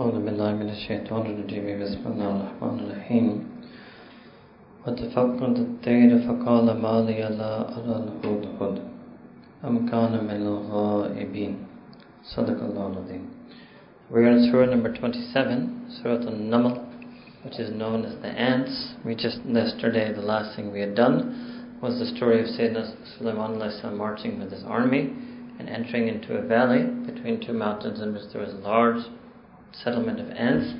أعوذ بالله من الشيطان الرجيم بسم الله الرحمن الرحيم وتفقد الطير فقال ما لي لا أرى الهدهد أم كان من الغائبين صدق الله العظيم We are in Surah number 27, Surah Al-Naml, which is known as the ants. We just, yesterday, the last thing we had done was the story of Sayyidina Sulaiman marching with his army and entering into a valley between two mountains in which there was a large settlement of ants.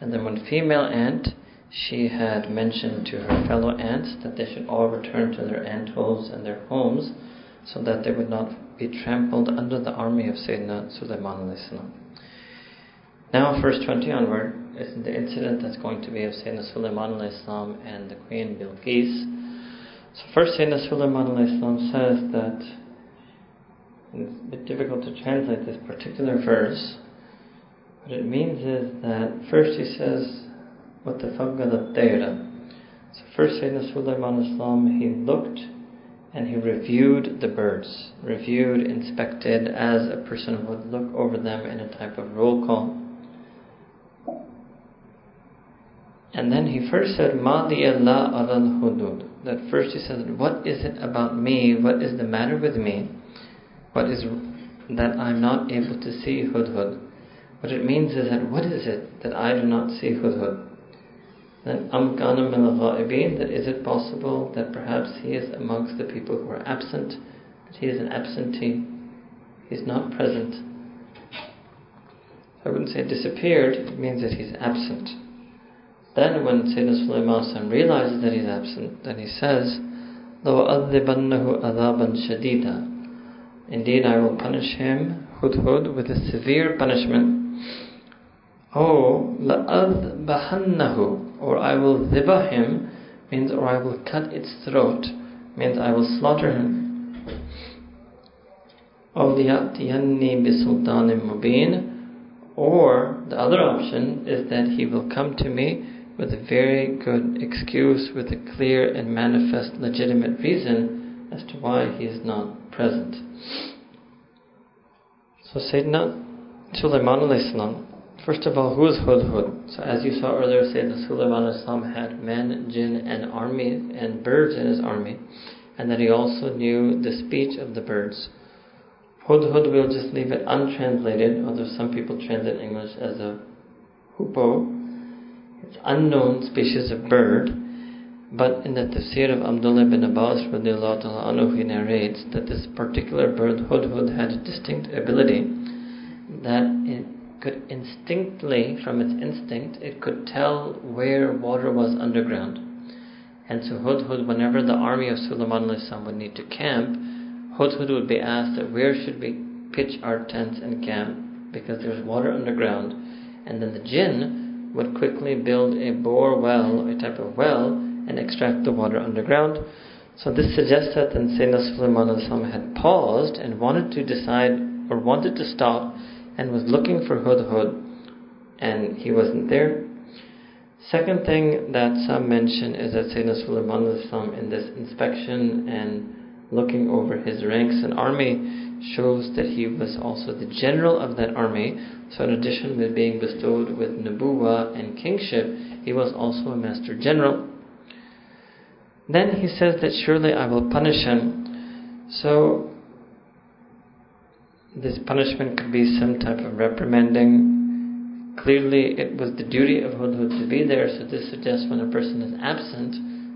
And then one female ant, she had mentioned to her fellow ants that they should all return to their ant holes and their homes so that they would not be trampled under the army of Sayyidina Sulaiman Now, verse 20 onward is the incident that's going to be of Sayyidina Sulaiman and the Queen Bilqis. So first Sayyidina Sulaiman says that it's a bit difficult to translate this particular verse what it means is that first he says, what the Tayra. So first Sayyidina Sulaiman he looked and he reviewed the birds, reviewed, inspected as a person would look over them in a type of roll call. And then he first said, Madi Allah aral hudud. That first he said, What is it about me? What is the matter with me? What is that I'm not able to see hudhud? What it means is that what is it that I do not see hudhud? Then am kana min that is it possible that perhaps he is amongst the people who are absent, that he is an absentee, he's not present. I wouldn't say disappeared, it means that he's absent. Then when Sayyidina Sulaiman realizes that he's absent, then he says, لَوْ أَذِّبَنَّهُ أَذَابًا شَدِيدًا Indeed, I will punish him, Hudhud, with a severe punishment. Oh, bahannahu, or I will zibah him, means or I will cut its throat, means I will slaughter him. Or liyatiyanni bisultanim or the other option is that he will come to me with a very good excuse, with a clear and manifest legitimate reason as to why he is not present. So Sayyidina Sulaiman First of all, who is Hudhud? So as you saw earlier, Sayyidina Sulaiman had men, jinn, and army and birds in his army, and that he also knew the speech of the birds. Hudhud, we'll just leave it untranslated, although some people translate English as a hoopoe. It's unknown species of bird, but in the tafsir of Abdullah ibn Abbas, anhu, he narrates that this particular bird, Hudhud, had a distinct ability that it could instinctly, from its instinct, it could tell where water was underground. And so Hudhud, whenever the army of Sulaiman would need to camp, Hudhud would be asked that where should we pitch our tents and camp because there's water underground. And then the jinn would quickly build a bore well, a type of well, and extract the water underground. So this suggests that then Sayyidina Sulaiman had paused and wanted to decide or wanted to stop and was looking for Hudhud and he wasn't there. Second thing that some mention is that Sayyidina Sulaiman in this inspection and looking over his ranks and army shows that he was also the general of that army. So in addition with being bestowed with Nubuwa and kingship, he was also a master general. Then he says that surely I will punish him. So this punishment could be some type of reprimanding. Clearly, it was the duty of Hudhud to be there, so this suggests when a person is absent,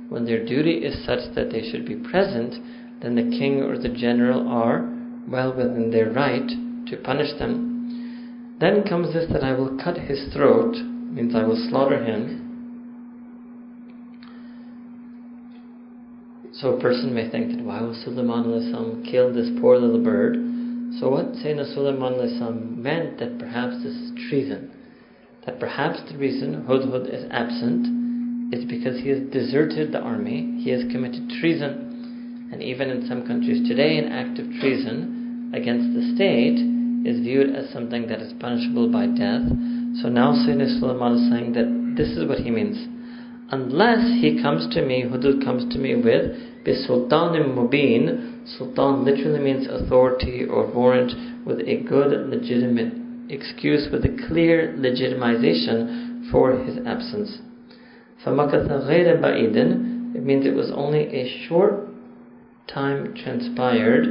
when their duty is such that they should be present, then the king or the general are well within their right to punish them. Then comes this that I will cut his throat, means I will slaughter him. So a person may think that why will Sulaiman kill this poor little bird? So what Sayyidina Sulaiman meant that perhaps this is treason. That perhaps the reason Hudhud is absent is because he has deserted the army, he has committed treason. And even in some countries today, an act of treason against the state is viewed as something that is punishable by death. So now Sayyidina Sulaiman is saying that this is what he means. Unless he comes to me, Hudhud comes to me with Bisultanim Mubin, Sultan literally means authority or warrant with a good, legitimate excuse with a clear legitimization for his absence. فَمَكَثَ غَيْرَ بَعِيدٍ It means it was only a short time transpired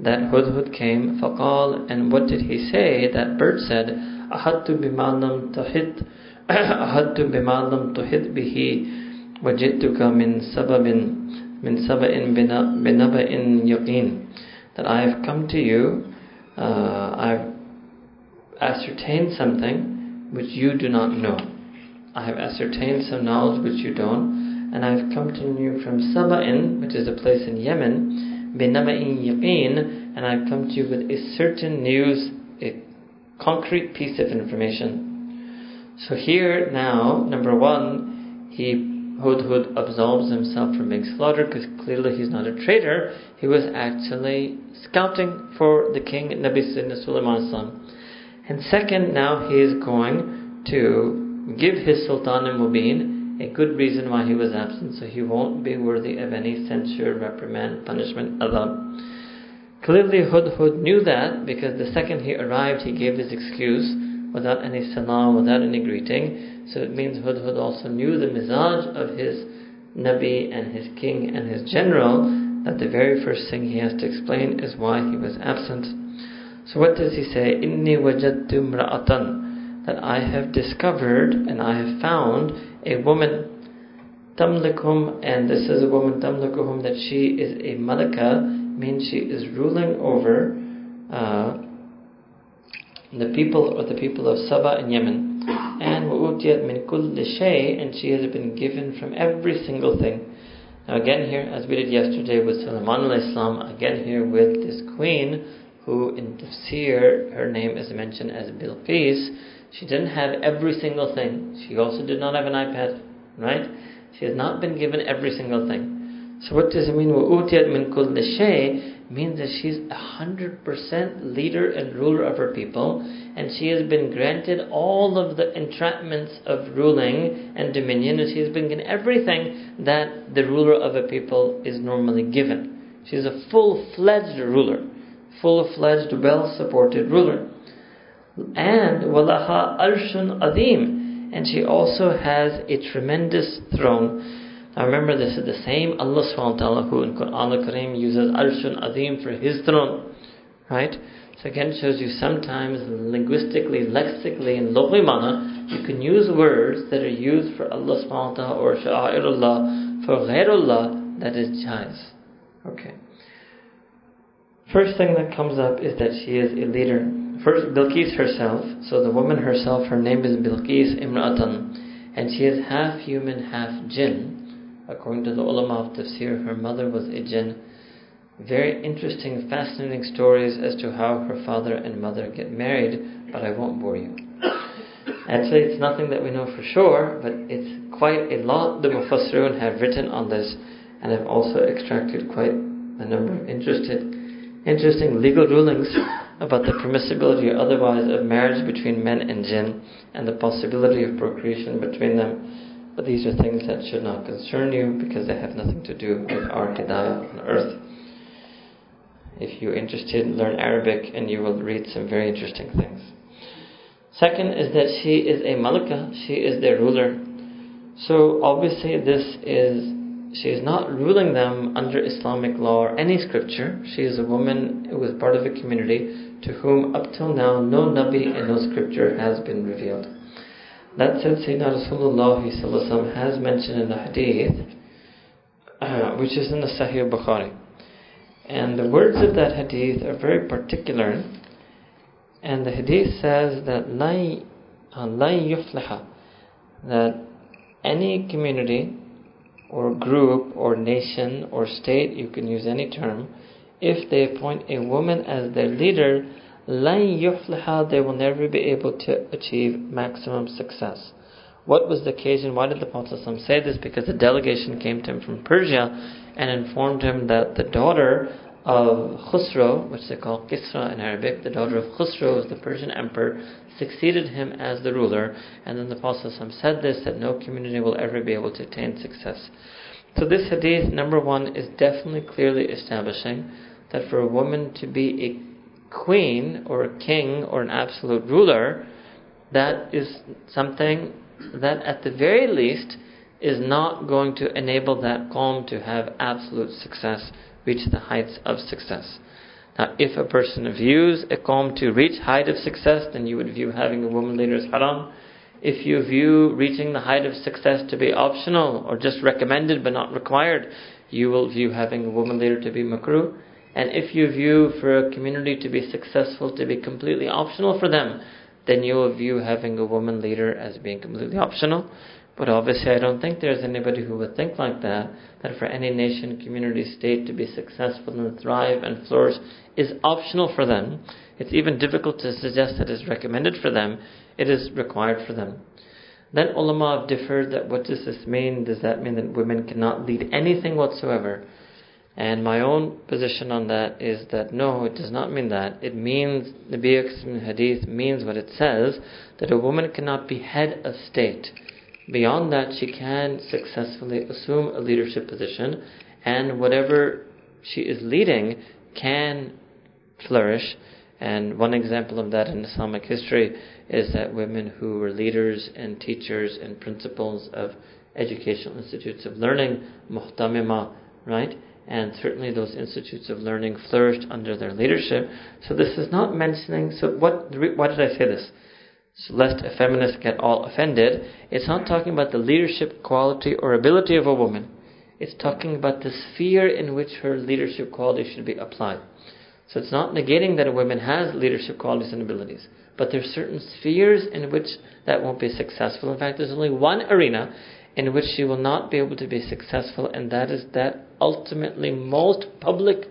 that Hudhud came, فَقَال And what did he say? That bird said, أَحَدْتُ بِمَا لَمْ تُحِدْ أَحَدْتُ بِمَا لَمْ تُحِدْ بِهِ وَجِئْتُكَ مِنْ سَبَبٍ min saba'in binaba'in yaqeen that I have come to you, uh, I've ascertained something which you do not know. I have ascertained some knowledge which you don't, and I have come to you from Saba'in, which is a place in Yemen, binaba'in yaqeen, and I have come to you with a certain news, a concrete piece of information. So here now, number one, he Hudhud absolves himself from being slaughtered because clearly he's not a traitor. He was actually scouting for the king Nabi Sulaiman. And second, now he is going to give his Sultan and Mubin a good reason why he was absent, so he won't be worthy of any censure, reprimand, punishment, Allah. Clearly, Hudhud knew that because the second he arrived, he gave this excuse without any salam, without any greeting. So it means Hudhud also knew the mizaj of his Nabi and his king and his general, that the very first thing he has to explain is why he was absent. So what does he say? Inni wajadtu mra'atan. That I have discovered and I have found a woman tamlikum and this is a woman tamlikuhum that she is a malika means she is ruling over uh, the people or the people of Saba in Yemen and wa'utiyat min kulli shay and she has been given from every single thing now again here as we did yesterday with Sulaiman al-Islam again here with this queen who in Tafsir, her name is mentioned as Bilqis, she didn't have every single thing. She also did not have an iPad, right? She has not been given every single thing. So what does it mean? وَأُوتِيَتْ مِنْ كُلِّ شَيْءٍ Means that she's a hundred percent leader and ruler of her people, and she has been granted all of the entrapments of ruling and dominion, and she has been given everything that the ruler of a people is normally given. She's a full-fledged ruler full-fledged, well-supported ruler. And walaha arshun adim, and she also has a tremendous throne. Now remember, this is the same Allah subhanahu wa ta'ala who in Quran al-Kareem uses arshun adim for His throne, right? So again, it shows you sometimes linguistically, lexically, in mana, you can use words that are used for Allah subhanahu wa ta'ala or sha'irullah, for ghairullah, that is jais. Okay. First thing that comes up is that she is a leader. First, Bilqis herself. So the woman herself, her name is Bilqis Imra'atan, and she is half human, half jinn. According to the ulama of tafsir, her mother was a jinn. Very interesting, fascinating stories as to how her father and mother get married, but I won't bore you. Actually, it's nothing that we know for sure, but it's quite a lot the Mufassirun have written on this, and have also extracted quite a number of interested interesting legal rulings about the permissibility or otherwise of marriage between men and jinn and the possibility of procreation between them. But these are things that should not concern you because they have nothing to do with our hidayah on earth. If you're interested, learn Arabic and you will read some very interesting things. Second is that she is a malika, she is their ruler. So obviously this is she is not ruling them under Islamic law or any scripture. She is a woman who is part of a community to whom up till now no Nabi and no scripture has been revealed. That said, Sayyidina Rasulullah has mentioned in the hadith, uh, which is in the Sahih Bukhari. And the words of that hadith are very particular. And the hadith says that لا يفلح that any community or group or nation or state, you can use any term, if they appoint a woman as their leader, لَن يُفْلِحَ they will never be able to achieve maximum success. What was the occasion? Why did the Prophet say this? Because a delegation came to him from Persia and informed him that the daughter of Khusro, which they call Kisra in Arabic, the daughter of Khusro, the Persian emperor, succeeded him as the ruler. And then the Prophet said this that no community will ever be able to attain success. So this hadith, number one, is definitely clearly establishing that for a woman to be queen or a king or an absolute ruler, that is something that at the very least is not going to enable that qawm to have absolute success, reach the heights of success. Now, if a person views a qawm to reach height of success, then you would view having a woman leader as haram. If you view reaching the height of success to be optional or just recommended but not required, you will view having a woman leader to be makruh. And if you view for a community to be successful to be completely optional for them, then you will view having a woman leader as being completely optional. But obviously, I don't think there's anybody who would think like that, that for any nation, community, state to be successful and thrive and flourish is optional for them. It's even difficult to suggest that it's recommended for them. It is required for them. Then ulama have differed that what does this mean? Does that mean that women cannot lead anything whatsoever? And my own position on that is that no, it does not mean that. It means, the Nabi Hadith means what it says, that a woman cannot be head of state. Beyond that, she can successfully assume a leadership position, and whatever she is leading can flourish. And one example of that in Islamic history is that women who were leaders and teachers and principals of educational institutes of learning, muhtamima, right? And certainly those institutes of learning flourished under their leadership. So this is not mentioning. So what? Why did I say this? So lest a feminist get all offended, it's not talking about the leadership quality or ability of a woman. It's talking about the sphere in which her leadership quality should be applied. So it's not negating that a woman has leadership qualities and abilities, but there are certain spheres in which that won't be successful. In fact, there's only one arena in which she will not be able to be successful, and that is that ultimately most public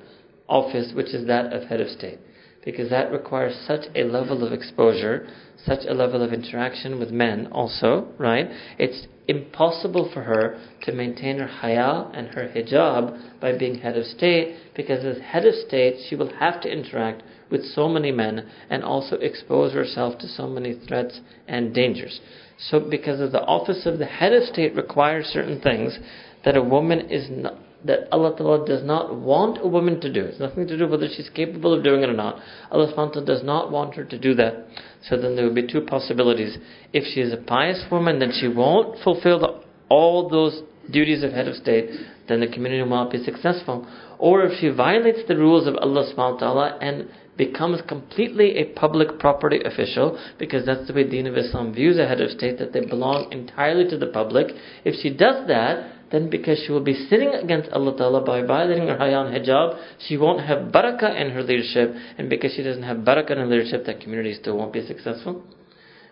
office, which is that of head of state. Because that requires such a level of exposure, such a level of interaction with men also, right? It's impossible for her to maintain her haya and her hijab by being head of state because as head of state she will have to interact with so many men and also expose herself to so many threats and dangers. So because of the office of the head of state requires certain things that a woman is not that Allah Ta'ala does not want a woman to do. It's nothing to do with whether she's capable of doing it or not. Allah Ta'ala does not want her to do that. So then there would be two possibilities. If she is a pious woman, then she won't fulfill the, all those duties of head of state, then the community will not be successful. Or if she violates the rules of Allah subhanahu wa ta'ala and becomes completely a public property official, because that's the way Deen of Islam views a head of state, that they belong entirely to the public. If she does that, then because she will be sinning against Allah Ta'ala by violating her hayan hijab, she won't have barakah in her leadership, and because she doesn't have barakah in her leadership, that community still won't be successful.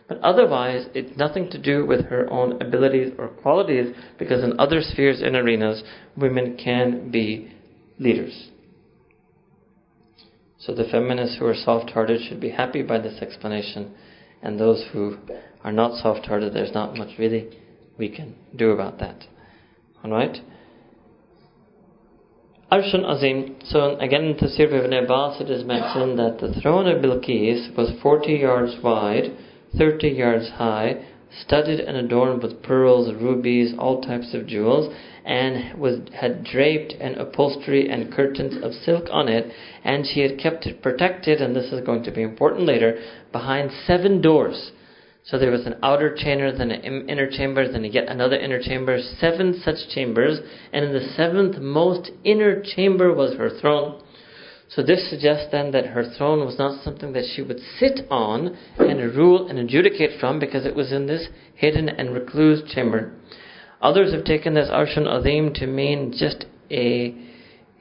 But otherwise, it's nothing to do with her own abilities or qualities, because in other spheres and arenas, women can be leaders. So the feminists who are soft hearted should be happy by this explanation, and those who are not soft hearted, there's not much really we can do about that. Alright? Arshun Azim. So again in Tafsir Ibn Abbas it is mentioned that the throne of Bilqis was 40 yards wide, 30 yards high, studded and adorned with pearls, rubies, all types of jewels, and was had draped and upholstery and curtains of silk on it, and she had kept it protected, and this is going to be important later, behind seven doors. So there was an outer chamber, then an inner chamber, then yet another inner chamber, seven such chambers, and in the seventh most inner chamber was her throne. So this suggests then that her throne was not something that she would sit on and rule and adjudicate from because it was in this hidden and recluse chamber. Others have taken this Arshun Azim to mean just a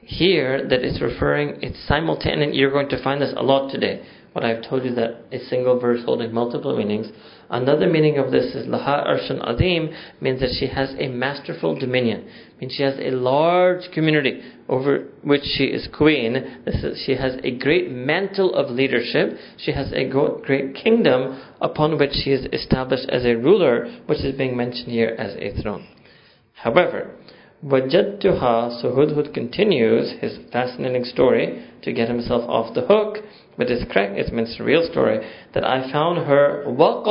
here that it's referring, it's simultaneous. You're going to find this a lot today. What I've told you that a single verse holding multiple meanings. Another meaning of this is Laha Arshun Adim means that she has a masterful dominion. Means she has a large community over which she is queen. This Is, she has a great mantle of leadership. She has a great kingdom upon which she is established as a ruler, which is being mentioned here as a throne. However, Wajadtuha, so Hudhud continues his fascinating story to get himself off the hook, but it's correct, it's, it's a real story, that I found her wa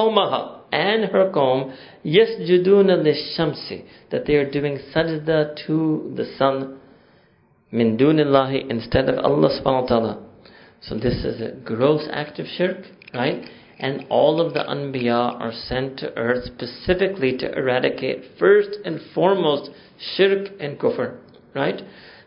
and her qawm yasjuduna lishamsi, that they are doing sajda to the sun min dunillahi instead of Allah subhanahu wa ta'ala. So this is a gross act of shirk, right? And all of the Anbiya are sent to earth specifically to eradicate first and foremost shirk and kufr, right?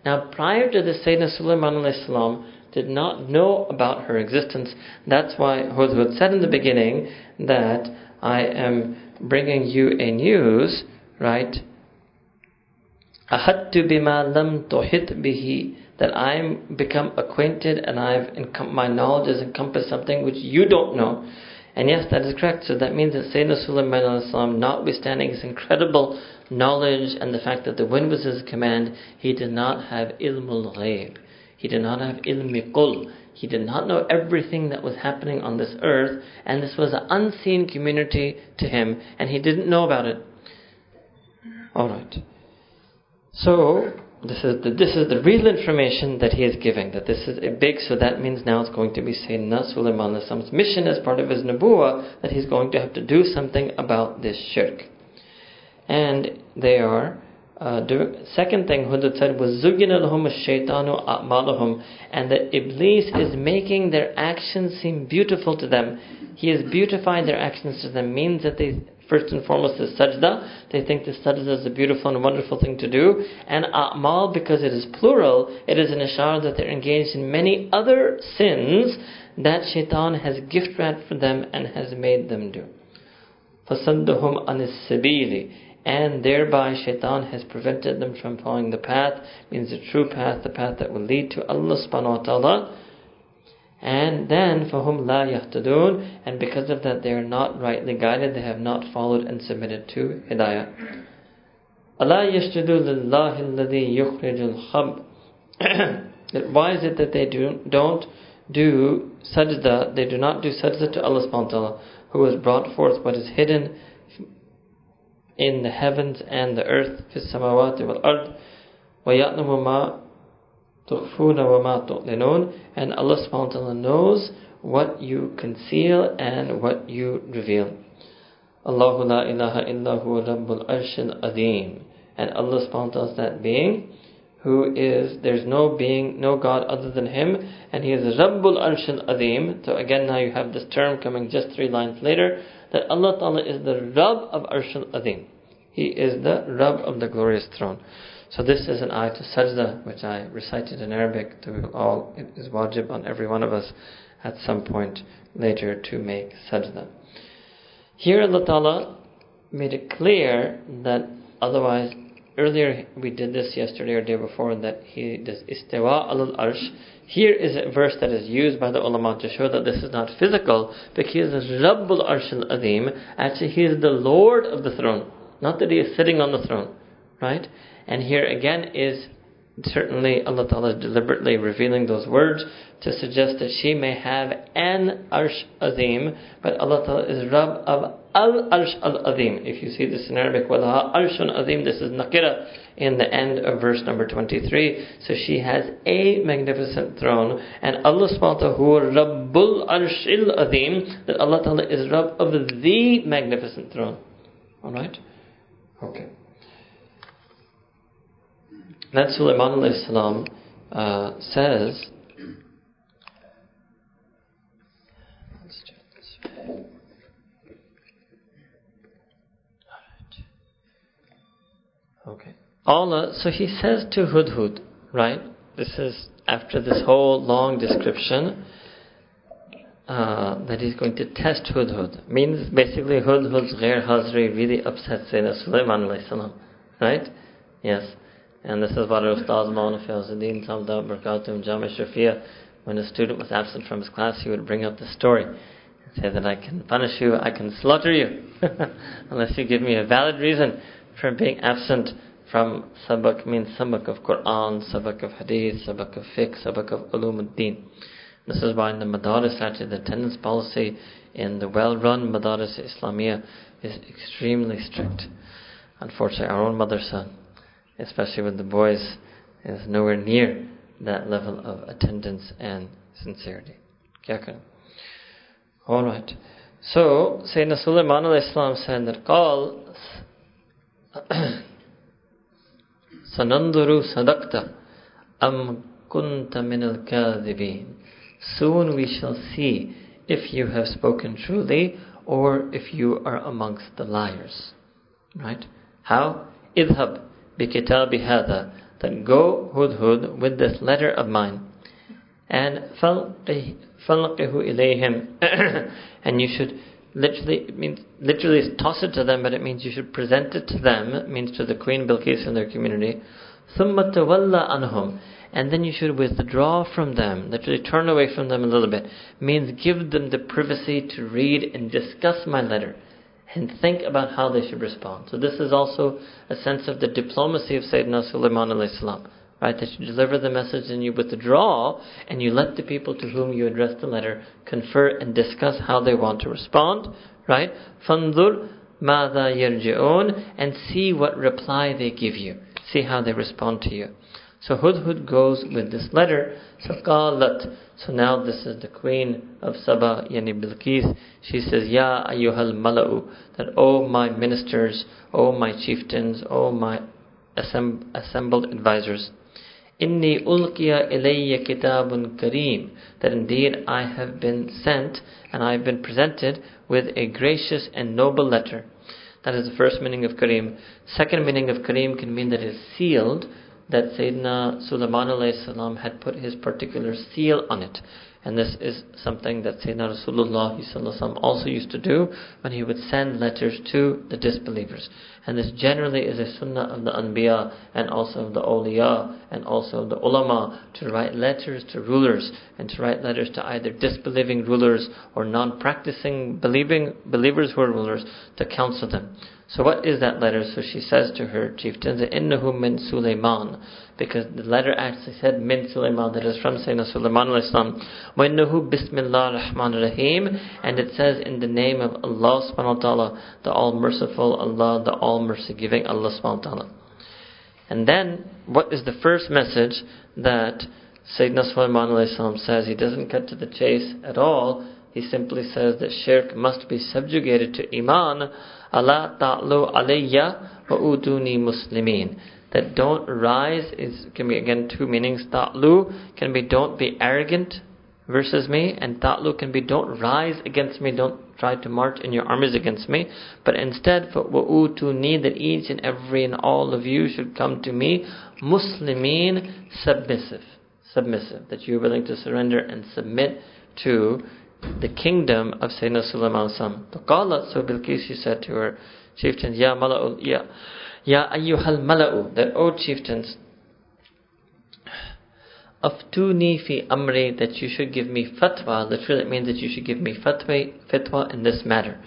Now, prior to this, Sayyidina Sulaiman salam did not know about her existence. That's why Hudhud said in the beginning that I am bringing you a news, right? Ahadtu bima lam tuhit bihi that I'm become acquainted and I've my knowledge has encompassed something which you don't know. And yes, that is correct. So that means that Sayyidina Sulaiman, notwithstanding his incredible knowledge and the fact that the wind was his command, he did not have ilmul ghaib. He did not have ilmi qul. He did not know everything that was happening on this earth, and this was an unseen community to him, and he didn't know about it. Alright. So, this is the, this is the real information that he is giving. That this is a big. So that means now it's going to be Sayyidina Sulaiman's mission as part of his nubuwa that he's going to have to do something about this shirk. And they are. Uh, doing, second thing Hudhud said was Zugina lahum shaitanu a'malahum and that Iblis is making their actions seem beautiful to them. He is beautifying their actions to them means that they First and foremost is sajda. They think the sajda is a beautiful and wonderful thing to do. And a'mal, because it is plural, it is an ishar that they're engaged in many other sins that shaitan has gift wrapped for them and has made them do. فَصَدُّهُمْ عَنِ السَّبِيلِ and thereby shaitan has prevented them from following the path, means the true path, the path that will lead to Allah subhanahu wa ta'ala. And then, فَهُمْ لَا يَهْتَدُونَ And because of that, they are not rightly guided, they have not followed and submitted to Hidayah. أَلَا يَسْجُدُوا لِلَّهِ الَّذِي يُخْرِجُ الْخَبْءَ Why is it that they do, don't do sajda, they do not do sajda to Allah subhanahu wa ta'ala, who has brought forth what is hidden in the heavens and the earth, في السماوات والأرض, وَيَعْلَمُ مَا tukhfuna wa ma tu'linun, and Allah subhanahu wa ta'ala knows what you conceal and what you reveal. Allahu la ilaha illa huwa rabbul arshil adeem. And Allah subhanahu wa ta'ala is that being who is, there's no being, no God other than Him, and He is Rabbul Arshil Adeem. So again, now you have this term coming just three lines later, that Allah Ta'ala is the Rabb of Arshil Adeem. He is the Rabb of the glorious throne. So this is an ayat sajda which I recited in Arabic to all. It is wajib on every one of us at some point later to make sajda. Here Allah Ta'ala made it clear that otherwise, earlier we did this yesterday or day before that he does istiwa al arsh. Here is a verse that is used by the ulama to show that this is not physical, because he is Rabbul Arsh al Adim. Actually, he is the Lord of the throne. Not that he is sitting on the throne, right? And here again is certainly Allah Ta'ala deliberately revealing those words to suggest that she may have an Arsh Azim, but Allah Ta'ala is Rabb of Al Arsh Al Azim. If you see this in Arabic, Walaha Arshun Azim, this is Nakira in the end of verse number 23. So she has a magnificent throne, and Allah subhanahu wa Rabbul Arshil Azim, that Allah Ta'ala is Rabb of the magnificent throne. Alright? Okay. Then Sulaiman salam uh, says, Okay. Allah, so he says to Hudhud, right? This is after this whole long description uh, that he's going to test Hudhud. Means basically Hudhud's ghair hazri really upsets Sayyidina Sulaiman right? Yes. And this is what our Ustaz Maulana Fawzuddin Samda Barakatum Jami Shafia, when a student was absent from his class, he would bring up the story and say that I can punish you, I can slaughter you, unless you give me a valid reason for being absent from sabak means sabak of Quran, sabak of Hadith, sabak of fiqh, sabak of ulum ad-din. This is why in the Madaris actually the attendance policy in the well-run Madaris Islamia is extremely strict. Unfortunately, our own madrasa especially with the boys, is nowhere near that level of attendance and sincerity. Alright. So, Sayyidina Sulaiman Islam said that call Sananduru Sadakta Am Kunta Minal Soon we shall see if you have spoken truly or if you are amongst the liars. Right? How? Idhab. bikitabi hadha. Then go, Hudhud, with this letter of mine. And falqihu ilayhim. and you should literally, it means, literally toss it to them, but it means you should present it to them. It means to the Queen Bilqis and their community. ثُمَّ تَوَلَّ anhum and then you should withdraw from them, literally turn away from them a little bit, means give them the privacy to read and discuss my letter and think about how they should respond. So this is also a sense of the diplomacy of Sayyidina Sulaiman salam. Right, that you deliver the message and you withdraw and you let the people to whom you address the letter confer and discuss how they want to respond. Right? Fandur yarji'un and see what reply they give you. See how they respond to you. So Hudhud goes with this letter. So qalat. So now this is the queen of Saba, Yani Bilqis. She says, Ya ayyuhal mala'u. That, O my ministers, O my chieftains, O my assemb- assembled advisors. Inni ulqiya ilayya kitabun kareem. That indeed I have been sent and I have been presented with a gracious and noble letter. That is the first meaning of kareem. Second meaning of kareem can mean that it is sealed that Sayyidina Sulaiman salam had put his particular seal on it. And this is something that Sayyidina Rasulullah also used to do when he would send letters to the disbelievers. And this generally is a sunnah of the anbiya and also of the awliya and also of the ulama to write letters to rulers and to write letters to either disbelieving rulers or non-practicing believing believers who are rulers to counsel them. So what is that letter? So she says to her chieftains, "Innahu min Sulaiman," because the letter actually said "min Sulaiman," that is from Sayyidina Sulaiman al-Islam. "Innahu bismillah rahman rahim," and it says in the name of Allah subhanahu wa taala, the All Merciful, Allah, the All all-mercy-giving Allah subhanahu wa ta'ala. And then, what is the first message that Sayyidina Sulaiman says? He doesn't cut to the chase at all. He simply says that shirk must be subjugated to iman Allah ta'lu alayya wa uduni muslimin. That don't rise is can be again two meanings. Ta'lu can be don't be arrogant versus me, and ta'lu can be don't rise against me, don't try to march in your armies against me, but instead for wa'utuni that each and every and all of you should come to me, muslimin submissive. Submissive. That you're willing to surrender and submit to the kingdom of Sayyidina Sulaiman Sam. فقالت so Bilqis said to her chieftains, Ya mala'u, ya, ya ayyuhal mala'u, that O chieftains, aftuni fi amri, that you should give me fatwa, literally it means that you should give me fatwa, fatwa in this matter.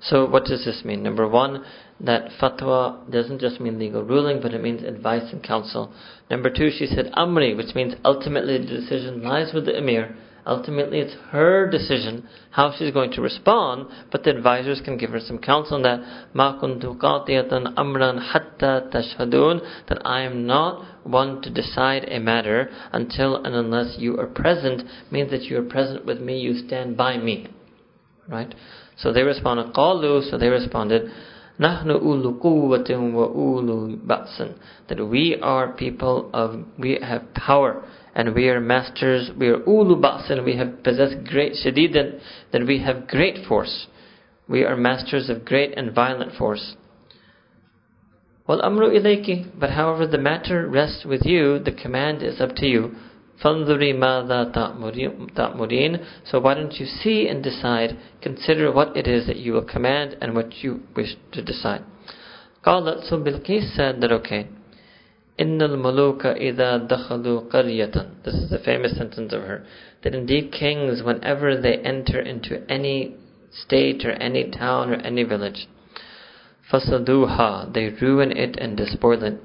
So what does this mean? Number one, that fatwa doesn't just mean legal ruling, but it means advice and counsel. Number two, she said amri, which means ultimately the decision lies with the emir. Ultimately, it's her decision how she's going to respond, but the advisors can give her some counsel on that. مَا كُنْتُ قَاطِيَةً أَمْرًا حَتَّى تَشْهَدُونَ That I am not one to decide a matter until and unless you are present, means that you are present with me, you stand by me. Right? So they responded, قَالُوا So they responded, نحن أولو قوة وأولو بأس that we are people of we have power and we are masters, we are ulubasen, we have possessed great shadidan, that we have great force. We are masters of great and violent force. Well, amru ilayki, but however the matter rests with you, the command is up to you. Fanzuri mada ta'murin. So why don't you see and decide, consider what it is that you will command and what you wish to decide. Qala, so Bilqis said that okay. إن الملوك إذا دخلوا قرية This is a famous sentence of her. That indeed kings, whenever they enter into any state or any town or any village, فَصَدُوهَا They ruin it and despoil it.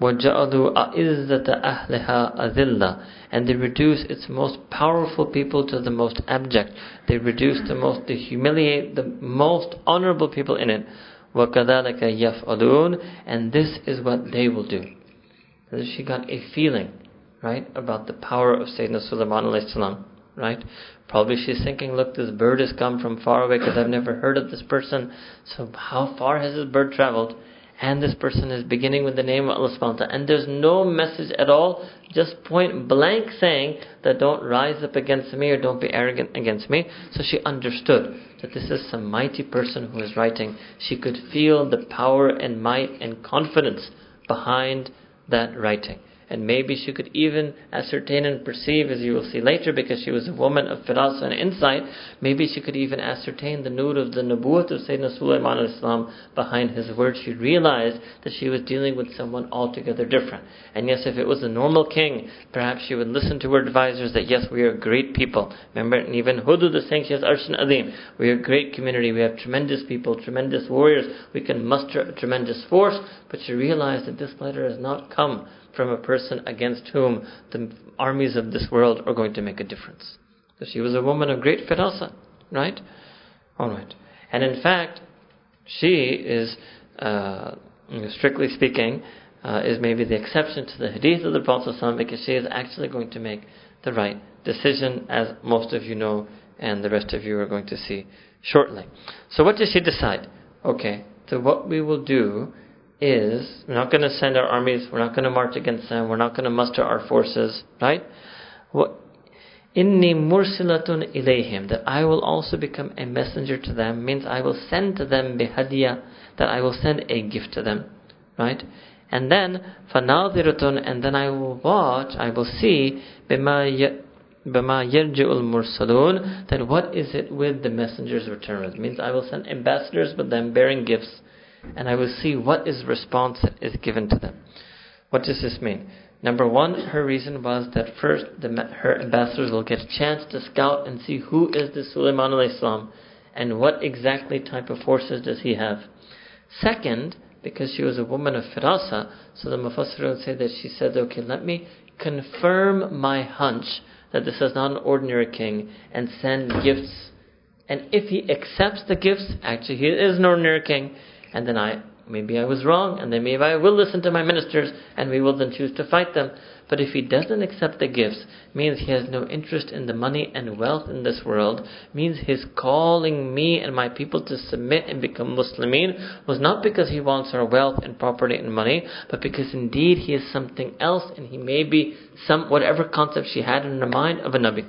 وَجَعَلُوا أَعِزَّةَ أَهْلِهَا أَذِلَّةً And they reduce its most powerful people to the most abject. They reduce the most, they humiliate the most honorable people in it. وَكَذَلِكَ يَفْعَلُونَ And this is what they will do she got a feeling, right, about the power of Sayyidina Sulaiman alayhi salam, right? Probably she's thinking, look, this bird has come from far away because I've never heard of this person. So how far has this bird traveled? and this person is beginning with the name of Allah subhanahu wa ta'ala, and there's no message at all, just point blank saying that don't rise up against me or don't be arrogant against me. So she understood that this is some mighty person who is writing. She could feel the power and might and confidence behind that writing. And maybe she could even ascertain and perceive, as you will see later, because she was a woman of firasa and insight, maybe she could even ascertain the nur of the nubuwwat of Sayyidina Sulaiman al-Islam behind his words. She realized that she was dealing with someone altogether different. And yes, if it was a normal king, perhaps she would listen to her advisors that yes, we are great people. Remember, and even Hudhud is saying she has Arshan Adim. We are a great community. We have tremendous people, tremendous warriors. We can muster a tremendous force. But she realized that this letter has not come from a person against whom the armies of this world are going to make a difference. So she was a woman of great firasa, right? Alright. And in fact, she is, uh, strictly speaking, uh, is maybe the exception to the hadith of the Prophet because she is actually going to make the right decision, as most of you know, and the rest of you are going to see shortly. So what does she decide? Okay, so what we will do is we're not going to send our armies, we're not going to march against them, we're not going to muster our forces, right? Inni mursilatun ilayhim, that I will also become a messenger to them, means I will send to them bihadiya, that I will send a gift to them, right? And then, fanadhiratun, and then I will watch, I will see, bima yarji'ul mursalun, that what is it with the messengers return It Means I will send ambassadors with them bearing gifts, and I will see what is response that is given to them. What does this mean? Number one, her reason was that first the, her ambassadors will get a chance to scout and see who is this Sulaiman al-Islam and what exactly type of forces does he have. Second, because she was a woman of firasa, so the Mufassir would say that she said, okay, let me confirm my hunch that this is not an ordinary king and send gifts. And if he accepts the gifts, actually he is an ordinary king, and then I maybe I was wrong, and then maybe I will listen to my ministers, and we will then choose to fight them. But if he doesn't accept the gifts, means he has no interest in the money and wealth in this world, means his calling me and my people to submit and become Muslimin was not because he wants our wealth and property and money, but because indeed he is something else, and he may be some whatever concept she had in her mind of a Nabi.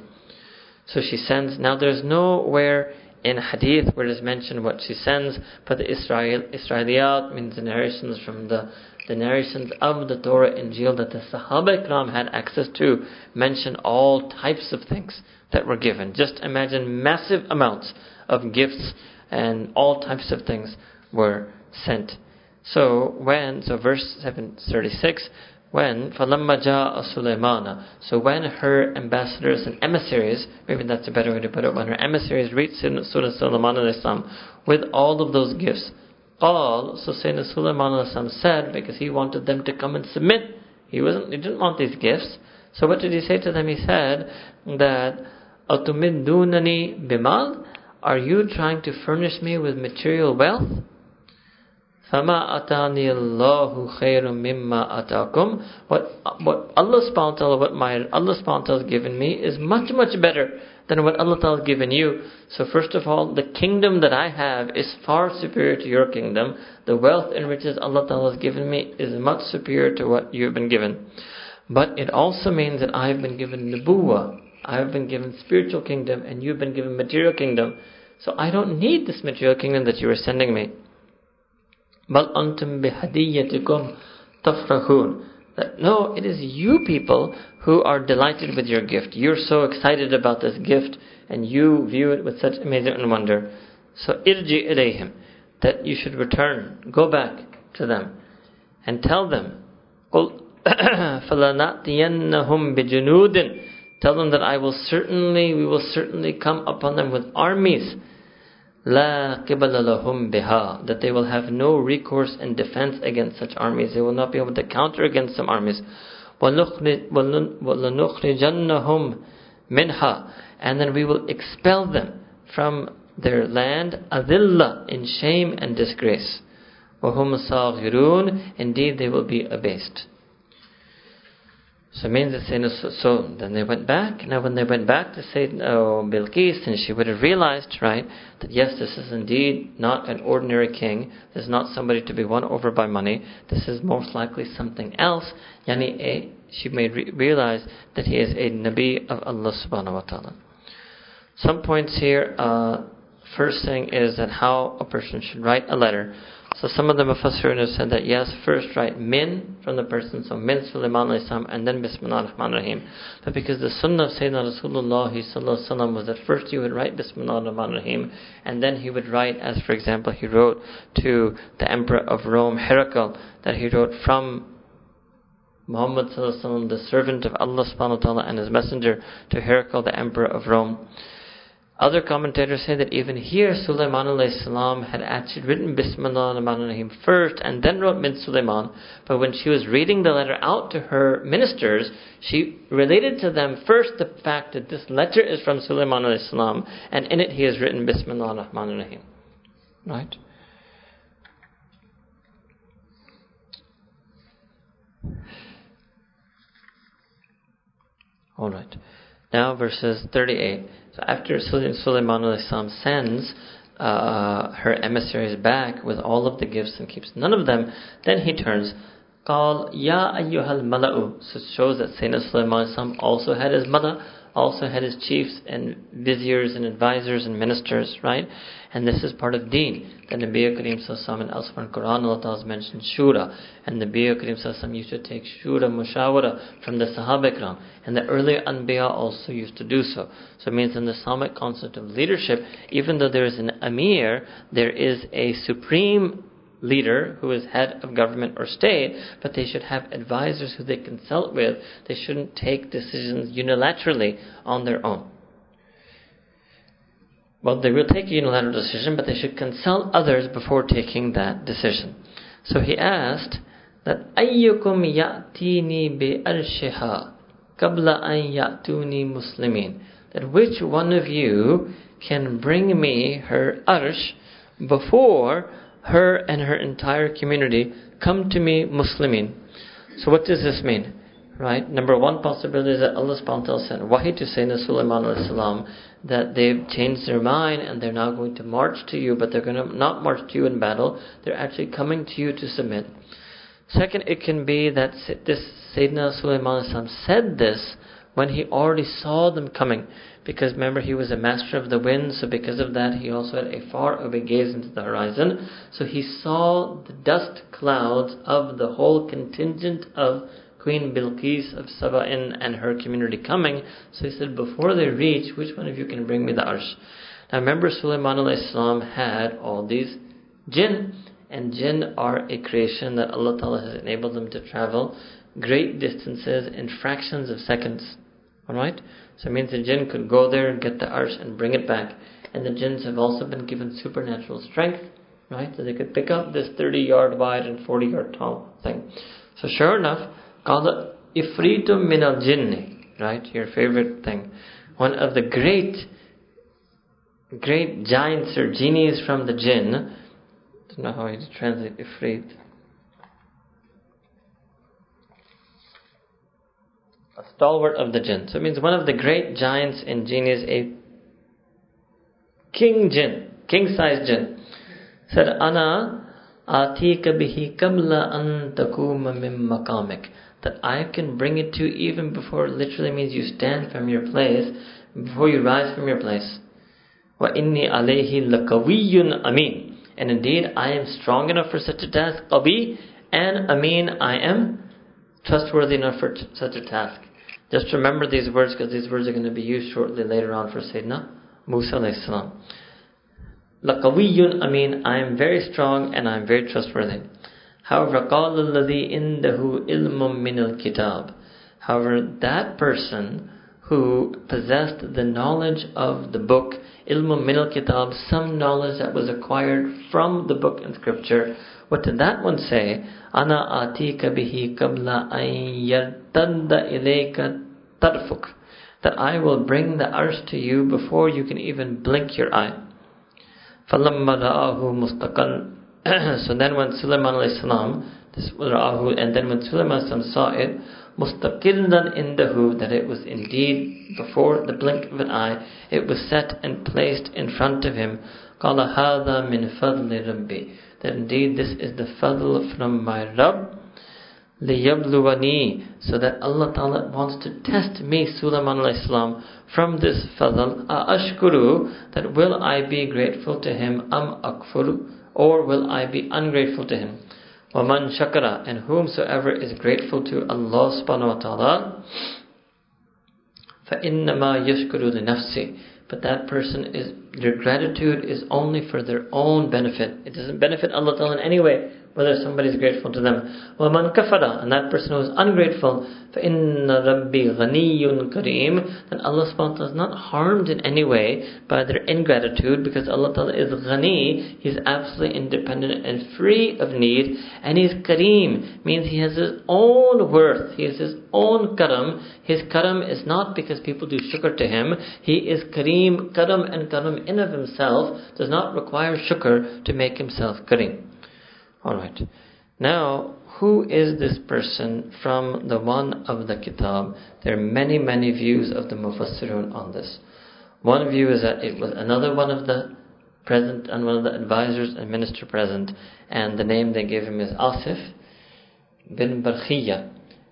So she sends. Now there's nowhere in hadith where it is mentioned what she sends, but the Israel, Israeliyat means the narrations from the, the narrations of the Torah Injil that the Sahaba Ikram had access to mention all types of things that were given. Just imagine massive amounts of gifts and all types of things were sent. So when, so verse 736, when فَلَمَّا جَاءَ سُلَيْمَانَ So when her ambassadors and emissaries, maybe that's a better way to put it, when her emissaries reached Surah Sulaiman al-Islam with all of those gifts, all, so Sayyidina Sulaiman al-Islam said, because he wanted them to come and submit, he wasn't, he didn't want these gifts. So what did he say to them? He said that, أَتُمِدُّونَنِي بِمَالٍ Are you trying to furnish me with material wealth? فَمَا أَتَانِي اللَّهُ خَيْرٌ مِمَّا أَتَاكُمْ What, what Allah subhanahu wa ta'ala, what my Allah subhanahu wa ta'ala has given me is much, much better than what Allah ta'ala has given you. So first of all, the kingdom that I have is far superior to your kingdom. The wealth and riches Allah ta'ala has given me is much superior to what you have been given. But it also means that I have been given nubuwa. I have been given spiritual kingdom and you've been given material kingdom. So I don't need this material kingdom that you are sending me. بل أنتم بهديتكم تفرحون that no, it is you people who are delighted with your gift. You're so excited about this gift and you view it with such amazement and wonder. So irji ilayhim, that you should return, go back to them and tell them, قُلْ فَلَنَأْتِيَنَّهُمْ بِجُنُودٍ Tell them that I will certainly, we will certainly come upon them with armies لا قبل لهم بها that they will have no recourse and defense against such armies they will not be able to counter against some armies وَلَنُخْرِجَنَّهُمْ مِنْهَا and then we will expel them from their land أذلة in shame and disgrace وَهُمْ صَاغِرُونَ indeed they will be abased So means that Sayyidina, so then they went back. Now when they went back to Sayyidina oh, Bilqis, and she would have realized, right, that yes, this is indeed not an ordinary king. This is not somebody to be won over by money. This is most likely something else. Yani a, she may re- realize that he is a Nabi of Allah subhanahu wa ta'ala. Some points here, uh, first thing is that how a person should write a letter. So some of the Mufassirun have said that yes, first write min from the person, so min Sulaiman salam, and then Bismillah ar-Rahman rahim But because the sunnah of Sayyidina Rasulullah sallallahu was that first you would write Bismillah ar-Rahman rahim and then he would write, as for example, he wrote to the Emperor of Rome, Herakl, that he wrote from Muhammad the servant of Allah subhanahu wa ta'ala and his messenger, to Herakl, the Emperor of Rome. Other commentators say that even here Sulaiman salam had actually written Bismillah rahim first and then wrote Min Sulaiman. But when she was reading the letter out to her ministers, she related to them first the fact that this letter is from Sulaiman salam and in it he has written Bismillah al rahman rahim. Right? Now verses 38. So after Sulaiman sends uh, her emissaries back with all of the gifts and keeps none of them, then he turns. Call Ya ayyuhal mala'u. So it shows that Sayyidina Sulaiman also had his mother also had his chiefs and viziers and advisors and ministers, right? And this is part of deen. The Nabi Kareem Sallallahu and elsewhere in Quran, Allah has mentioned shura. And the Nabi Kareem Sallallahu used to take shura mushawara from the Sahaba Ikram. And the earlier Anbiya also used to do so. So it means in the Islamic concept of leadership, even though there is an Amir, there is a supreme leader who is head of government or state, but they should have advisors who they consult with. They shouldn't take decisions unilaterally on their own. Well, they will take a unilateral decision, but they should consult others before taking that decision. So he asked that ya'tini bi arshiha qabla an ya'tuni muslimin. That which one of you can bring me her arsh before her and her entire community come to me Muslimin. So what does this mean? Right? Number one possibility is that Allah subhanahu wa ta'ala sent Wahi to Sayyidina Sulaiman that they've changed their mind and they're now going to march to you, but they're going to not march to you in battle. They're actually coming to you to submit. Second, it can be that this Sayyidina Sulaiman said this when he already saw them coming because remember he was a master of the wind, so because of that he also had a far away gaze into the horizon. So he saw the dust clouds of the whole contingent of Queen Bilqis of Saba'in and her community coming. So he said, before they reach, which one of you can bring me the arsh? Now remember Sulaiman salam had all these jinn, and jinn are a creation that Allah Ta'ala has enabled them to travel great distances in fractions of seconds. Alright? So it means the jinn could go there and get the arsh and bring it back. And the jinns have also been given supernatural strength, right? So they could pick up this 30 yard wide and 40 yard tall thing. So sure enough, called the Ifritum min al jinni, right? Your favorite thing. One of the great, great giants or genies from the jinn. I don't know how you translate Ifrit. A stalwart of the jinn. So it means one of the great giants in genies, a king jinn, king sized jinn, said, Ana atika bihi kabla an takuma mim makamik. That I can bring it to you even before literally means you stand from your place, before you rise from your place. Wa inni alayhi lakawiyun amin. And indeed, I am strong enough for such a task. Qawi and amin, I am trustworthy enough for t- such a task. Just remember these words because these words are going to be used shortly later on for Sayyidina Musa alayhi salam. لَقَوِيٌّ I mean, I am very strong and I am very trustworthy. However, قَالَ الَّذِي إِنْدَهُ إِلْمٌ مِّنَ الْكِتَابِ However, that person who possessed the knowledge of the book, ilm min al-kitab, some knowledge that was acquired from the book and scripture, what did that one say? Ana atika bihi qabla an yartadda ilayka tarfuk. That I will bring the arsh to you before you can even blink your eye. فَلَمَّا رَآهُ مُسْتَقًا so then when Sulaiman alayhi salam, this Ra'ahu, and then when Sulaiman alayhi salam saw it, mustaqillan indahu, that it was indeed before the blink of an eye, it was set and placed in front of him. قال هذا من فضل ربي that indeed this is the fadl from my Rabb liyabluwani so that Allah Ta'ala wants to test me Sulaiman salam from this fadl ashkuru that will I be grateful to him am akfuru or will I be ungrateful to him waman shakara and whomsoever is grateful to Allah subhanahu wa ta'ala فإنما يشكر لنفسه but that person is their gratitude is only for their own benefit. It doesn't benefit Allah Ta'ala in any way whether somebody is grateful to them. وَمَنْ كَفَرَ And that person who is ungrateful, فَإِنَّ رَبِّي غَنِيٌّ كَرِيمٌ Then Allah subhanahu wa ta'ala is not harmed in any way by their ingratitude because Allah ta'ala is ghani, He's absolutely independent and free of need, and He's kareem, means He has His own worth, He has His own karam. His karam is not because people do shukr to Him, He is kareem, karam and karam in of Himself does not require shukr to make Himself kareem. Alright. Now, who is this person from the one of the kitab? There are many, many views of the Mufassirun on this. One view is that it was another one of the present and one of the advisors and minister present, and the name they gave him is Asif bin Barkhiya,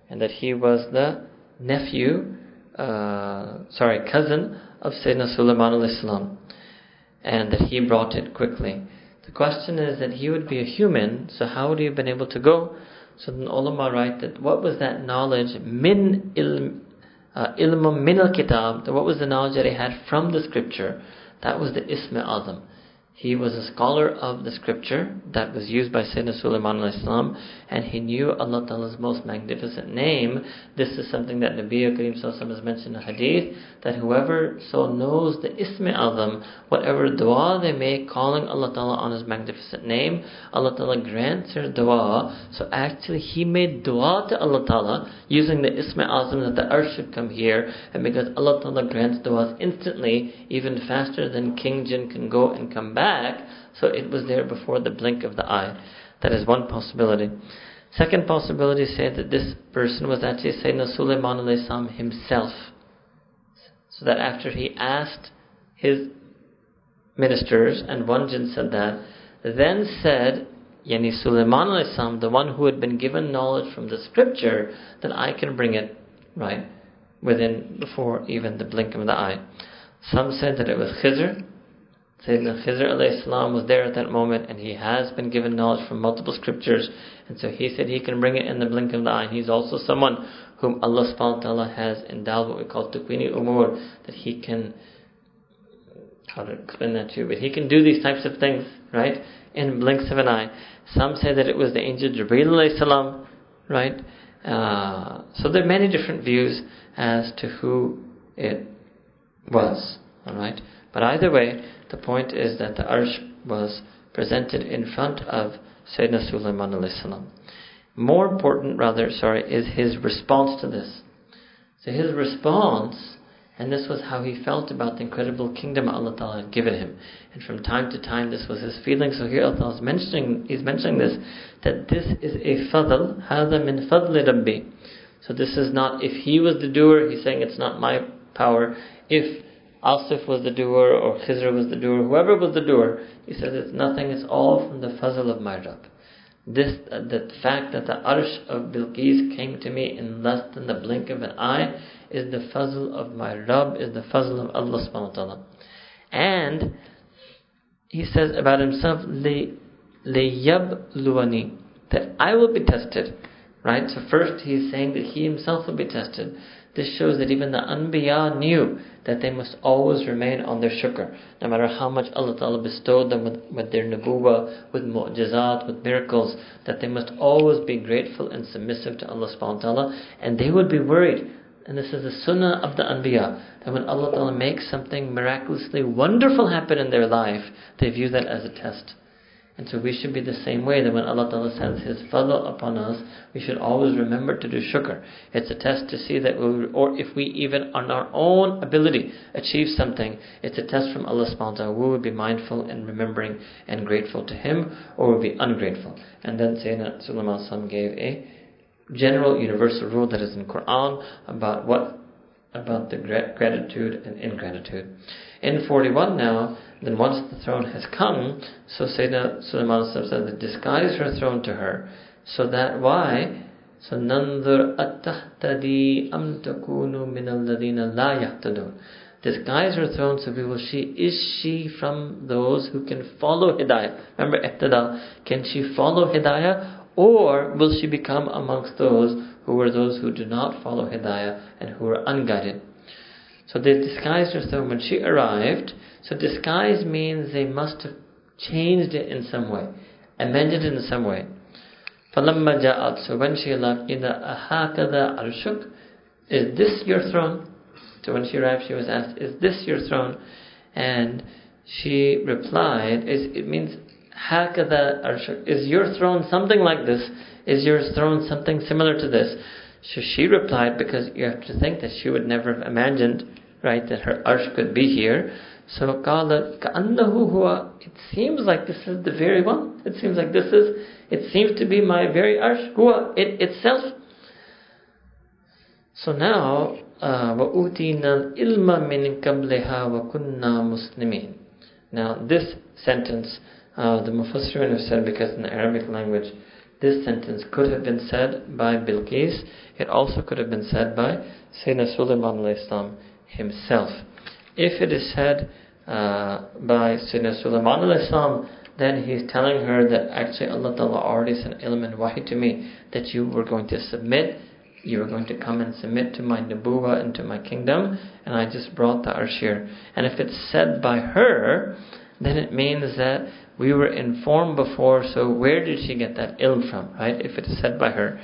and that he was the nephew, uh, sorry, cousin of Sayyidina Sulaiman al-Islam, and that he brought it quickly. The question is that he would be a human, so how would he have been able to go? So the ulama write that what was that knowledge min ilm uh, ilm min al kitab? What was the knowledge that he had from the scripture? That was the ism azam. He was a scholar of the scripture that was used by Sayyidina Sulaiman al-Islam, and he knew Allah Ta'ala's most magnificent name. This is something that Nabi Kareem has mentioned in hadith, that whoever so knows the Ismi Azam, whatever dua they make calling Allah Ta'ala on His magnificent name, Allah Ta'ala grants their dua. So actually he made dua to Allah Ta'ala using the Ismi Azam that the earth should come here, and because Allah Ta'ala grants duas instantly, even faster than King Jinn can go and come back, back, so it was there before the blink of the eye. That is one possibility. Second possibility said that this person was actually Sayyidina Sulaiman salam himself. So that after he asked his ministers, and one jinn said that, then said, Yani Sulaiman the one who had been given knowledge from the scripture, that I can bring it, right, within, before even the blink of the eye. Some said that it was Khizr, Sayyidina Khizr salam was there at that moment and he has been given knowledge from multiple scriptures and so he said he can bring it in the blink of the eye. He's also someone whom Allah subhanahu wa ta'ala has endowed what we call tukwini umur, that he can, how to explain that to you, but he can do these types of things, right, in blinks of an eye. Some say that it was the angel Jibreel salam, right, uh, so there are many different views as to who it was, alright, but either way, the point is that the arsh was presented in front of Sayyidina Sulaiman salam. More important, rather, sorry, is his response to this. So his response, and this was how he felt about the incredible kingdom Allah Ta'ala had given him. And from time to time this was his feeling. So here Allah is mentioning he's mentioning this, that this is a fadl, hada min fadli rabbi. So this is not if he was the doer, he's saying it's not my power. If Asif was the doer or Khizr was the doer, whoever was the doer, he says it's nothing, it's all from the fazl of my Rabb. This, uh, the fact that the arsh of Bilqis came to me in less than the blink of an eye is the fazl of my Rabb, is the fazl of Allah subhanahu wa ta'ala. And he says about himself, yab luani, that I will be tested. Right? So first he's saying that he himself will be tested. This shows that even the Anbiya knew that they must always remain on their shukr. No matter how much Allah Ta'ala bestowed them with, with their nubuwa, with mu'jizat, with miracles, that they must always be grateful and submissive to Allah subhanahu wa ta'ala. And they would be worried. And this is the sunnah of the Anbiya, that when Allah Ta'ala makes something miraculously wonderful happen in their life, they view that as a test. And so we should be the same way that when Allah Ta'ala sends His fadl upon us, we should always remember to do shukr. It's a test to see that, we, or if we even on our own ability achieve something, it's a test from Allah subhanahu wa ta'ala. We will be mindful and remembering and grateful to Him, or we'll be ungrateful. And then Sayyidina Sulaiman gave a general universal rule that is in Quran about what about the gratitude and ingratitude. In 41 now, then once the throne has come, so Sayyidina Sulaiman said disguise her throne to her, so that why? So nanzur at-tahtadi am takunu min alladhina la yahtadun. Disguise her throne so we will see is she from those who can follow hidayah. Remember ihtada, can she follow hidayah or will she become amongst those who were those who do not follow hidayah and who are unguided? So they disguised herself when she arrived. So disguise means they must have changed it in some way, amended it in some way. فَلَمَّا جَاءَتْ So when she arrived, إِذَا أَحَاكَذَا عَرْشُكَ Is this your throne? So when she arrived, she was asked, Is this your throne? And she replied, is, It means, هَكَذَا عَرْشُكَ Is your throne something like this? Is your throne something similar to this? So she replied, because you have to think that she would never have imagined, right, that her arsh could be here. So قال كأنه هو It seems like this is the very one. It seems like this is, it seems to be my very arsh. Huwa, it itself. So now, وَأُوتِينَا الْإِلْمَ مِنْ قَبْلِهَا وَكُنَّا مُسْلِمِينَ Now this sentence, uh, the Mufassirun have said because in the Arabic language, this sentence could have been said by Bilqis. It also could have been said by Sayyidina Sulaiman Islam himself. If it is said uh, by Sayyidina Sulaiman then he is telling her that actually Allah Ta'ala already sent ilm and wahi to me that you were going to submit, you were going to come and submit to my nubuwa and to my kingdom, and I just brought the arshir. And if it's said by her, then it means that we were informed before, so where did she get that ilm from, right? If it is said by her.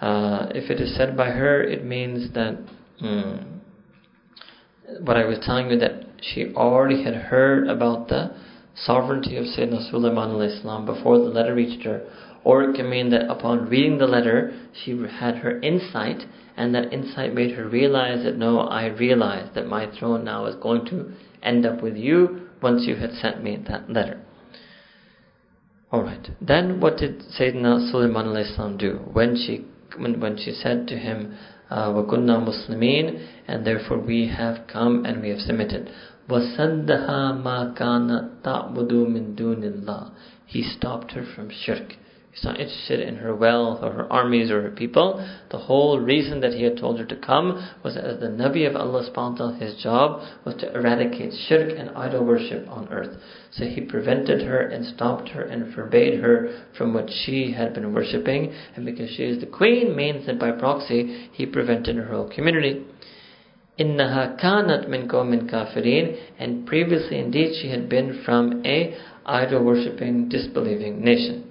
Uh, if it is said by her, it means that hmm, what I was telling you that she already had heard about the sovereignty of Sayyidina Sulaiman before the letter reached her. Or it can mean that upon reading the letter, she had her insight, and that insight made her realize that no, I realize that my throne now is going to end up with you once you had sent me that letter. Alright. Then what did Sayyidina Sulaiman do? When she when, when she said to him, وَكُنَّا uh, مُسْلِمِينَ and therefore we have come and we have submitted. وَسَدَّهَا مَا كَانَتْ تَعْبُدُ مِن دُونِ اللَّهِ He stopped her from shirk. He's not interested in her wealth or her armies or her people. The whole reason that he had told her to come was that as the Nabi of Allah subhanahu his job was to eradicate shirk and idol worship on earth. So he prevented her and stopped her and forbade her from what she had been worshipping. And because she is the queen means that by proxy he prevented her whole community. إنها كانت من قوم كافرين and previously indeed she had been from a idol worshipping disbelieving nation.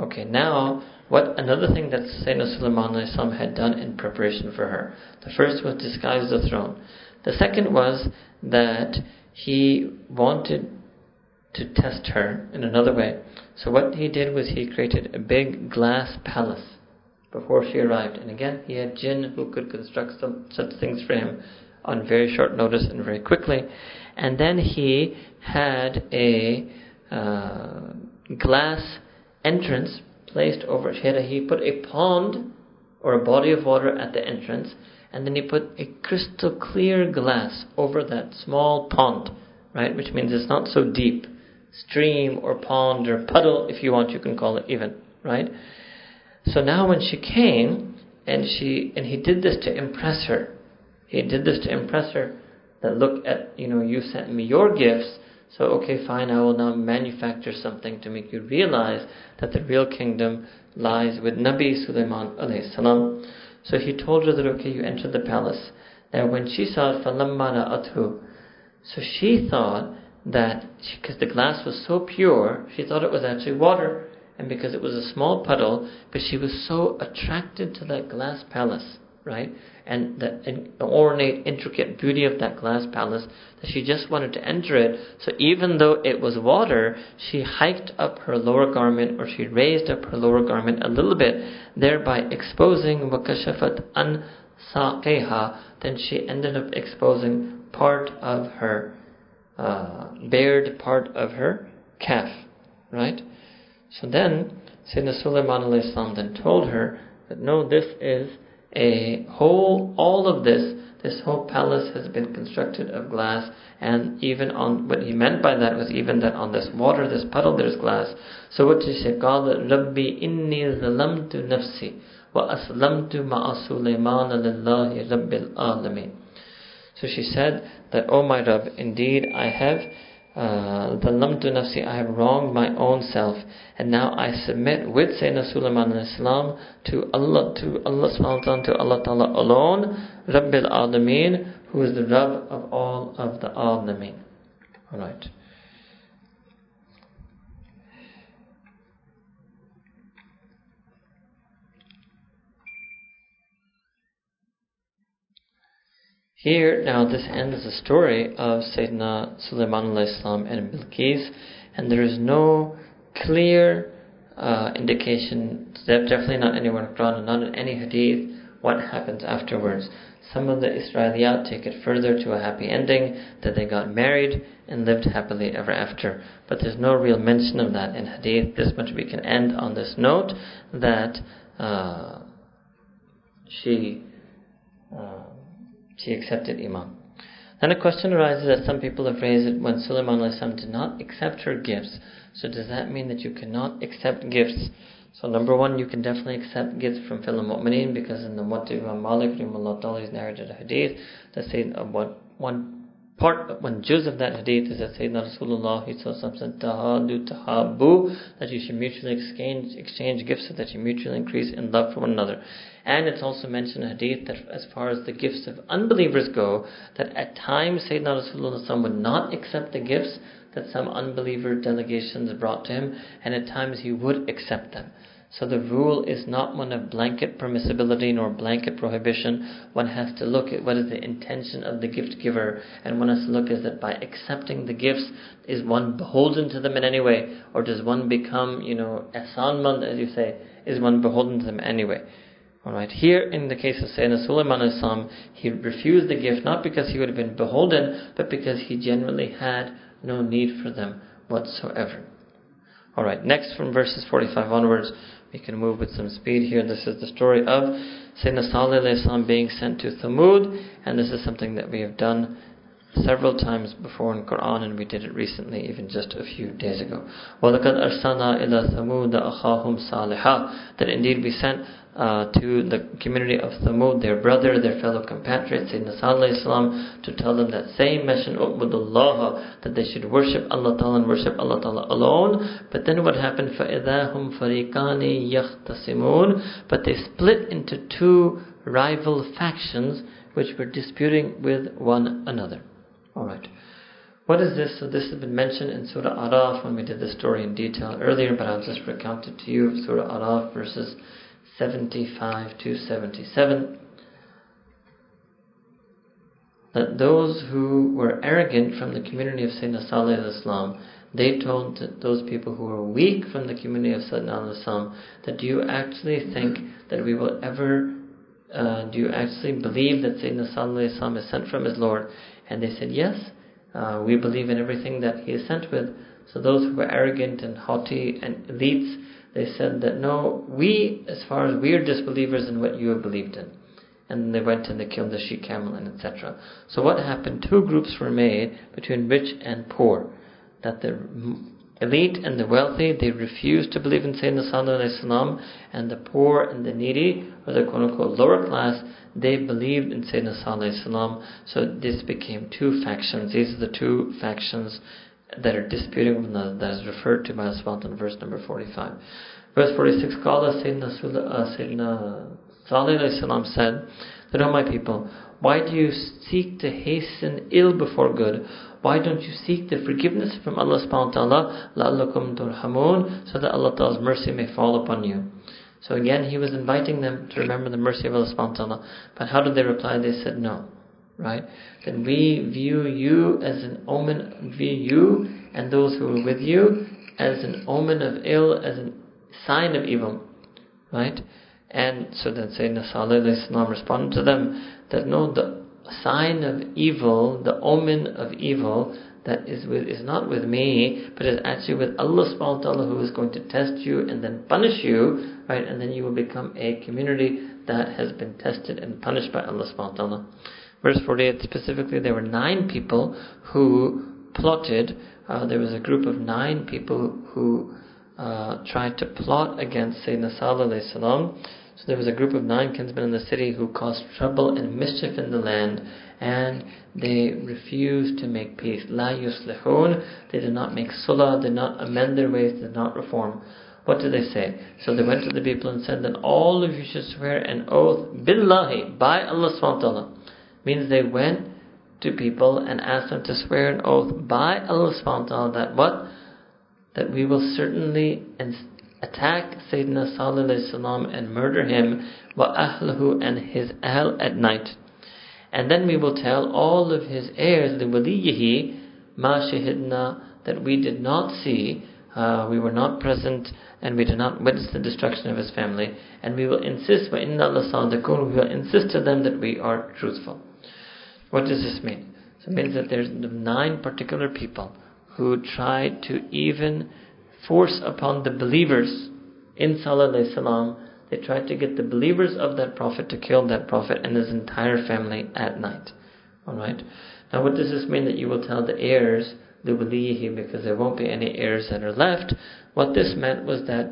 Okay, now what another thing that Sayyidina Sulaiman had done in preparation for her. The first was disguise the throne. The second was that he wanted to test her in another way. So what he did was he created a big glass palace before she arrived. And again, he had jinn who could construct some, such things for him on very short notice and very quickly. And then he had a uh, glass entrance placed over. He, had a, he put a pond or a body of water at the entrance, and then he put a crystal clear glass over that small pond, right? Which means it's not so deep. Stream or pond or puddle, if you want, you can call it even, right? So now when she came, and she and he did this to impress her. He did this to impress her. That look at you know you sent me your gifts, so okay fine I will now manufacture something to make you realize that the real kingdom lies with Nabi Sulaiman alayhi salam. So he told her that okay you enter the palace. Now when she saw it, athu, so she thought that because the glass was so pure, she thought it was actually water and because it was a small puddle, but she was so attracted to that glass palace, right? And the, ornate, intricate beauty of that glass palace she just wanted to enter it. So even though it was water, she hiked up her lower garment or she raised up her lower garment a little bit, thereby exposing wakashafat an saqiha. Then she ended up exposing part of her uh, bared part of her calf, right? So then Sayyidina Sulaiman then told her that no, this is a whole, all of this, this whole palace has been constructed of glass, and even on what he meant by that was even that on this water, this puddle, there's glass. So what did he say? قال ربي إني ظلمت نفسي وأسلمت مع سليمان لله رب العالمين. So she said that, O oh my Rabb, indeed I have uh, ظلمت نفسي, I have wronged my own self, and now I submit with Sayyidina Sulaiman Islam to Allah, to Allah subhanahu to Allah Ta'ala alone, Rabbil Alameen, who is the Rabb of all of the Alameen. Alright. Here, now, this ends the story of Sayyidina Sulaiman Islam and Bilqis, and there is no clear uh, indication, definitely not anywhere in Quran, not in any hadith, what happens afterwards. Some of the Israeliyat take it further to a happy ending, that they got married and lived happily ever after. But there's no real mention of that in hadith. This much we can end on this note that uh, she. Uh, she accepted Iman. Then a question arises that some people have raised it when Sulaiman did not accept her gifts. So does that mean that you cannot accept gifts? So number one, you can definitely accept gifts from Phil Mu'mineen because in the Muwatta Imam Malik he's narrated a hadith that says uh, one, part, one juz of that hadith is that Sayyidina Rasulullah he saw some said, tahadu tahabu, that you should mutually exchange, exchange gifts so that you mutually increase in love for one another. And it's also mentioned in hadith that as far as the gifts of unbelievers go, that at times Sayyidina Rasulullah would not accept the gifts that some unbeliever delegations brought to him, and at times he would accept them. So the rule is not one of blanket permissibility nor blanket prohibition. One has to look at what is the intention of the gift giver, and one has to look at that by accepting the gifts, is one beholden to them in any way, or does one become, you know, asanmand, as you say, is one beholden to them anyway? Alright, here in the case of Sayyidina Sulaiman Islam, he refused the gift not because he would have been beholden, but because he generally had no need for them whatsoever. Alright, next from verses 45 onwards, we can move with some speed here. This is the story of Sayyidina Salih being sent to Thamud, and this is something that we have done several times before in Quran, and we did it recently, even just a few days ago. وَلَقَدْ أَرْسَلْنَا إِلَى ثَمُودَ أَخَاهُمْ صَالِحًا That indeed we sent uh, to the community of Thamud, their brother, their fellow compatriot, Sayyidina Salih Islam, to tell them that same mission, Ubudullah, that they should worship Allah Ta'ala and worship Allah Ta'ala alone. But then what happened? فَإِذَا هُمْ فَرِيقَانِ يَخْتَصِمُونَ But they split into two rival factions which were disputing with one another. Alright. What is this? So this has been mentioned in Surah Araf when we did the story in detail earlier, but I'll just recount it to you. Surah Araf verses 75 to 77 that those who were arrogant from the community of Sayyidina Salih al-Islam, they told those people who were weak from the community of Sayyidina al-Islam that do you actually think that we will ever, uh, do you actually believe that Sayyidina Salih al-Islam is sent from his Lord? And they said, yes, uh, we believe in everything that he is sent with. So those who were arrogant and haughty and elites, they said that no, we, as far as we are disbelievers in what you have believed in. And they went and they killed the she camel and etc. So what happened? Two groups were made between rich and poor. That the elite and the wealthy, they refused to believe in Sayyidina Sallallahu and the poor and the needy, or the quote unquote lower class, they believed in Sayyidina Sallallahu So this became two factions. These are the two factions that are disputing one another, that is referred to by Allah in verse number 45. Verse 46, Qala Sayyidina, uh, Salih said that, O my people, why do you seek to hasten ill before good? Why don't you seek the forgiveness from Allah subhanahu wa ta'ala, turhamun, so that Allah Ta'ala's mercy may fall upon you. So again, he was inviting them to remember the mercy of Allah subhanahu wa ta'ala. But how did they reply? They said no. Right? Then we view you as an omen, view you and those who are with you as an omen of ill, as a sign of evil. Right? And so then Sayyidina Salih responded to them that no, the sign of evil, the omen of evil, that is with is not with me, but is actually with Allah subhanahu wa ta'ala who is going to test you and then punish you, right? And then you will become a community that has been tested and punished by Allah subhanahu wa ta'ala. Verse 48 specifically, there were nine people who plotted, uh, there was a group of nine people who uh, tried to plot against Sayyidina Salih salam. So there was a group of nine kinsmen in the city who caused trouble and mischief in the land and they refused to make peace. La yuslihun, they did not make sulah, did not amend their ways, did not reform. What did they say? So they went to the people and said that all of you should swear an oath, billahi, by Allah subhanahu Means they went to people and asked them to swear an oath by Allah subhanahu that what? That we will certainly attack Sayyidina Salih and murder him, wa ahlahu and his ahl at night. And then we will tell all of his heirs, the waliyihi, ma shahidna, that we did not see, uh, we were not present, and we did not witness the destruction of his family. And we will insist, wa inna we will insist to them that we are truthful. What does this mean? So it means that there's nine particular people who tried to even force upon the believers in Salih salam they tried to get the believers of that prophet to kill that prophet and his entire family at night. Alright? Now what does this mean that you will tell the heirs, the walihi, because there won't be any heirs that are left? What this meant was that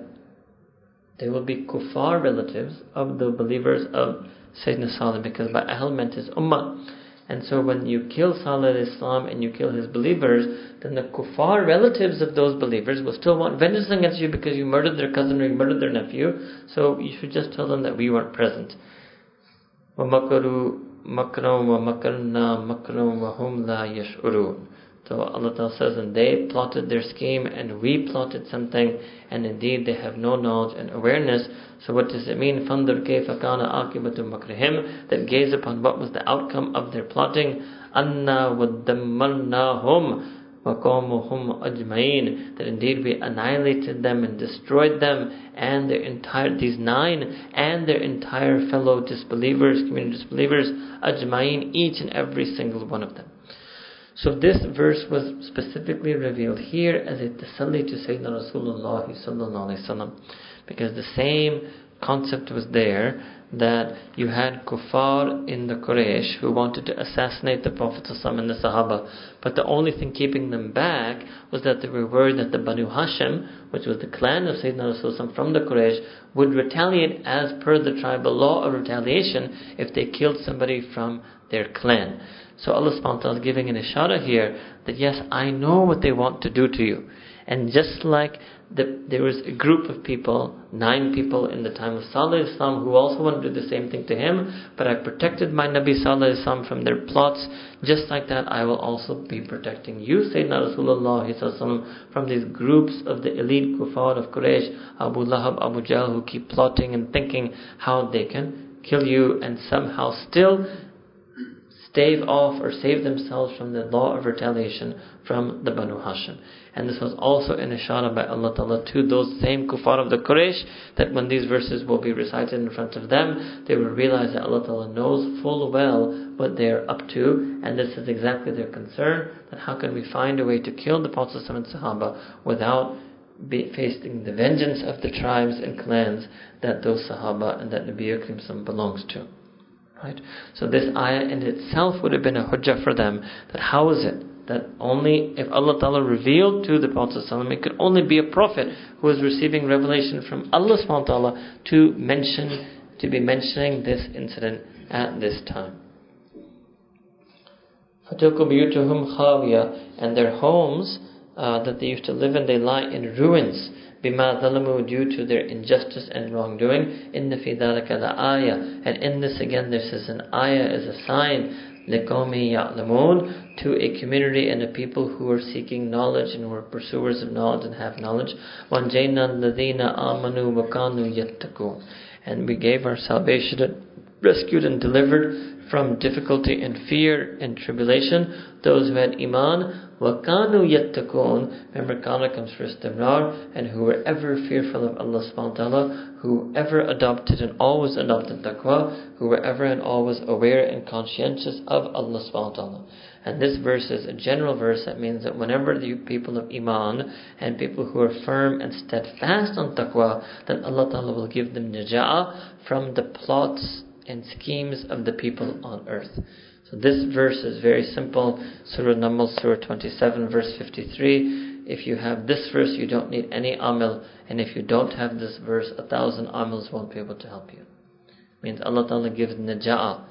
there will be kuffar relatives of the believers of Sayyidina Salih because by Ahl meant his ummah. And so when you kill Salih Islam and you kill his believers, then the kuffar relatives of those believers will still want vengeance against you because you murdered their cousin or you murdered their nephew. So you should just tell them that we weren't present. وَمَكَرُوا مَكْرًا وَمَكَرْنَا مَكْرًا وَهُمْ لَا يَشْعُرُونَ so Allah Ta'ala says, and they plotted their scheme and we plotted something and indeed they have no knowledge and awareness. So what does it mean? فَانْظُرْ كَيْفَ كَانَ عَاقِبَةُ مَكْرِهِمْ That gaze upon what was the outcome of their plotting. أَنَّا وَدَّمَّرْنَاهُمْ وَقَوْمُهُمْ أَجْمَعِينَ That indeed we annihilated them and destroyed them and their entire, these nine and their entire fellow disbelievers, community disbelievers, أجمعين, each and every single one of them. So this verse was specifically revealed here as a tasalli to Sayyidina Rasulullah because the same concept was there that you had kuffar in the Quraysh who wanted to assassinate the Prophet and the Sahaba, but the only thing keeping them back was that they were worried that the Banu Hashim, which was the clan of Sayyidina Rasulullah from the Quraysh, would retaliate as per the tribal law of retaliation if they killed somebody from their clan. So Allah subhanahu wa ta'ala is giving an ishara here that yes, I know what they want to do to you. And just like the, there was a group of people, nine people in the time of Salih Islam who also wanted to do the same thing to him, but I protected my Nabi Salih Islam from their plots, just like that I will also be protecting you, Sayyidina Rasulullah from these groups of the elite kuffar of Quraysh, Abu Lahab, Abu Jahl, who keep plotting and thinking how they can kill you and somehow still stave off or save themselves from the law of retaliation from the Banu Hashim. And this was also an ishara by Allah Ta'ala to those same kuffar of the Quraysh, that when these verses will be recited in front of them, they will realize that Allah Ta'ala knows full well what they are up to, and this is exactly their concern, that how can we find a way to kill the Prophet and Sahaba without be facing the vengeance of the tribes and clans that those Sahaba and that Nabi Akram belongs to. Right? So this ayah in itself would have been a hujjah for them that how is it that only if Allah Ta'ala revealed to the Prophet it could only be a prophet who was receiving revelation from Allah Ta'ala to mention to be mentioning this incident at this time. and their homes uh, that they used to live in, they lie in ruins bima zalamu due to their injustice and wrongdoing. In the fi dhalika la ayah. And in this again, this is an ayah, is a sign لِقَوْمِ يَعْلَمُونَ To a community and a people who are seeking knowledge and who are pursuers of knowledge and have knowledge. وَانْجَيْنَا الَّذِينَ آمَنُوا وَكَانُوا يَتَّقُونَ And we gave our salvation and rescued and delivered from difficulty and fear and tribulation those who had iman وَكَانُوا يَتَّقُونَ Remember, kana comes first istimrar, and who were ever fearful of Allah subhanahu wa ta'ala, who ever adopted and always adopted taqwa, who were ever and always aware and conscientious of Allah subhanahu wa ta'ala. And this verse is a general verse that means that whenever the people of Iman and people who are firm and steadfast on taqwa, then Allah ta'ala will give them naja'ah from the plots and schemes of the people on earth. So this verse is very simple. Surah Naml, Surah 27, verse 53. If you have this verse, you don't need any amil. And if you don't have this verse, a thousand amils won't be able to help you. It means Allah Ta'ala gives naja'ah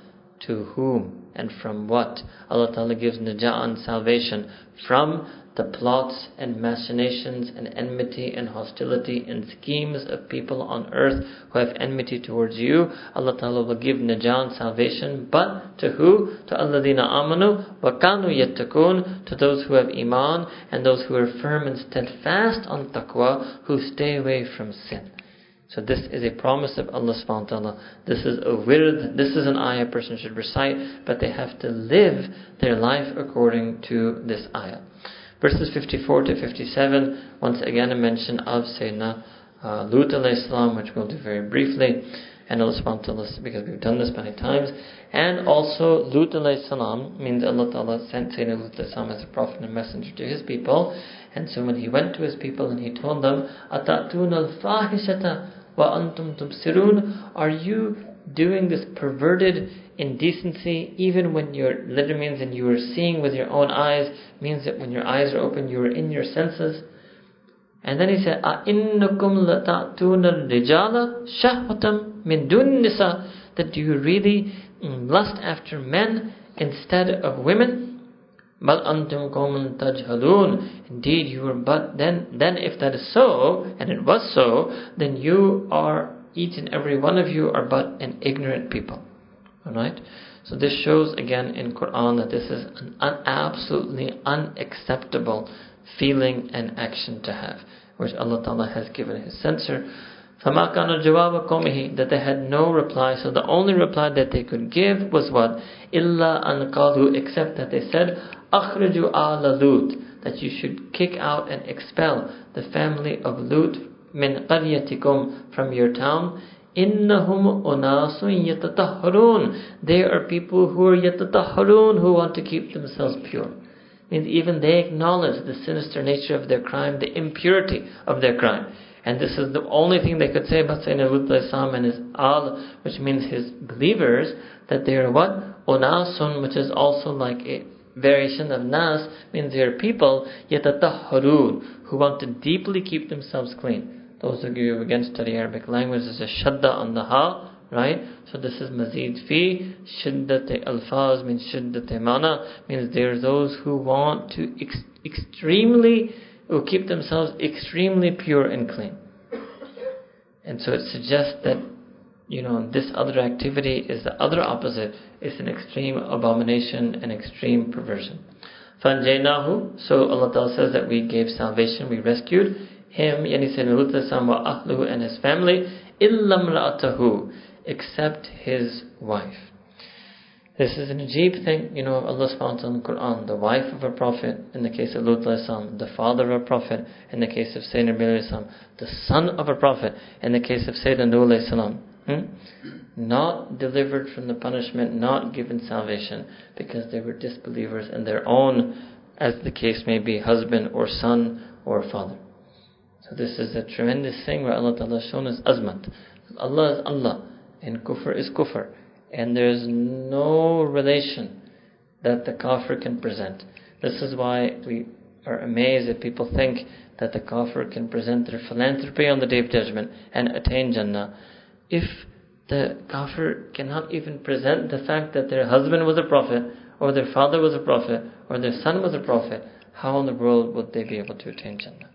to whom and from what. Allah Ta'ala gives naja'ah and salvation from the plots and machinations and enmity and hostility and schemes of people on earth who have enmity towards you. Allah Ta'ala will give najah salvation, but to who? To alladina amanu wa kanu yattakun, to those who have iman and those who are firm and steadfast on taqwa, who stay away from sin. So this is a promise of Allah subhanahu wa ta'ala. This is a wird, this is an ayah a person should recite, but they have to live their life according to this ayah. Verses 54 to 57, once again a mention of Sayyidina uh, Lut salam, which we'll do very briefly, and Allah subhanahu wa ta'ala, because we've done this many times. And also, Lut salam means Allah ta'ala sent Sayyidina Lut salam as a prophet and messenger to his people. And so when he went to his people and he told them, Atatun al-fahishata wa antum tubsirun, are you doing this perverted indecency, even when your literally means and you are seeing with your own eyes, means that when your eyes are open, you are in your senses. And then he said, "Innukum lata'tuna rijala shahwatam min dun nisa." That you really lust after men instead of women? But antum kumun tajhalun. Indeed, you were but then. Then, if that is so, and it was so, then you are each and every one of you are but an ignorant people. Alright? So this shows again in Quran that this is an un- absolutely unacceptable feeling and action to have, which Allah Ta'ala has given His censor. فَمَا كَانَ جَوَابَ قَوْمِهِ That they had no reply, so the only reply that they could give was what? إِلَّا أَنْ قَالُوا Except that they said, أَخْرِجُوا آلَ لُوتٍ That you should kick out and expel the family of Lut min qaryatikum from your town innahum unasun yatatahharun they are people who are yatatahharun who want to keep themselves pure means even they acknowledge the sinister nature of their crime the impurity of their crime and this is the only thing they could say about Sayyidina Islam and his al, which means his believers, that they are what? Unasun, which is also like a variation of nas, means they are people, yet who want to deeply keep themselves clean. Those of you against study Arabic language, there's a shadda on the ha, right? So this is mazid fi, shiddat alfaz means shiddat mana, means there are those who want to ex- extremely, who keep themselves extremely pure and clean. And so it suggests that, you know, this other activity is the other opposite. It's an extreme abomination and extreme perversion. Fanjaynahu, so Allah Ta'ala says that we gave salvation, we rescued him, yani Sayyidina wa ahluhu and his family, illam ra'atahu, except his wife. This is an ajib thing, you know, Allah subhanahu in the Quran, the wife of a prophet, in the case of Lut the father of a prophet, in the case of Sayyidina Nabi the son of a prophet, in the case of Sayyidina Nuh hmm? not delivered from the punishment, not given salvation, because they were disbelievers in their own, as the case may be, husband or son or father. So this is a tremendous thing where Allah Ta'ala has shown us azmat. Allah is Allah and kufr is kufr. And there is no relation that the kafir can present. This is why we are amazed that people think that the kafir can present their philanthropy on the day of judgment and attain Jannah. If the kafir cannot even present the fact that their husband was a prophet, or their father was a prophet, or their son was a prophet, how in the world would they be able to attain Jannah?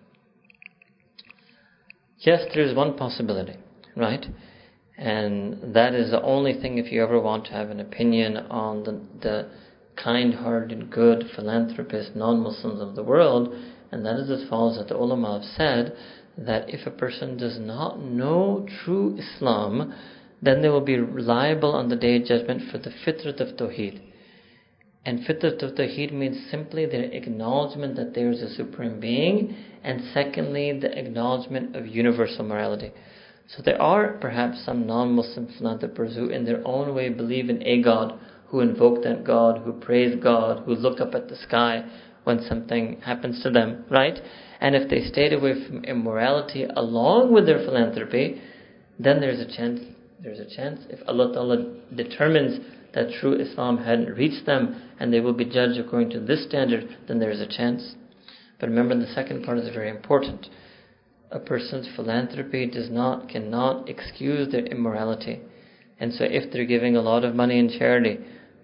Yes, there is one possibility, right? And that is the only thing if you ever want to have an opinion on the, the kind-hearted, good philanthropist non-Muslims of the world, and that is as follows that the ulama have said that if a person does not know true Islam, then they will be liable on the day of judgment for the fitrat of Tawheed. And fitrat of Tawheed means simply the acknowledgement that there is a supreme being, and secondly, the acknowledgement of universal morality. So there are perhaps some non-Muslim philanthropists who in their own way believe in a God, who invoke that God, who praise God, who look up at the sky when something happens to them, right? And if they stayed away from immorality along with their philanthropy, then there's a chance, there's a chance if Allah Ta'ala determines that true Islam hadn't reached them and they will be judged according to this standard, then there's a chance. But remember the second part is very important a person's philanthropy does not cannot excuse their immorality. And so if they're giving a lot of money in charity,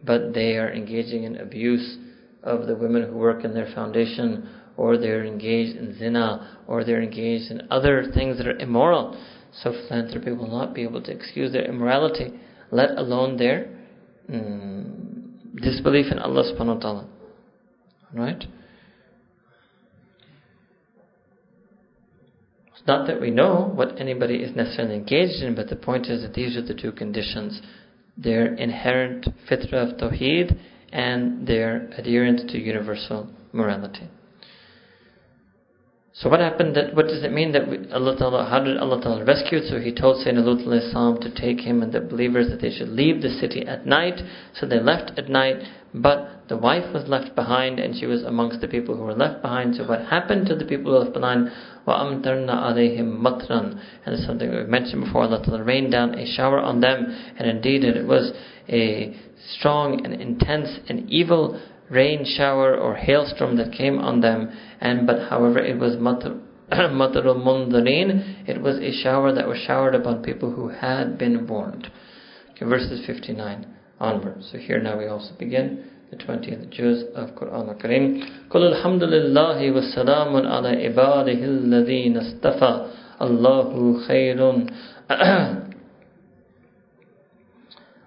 but they are engaging in abuse of the women who work in their foundation, or they're engaged in zina, or they're engaged in other things that are immoral, so philanthropy will not be able to excuse their immorality, let alone their mm, disbelief in Allah subhanahu wa ta'ala. Right? It's not that we know what anybody is necessarily engaged in, but the point is that these are the two conditions their inherent fitrah of Tawheed and their adherence to universal morality. So what happened? That what does it mean that we, Allah Ta'ala? How did Allah Ta'ala rescue? So He told Sayyidina Lut to take him and the believers that they should leave the city at night. So they left at night, but the wife was left behind, and she was amongst the people who were left behind. So what happened to the people who were left behind? وَأَمْتَرْنَا عَلَيْهِمْ مَطْرًا And it's something we've mentioned before. Allah Ta'ala rained down a shower on them, and indeed it was a strong and intense and evil rain shower or hailstorm that came on them. And but however, it was matarul mundarin. It was a shower that was showered upon people who had been warned. Okay, verses 59 onwards. So here now we also begin the 20th juz of Quran al-Karim. قل الحمد لله والسلام على عباده الذين اصطفى الله خير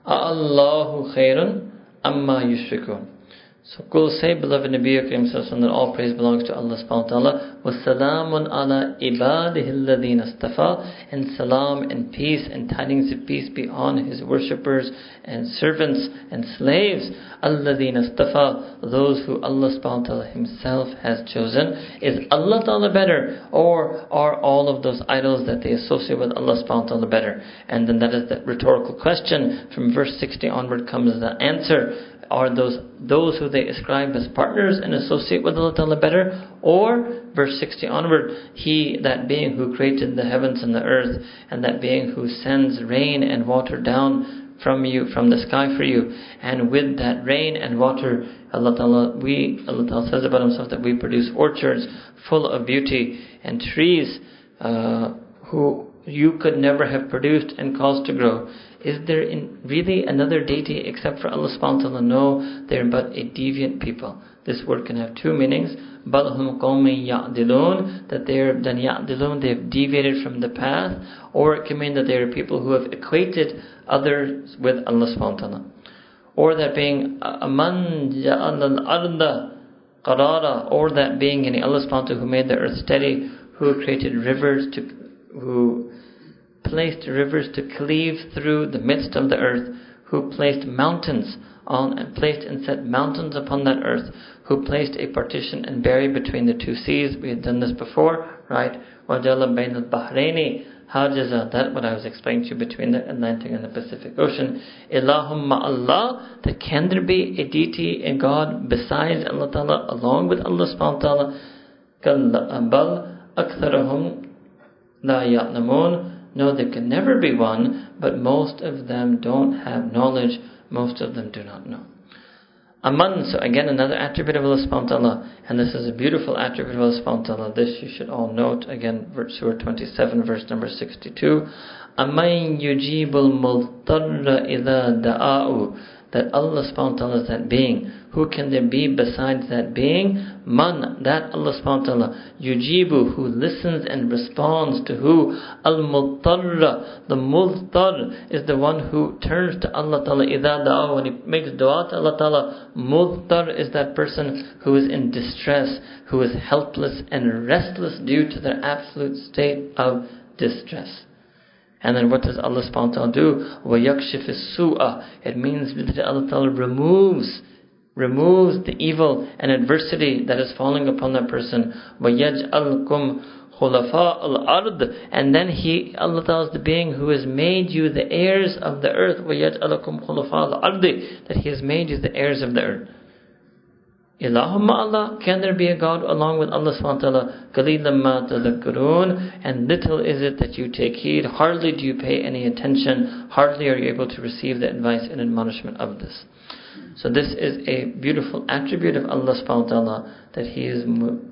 الله خير أما يشركون Sukul say, beloved Nabi Karim that all praise belongs to Allah subhanahu wa ta'ala. Wassalamun ala ibadihi alladhina astafa. And salam and peace and tidings of peace be on his worshippers and servants and slaves. Alladhina astafa. Those who Allah subhanahu wa ta'ala himself has chosen. Is Allah ta'ala better? Or are all of those idols that they associate with Allah subhanahu wa ta'ala better? And then that is the rhetorical question. From verse 60 onward comes the answer are those those who they ascribe as partners and associate with Allah Ta'ala better? Or, verse 60 onward, He, that being who created the heavens and the earth, and that being who sends rain and water down from you, from the sky for you, and with that rain and water, Allah Ta'ala, we, Allah Ta'ala says about Himself that we produce orchards full of beauty and trees, uh, who you could never have produced and caused to grow. Is there really another deity except for Allah subhanahu wa ta'ala? No, they're but a deviant people. This word can have two meanings. Balhum qawmin that they're then ya'dilun, they've deviated from the path, or it can mean that they are people who have equated others with Allah subhanahu wa ta'ala. Or that being aman ja'al al-arda or that being any Allah subhanahu wa ta'ala who made the earth steady, who created rivers to, who placed rivers to cleave through the midst of the earth, who placed mountains on and placed and set mountains upon that earth, who placed a partition and barrier between the two seas. We had done this before, right? Wajala bain al Bahraini. Hajiza, that what I was explaining to you between the Atlantic and the Pacific Ocean. Allahumma Allah, that can there be a deity, a God besides Allah Ta'ala, along with Allah subhanahu wa ta'ala? Kalla bal aktharahum la ya'lamun no, there can never be one, but most of them don't have knowledge, most of them do not know. Aman, so again another attribute of Allah subhanahu wa ta'ala, and this is a beautiful attribute of Allah subhanahu wa ta'ala. This you should all note, again, Surah 27, verse number 62. Aman yujibul multarra ila da'a'u. That Allah subhanahu wa ta'ala is that being. Who can there be besides that being? Man, that Allah subhanahu wa ta'ala. Yujibu, who listens and responds to who? Al-Muttarra. The Muttar is the one who turns to Allah ta'ala. Idha da'a, when he makes dua to Allah ta'ala. Muttar is that person who is in distress, who is helpless and restless due to their absolute state of distress. And then what does Allah subhanahu wa ta'ala do? وَيَكْشِفِ السُّوءَ It means that Allah ta'ala removes removes the evil and adversity that is falling upon that person. وَيَجْعَلْكُمْ khulafa al-ard and then he Allah Ta'ala is the being who has made you the heirs of the earth وَيَجْعَلَكُمْ khulafa al-ard that he has made you the heirs of the earth Ilahumma Allah, can there be a God along with Allah subhanahu wa ta'ala? And little is it that you take heed, hardly do you pay any attention, hardly are you able to receive the advice and admonishment of this. So this is a beautiful attribute of Allah subhanahu wa ta'ala, that He is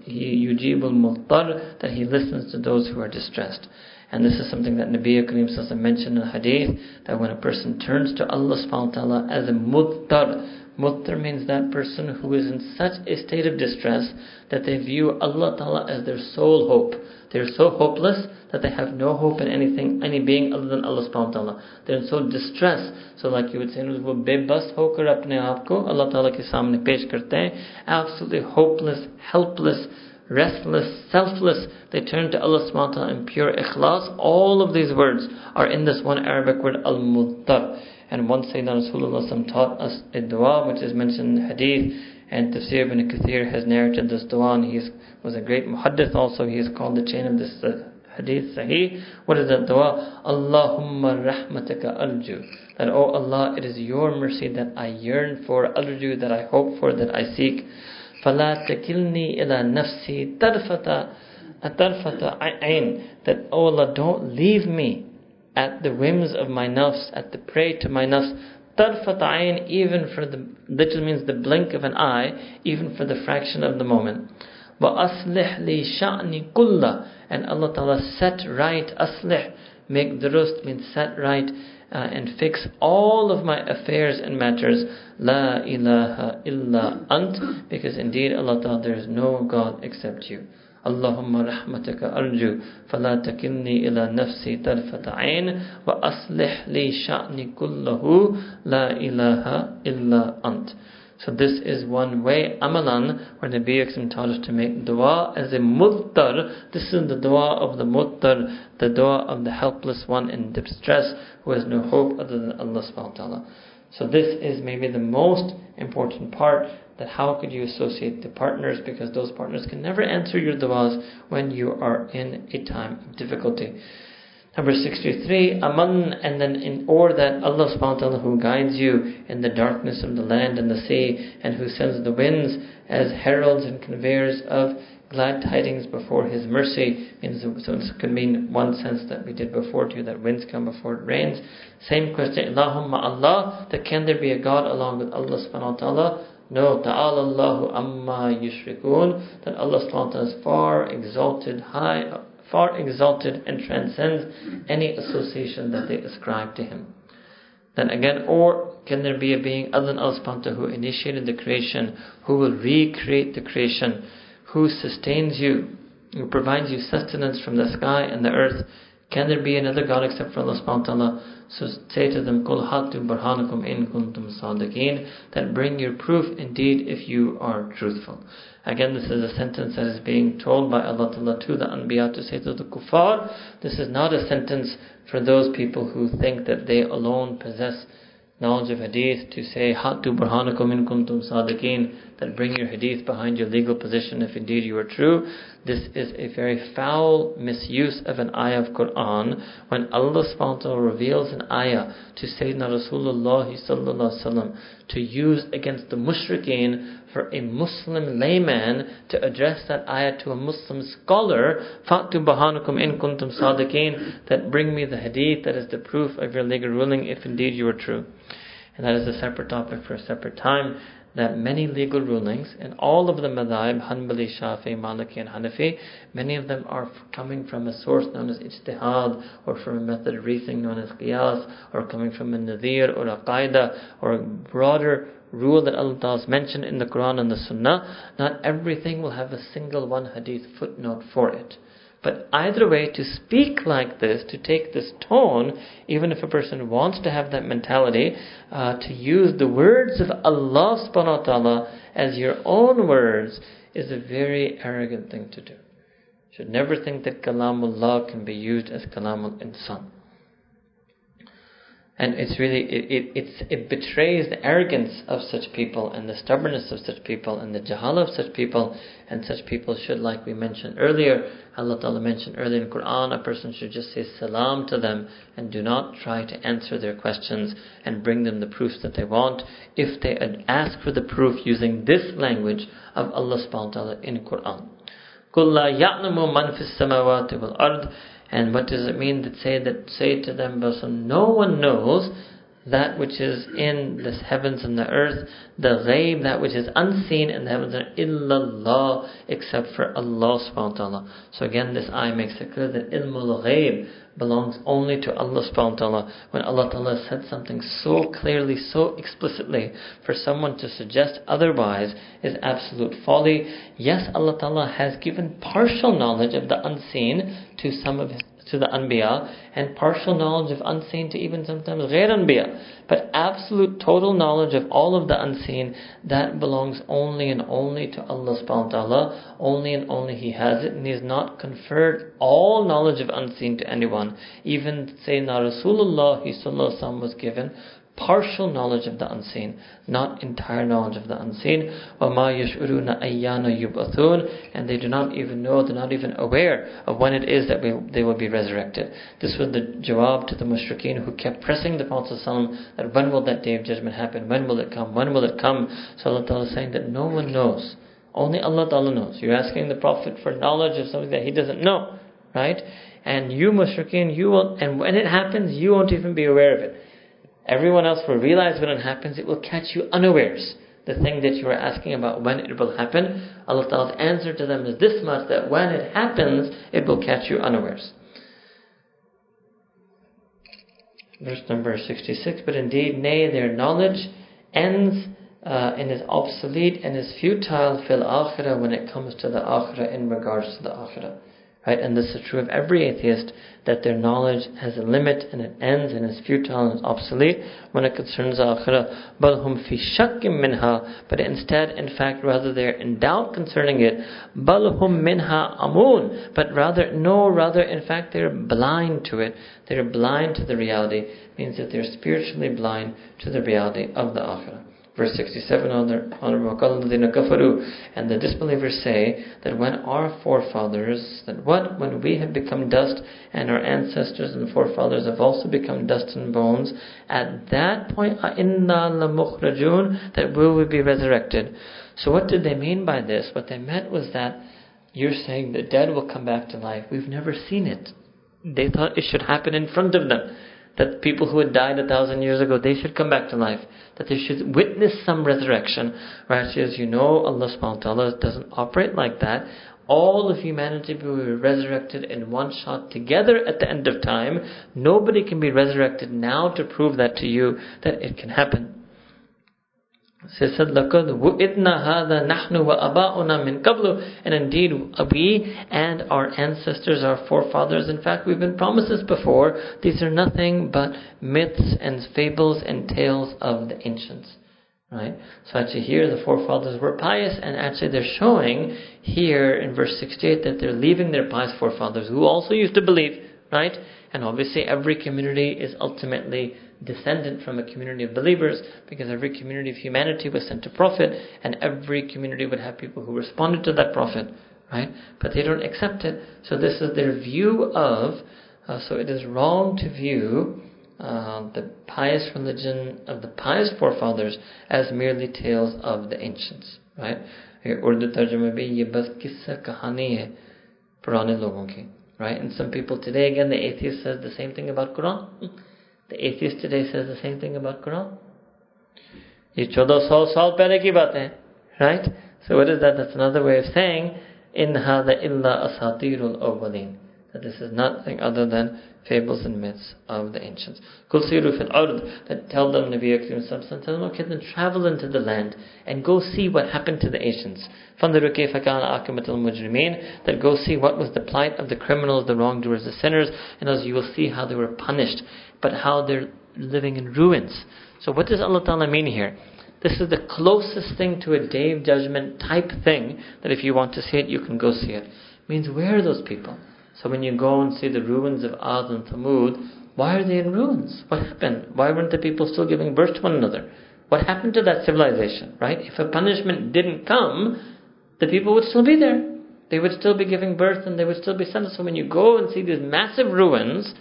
He yujibul muttar, that He listens to those who are distressed. And this is something that Nabi Kareem mentioned in hadith, that when a person turns to Allah subhanahu wa ta'ala as a muttar, Muttar means that person who is in such a state of distress that they view Allah Ta'ala as their sole hope. They're so hopeless that they have no hope in anything, any being other than Allah subhanahu wa ta'ala. They're in so distress. So like you would say, वो बेबस होकर अपने आप को Allah Ta'ala के सामने पेश करते हैं. Absolutely hopeless, helpless, restless, selfless. They turn to Allah subhanahu wa ta'ala in pure ikhlas. All of these words are in this one Arabic word, al-muttar. And once Sayyidina Rasulullah taught us a dua which is mentioned in hadith and Tafsir ibn Kathir has narrated this dua and he was a great muhaddith also. He is called the chain of this uh, hadith sahih. What is that dua? Allahumma rahmataka arju. That, oh Allah, it is your mercy that I yearn for, arju, that I hope for, that I seek. فَلَا تَكِلْنِي إِلَى نَفْسِي تَرْفَةَ أَتَرْفَةَ عَيْن That, oh Allah, don't leave me at the whims of my nafs, at the prey to my nafs. Tarfat ayn, even for the, literally means the blink of an eye, even for the fraction of the moment. وَأَصْلِحْ لِي شَأْنِ كُلَّ And Allah Ta'ala set right, aslih, make durust, means set right, uh, and fix all of my affairs and matters. La ilaha illa ant, because indeed Allah Ta'ala, there is no God except you. اللهم رحمتك أرجو فلا تكلني إلى نفسي طرفة عين وأصلح لي شأني كله لا إله إلا أنت So this is one way, amalan, where Nabi Aksim taught us to make dua as a muttar. This is the dua of the muttar, the dua of the helpless one in distress, who has no hope other than Allah subhanahu wa ta'ala. So this is maybe the most important part that how could you associate the partners because those partners can never answer your du'as when you are in a time of difficulty. Number 63, aman, and then in or that Allah subhanahu wa ta'ala who guides you in the darkness of the land and the sea and who sends the winds as heralds and conveyors of glad tidings before His mercy. So it could mean one sense that we did before too, that winds come before it rains. Same question, Allahumma Allah, that can there be a God along with Allah subhanahu wa ta'ala? No, ta'ala Allahu amma yushrikun, that Allah subhanahu is far exalted, high, far exalted and transcends any association that they ascribe to Him. Then again, or can there be a being other than Allah subhanahu who initiated the creation, who will recreate the creation, who sustains you, who provides you sustenance from the sky and the earth, can there be another God except for Allah subhanahu? So say to them, Kul hatu in kuntum sadiqeen, that bring your proof indeed if you are truthful. Again, this is a sentence that is being told by Allah Ta'ala to the Anbiya to say to the kuffar. This is not a sentence for those people who think that they alone possess knowledge of hadith to say hatu burhanakum in kuntum sadiqeen that bring your hadith behind your legal position if indeed you are true this is a very foul misuse of an ayah of Quran when Allah subhanahu reveals an ayah to Sayyidina Rasulullah sallallahu to use against the mushrikeen for a Muslim layman to address that ayah to a Muslim scholar, hatu burhanakum in kuntum sadiqeen, that bring me the hadith that is the proof of your legal ruling if indeed you are true. And that is a separate topic for a separate time. That many legal rulings in all of the madhaib, Hanbali, Shafi, Maliki, and Hanafi, many of them are coming from a source known as ijtihad, or from a method of reasoning known as qiyas, or coming from a nadir or a qaida, or a broader rule that Allah has mentioned in the Quran and the Sunnah. Not everything will have a single one hadith footnote for it. But either way, to speak like this, to take this tone, even if a person wants to have that mentality, uh, to use the words of Allah subhanahu wa ta'ala as your own words is a very arrogant thing to do. You should never think that kalamullah can be used as kalamul insan and it's really it, it, it betrays the arrogance of such people and the stubbornness of such people and the jahala of such people and such people should like we mentioned earlier Allah Ta'ala mentioned earlier in Quran, a person should just say salam to them and do not try to answer their questions and bring them the proofs that they want. If they ask for the proof using this language of Allah subhanahu wa ta'ala in Quran. Kulla man fis samawati wal ard. And what does it mean to say that say to them, person, no one knows that which is in the heavens and the earth, the ghaib, that which is unseen in the heavens and illallah, except for Allah subhanahu wa ta'ala. So again, this ayah makes it clear that ilmul ghaib belongs only to Allah subhanahu wa ta'ala. When Allah ta'ala said something so clearly, so explicitly, for someone to suggest otherwise is absolute folly. Yes, Allah ta'ala has given partial knowledge of the unseen to some of his to the Anbiya and partial knowledge of unseen to even sometimes Ghair Anbiya. But absolute total knowledge of all of the unseen, that belongs only and only to Allah subhanahu wa ta'ala. Only and only He has it and He has not conferred all knowledge of unseen to anyone. Even Sayyidina Rasulullah was given partial knowledge of the unseen, not entire knowledge of the unseen. وَمَا يَشْعُرُونَ أَيَّانَ يُبْعَثُونَ And they do not even know, they're not even aware of when it is that we, they will be resurrected. This was the jawab to the mushrikeen who kept pressing the Prophet ﷺ that when will that day of judgment happen? When will it come? When will it come? So Allah Ta'ala is saying that no one knows. Only Allah Ta'ala knows. You're asking the Prophet for knowledge of something that he doesn't know. Right? And you mushrikeen, you will, and when it happens, you won't even be aware of it. Everyone else will realize when it happens, it will catch you unawares. The thing that you are asking about when it will happen, Allah Ta'ala's answer to them is this much that when it happens, it will catch you unawares. Verse number 66 But indeed, nay, their knowledge ends uh, and is obsolete and is futile fil akhirah when it comes to the akhirah in regards to the akhirah. Right? And this is true of every atheist, that their knowledge has a limit and it ends and is futile and is obsolete when it concerns the. Balhum fi minha. But instead, in fact, rather they're in doubt concerning it. Balhum minha amun. But rather, no, rather, in fact, they're blind to it. They're blind to the reality. It means that they're spiritually blind to the reality of the akhirah. Verse 67 on and the disbelievers say that when our forefathers, that what? When we have become dust and our ancestors and forefathers have also become dust and bones, at that point, inna lamukhrajun, that we will be resurrected. So what did they mean by this? What they meant was that you're saying the dead will come back to life. We've never seen it. They thought it should happen in front of them that people who had died a thousand years ago, they should come back to life, that they should witness some resurrection. Right? As you know, Allah subhanahu wa ta'ala doesn't operate like that. All of humanity will be resurrected in one shot together at the end of time. Nobody can be resurrected now to prove that to you that it can happen. She said, لَقَدْ وُئِدْنَا هَذَا نَحْنُ وَأَبَاؤُنَا مِنْ قَبْلُ And indeed, we and our ancestors, our forefathers, in fact, we've been promised this before. These are nothing but myths and fables and tales of the ancients. Right? So actually here the forefathers were pious and actually they're showing here in verse 68 that they're leaving their pious forefathers who also used to believe, right? And obviously every community is ultimately descendant from a community of believers because every community of humanity was sent a prophet and every community would have people who responded to that prophet, right? But they don't accept it. So this is their view of, uh, so it is wrong to view uh, the pious religion of the pious forefathers as merely tales of the ancients, right? Urdu तर्जुमे भी ये बस किस्सा कहानी है पुराने लोगों की right and some people today again the atheist says the same thing about Quran the atheist today says the same thing about Quran. ये चौदह सौ साल पहले की बात है right so what is that that's another way of saying in hada illa asatirul awwalin that this is nothing other than fables and myths of the ancients. Kul siru fil ard, that tell them Nabi Akram tell them, okay, then travel into the land and go see what happened to the ancients. Fandaru kayfa kana akimatul mujrimeen, that go see what was the plight of the criminals, the wrongdoers, the sinners, and as you will see how they were punished, but how they're living in ruins. So what does Allah Ta'ala mean here? This is the closest thing to a day of judgment type thing that if you want to see it, you can go see it. it means where are those people? So when you go and see the ruins of Ad and Thamud, why are they in ruins? What happened? Why weren't the people still giving birth to one another? What happened to that civilization, right? If a punishment didn't come, the people would still be there. They would still be giving birth and they would still be sons. So when you go and see these massive ruins,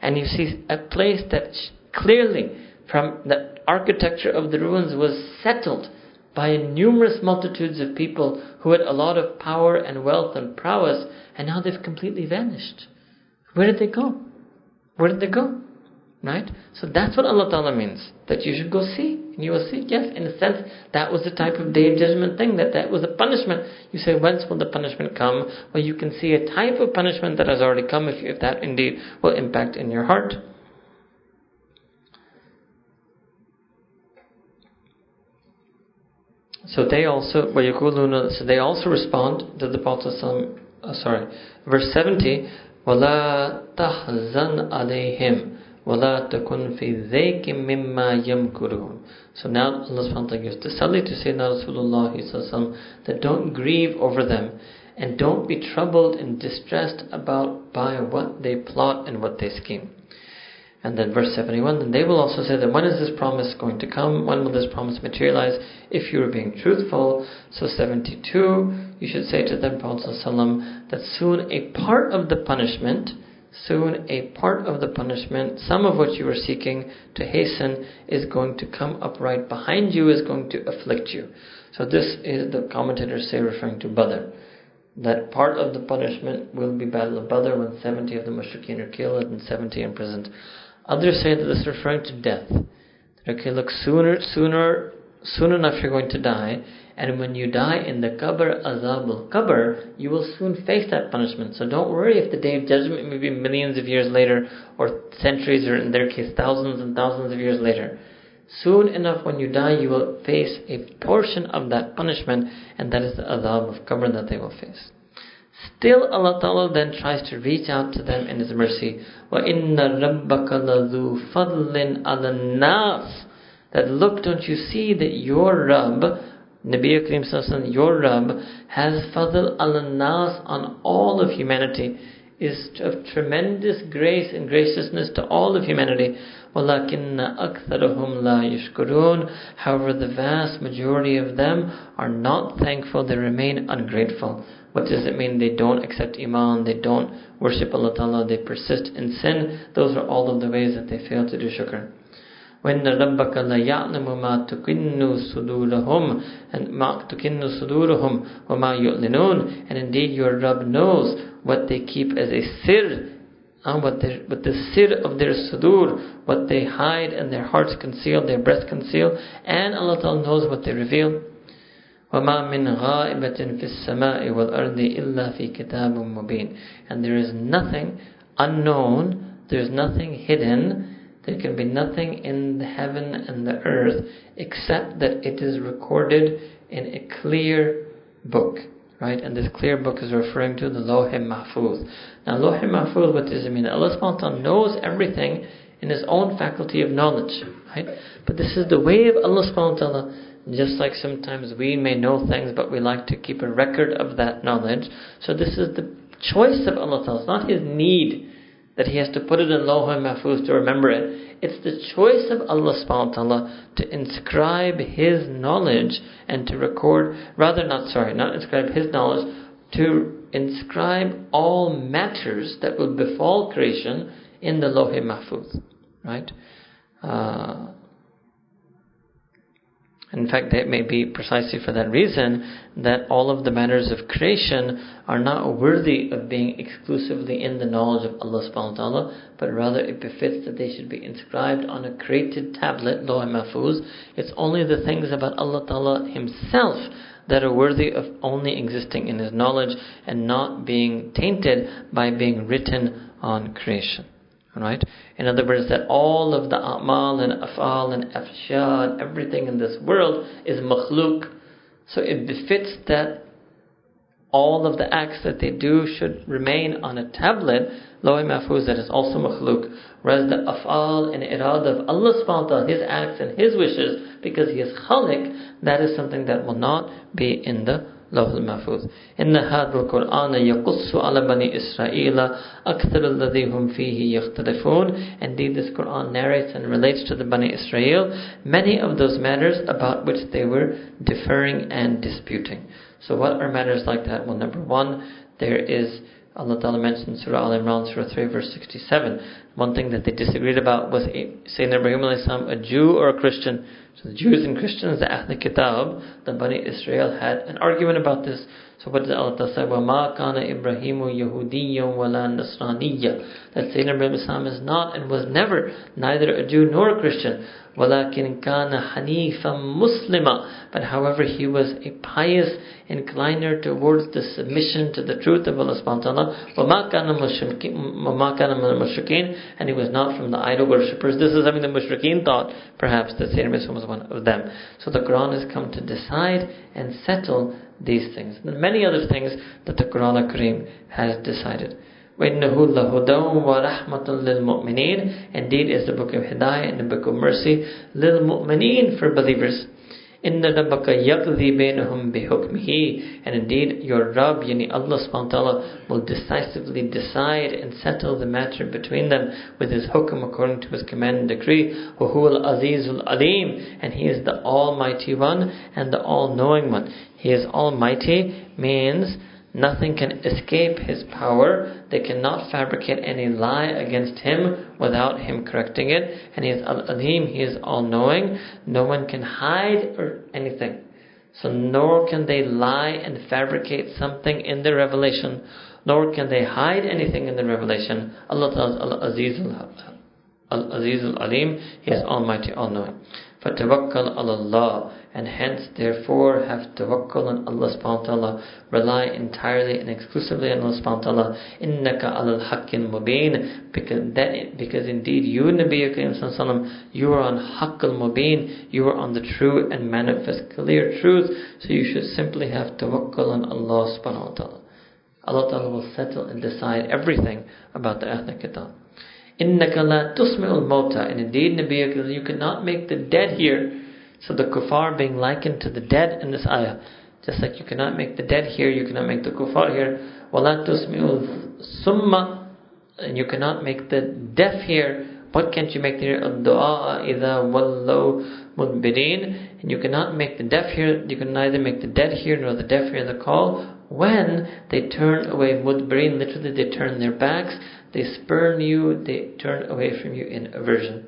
and you see a place that clearly, from the architecture of the ruins, was settled by numerous multitudes of people who had a lot of power and wealth and prowess, and now they've completely vanished. Where did they go? Where did they go? Right? So that's what Allah Ta'ala means. That you should go see. And you will see, yes, in a sense, that was the type of day of judgment thing, that that was a punishment. You say, whence will the punishment come? Well, you can see a type of punishment that has already come if, if that indeed will impact in your heart. So they also, so they also respond to the Prophet uh, sorry, verse 70, وَلَا تَحْزَنْ عَلَيْهِمْ وَلَا تَكُنْ فِي ذَيْكٍ مِمَّا يَمْكُرُونَ so now Allah subhanahu gives tasalli to Sayyidina Rasulullah um, that don't grieve over them and don't be troubled and distressed about by what they plot and what they scheme. And then verse 71, then they will also say that when is this promise going to come? When will this promise materialize? If you are being truthful. So 72, you should say to them, Prophet that soon a part of the punishment, soon a part of the punishment, some of what you were seeking to hasten is going to come up right behind you, is going to afflict you. So this is the commentators say referring to Badr that part of the punishment will be Battle of Badr when 70 of the mushrikeen are killed and 70 imprisoned. Others say that this is referring to death. Okay, look, sooner, sooner, soon enough you're going to die, and when you die in the qabr, azab al qabr, you will soon face that punishment. So don't worry if the day of judgment may be millions of years later, or centuries, or in their case, thousands and thousands of years later. Soon enough, when you die, you will face a portion of that punishment, and that is the azab of qabr that they will face. Still, Allah Ta'ala then tries to reach out to them in His mercy. وَإِنَّ رَبَّكَ لَذُو فَضْلٍ عَلَى النَّاسِ That look, don't you see that your Rabb, Nabi Akrim Sassan, your Rabb, has fadl al nas on all of humanity, is of tremendous grace and graciousness to all of humanity. وَلَكِنَّ أَكْثَرَهُمْ لَا يَشْكُرُونَ However, the vast majority of them are not thankful, they remain ungrateful. What does it mean? They don't accept Iman, they don't worship Allah Ta'ala, they persist in sin. Those are all of the ways that they fail to do shukr. وَإِنَّ رَبَّكَ لَيَعْلَمُ مَا تُكِنُّ صُدُورَهُمْ and مَا تُكِنُّ صُدُورُهُمْ وَمَا يُعْلِنُونَ And indeed your Rabb knows what they keep as a sir, uh, what, what the sir of their sudur, what they hide and their hearts conceal, their breasts conceal, and Allah Ta'ala knows what they reveal. وَمَا مِنْ غَائِبَةٍ فِي السَّمَاءِ وَالْأَرْضِ إِلَّا فِي كِتَابٍ مُبِينٍ And there is nothing unknown, there is nothing hidden, there can be nothing in the heaven and the earth except that it is recorded in a clear book. Right? And this clear book is referring to the Lawh Mahfuz. Now, Lawh Mahfuz, what does it mean? Allah subhanahu knows everything in His own faculty of knowledge. Right? But this is the way of Allah subhanahu just like sometimes we may know things, but we like to keep a record of that knowledge. So this is the choice of Allah Ta'ala. It's not His need that He has to put it in Lawh Mahfuz to remember it. It's the choice of Allah subhanahu wa ta'ala to inscribe His knowledge and to record, rather not, sorry, not inscribe His knowledge, to inscribe all matters that will befall creation in the Lawh Mahfuz. Right? Uh, In fact, it may be precisely for that reason that all of the matters of creation are not worthy of being exclusively in the knowledge of Allah subhanahu wa ta'ala, but rather it befits that they should be inscribed on a created tablet, Lawh Mahfuz. It's only the things about Allah ta'ala Himself that are worthy of only existing in His knowledge and not being tainted by being written on creation. Right? In other words, that all of the a'mal and af'al and afsha and everything in this world is makhluk. So it befits that all of the acts that they do should remain on a tablet, Lawh Mahfuz, that is also makhluk. Whereas the af'al and irada of Allah subhanahu wa ta'ala, His acts and His wishes, because He is khalik, that is something that will not be in the لوح المحفوظ إن هذا القرآن يقص على بني إسرائيل أكثر الذي هم فيه يختلفون Indeed this Quran narrates and relates to the Bani Israel many of those matters about which they were differing and disputing. So what are matters like that? Well number one, there is Allah Ta'ala mentioned Surah Al Imran, Surah 3, verse 67. One thing that they disagreed about was Sayyidina Ibrahim a Jew or a Christian. So the Jews and Christians, the Ahl Kitab, the Bani Israel had an argument about this. So what did Allah say? وَمَا كَانَ إِبْرَاهِيمُ يَهُودِيًّا وَلَا نَصْرَانِيًّا That Sayyidina Ibrahim is not and was never neither a Jew nor a Christian. وَلَكِنْ كَانَ حَنِيفًا مُسْلِمًا But however, he was a pious incliner towards the submission to the truth of Allah subhanahu wa ta'ala. وَمَا كَانَ مُشْرِكِينَ And he was not from the idol worshippers. This is something the mushrikeen thought, perhaps, that Sayyidina Ibrahim was one of them. So the Quran has come to decide and settle these things. And many other things that the Quran Kareem has decided. وَإِنَّهُ لَهُدًى وَرَحْمَةٌ لِلْمُؤْمِنِينَ Indeed is the book of Hidayah and the book of mercy لِلْمُؤْمِنِينَ for believers. إِنَّ رَبَّكَ يَقْضِي بَيْنَهُمْ بِحُكْمِهِ And indeed your Rabb, yani Allah subhanahu wa ta'ala, will decisively decide and settle the matter between them with His hukum according to His command and decree. وَهُوَ الْعَزِيزُ الْعَلِيمُ And He is the Almighty One and the All-Knowing One. He is Almighty means Nothing can escape his power. They cannot fabricate any lie against him without him correcting it. And he is Al-Alim, he is all-knowing. No one can hide or anything. So nor can they lie and fabricate something in the revelation, nor can they hide anything in the revelation. Allah tells Al-Aziz Al-Aziz Al-Alim, He is Almighty, All-Knowing. فَتَوَكَّلْ عَلَى اللَّهِ And hence, therefore, have tawakkul on Allah subhanahu wa ta'ala, rely entirely and exclusively on Allah subhanahu wa ta'ala, إِنَّكَ عَلَى الْحَقِّ الْمُبِينَ because, that, because indeed you, Nabi Karim you are on haqq al-mubin, you are on the true and manifest clear truth, so you should simply have tawakkul on Allah subhanahu wa ta'ala. Allah ta'ala will settle and decide everything about the Ahl Kitab. إِنَّكَ لَا تُسْمِعُ الْمَوْتَى And indeed, Nabi you cannot make the dead hear. So the kuffar being likened to the dead in this ayah. Just like you cannot make the dead hear, you cannot make the kuffar hear. وَلَا تُسْمِعُ السُّمَّ And you cannot make the deaf hear. What can't you make the hear? الدُّعَاءَ إِذَا وَلَّوْا مُدْبِرِينَ And you cannot make the deaf hear, you can neither make the dead hear nor the deaf hear the call when they turn away mudbirin, literally they turn their backs they spurn you, they turn away from you in aversion.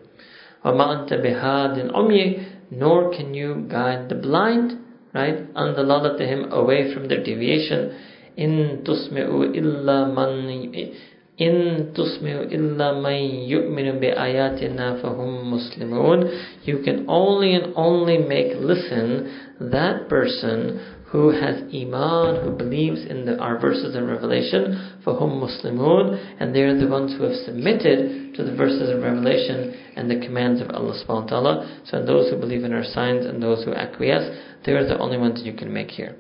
وَمَا أَنْتَ بِهَادٍ أُمْيِ Nor can you guide the blind, right? أَنْ ضَلَالَتِهِمْ Away from their deviation. إِن تُسْمِعُ إِلَّا مَنْ إن تسمع إلا من يؤمن بآياتنا فهم مسلمون You can only and only make listen that person who has iman, who believes in the, our verses in Revelation, for whom Muslimun, and they are the ones who have submitted to the verses in Revelation and the commands of Allah subhanahu wa ta'ala. So those who believe in our signs and those who acquiesce, they are the only ones you can make here.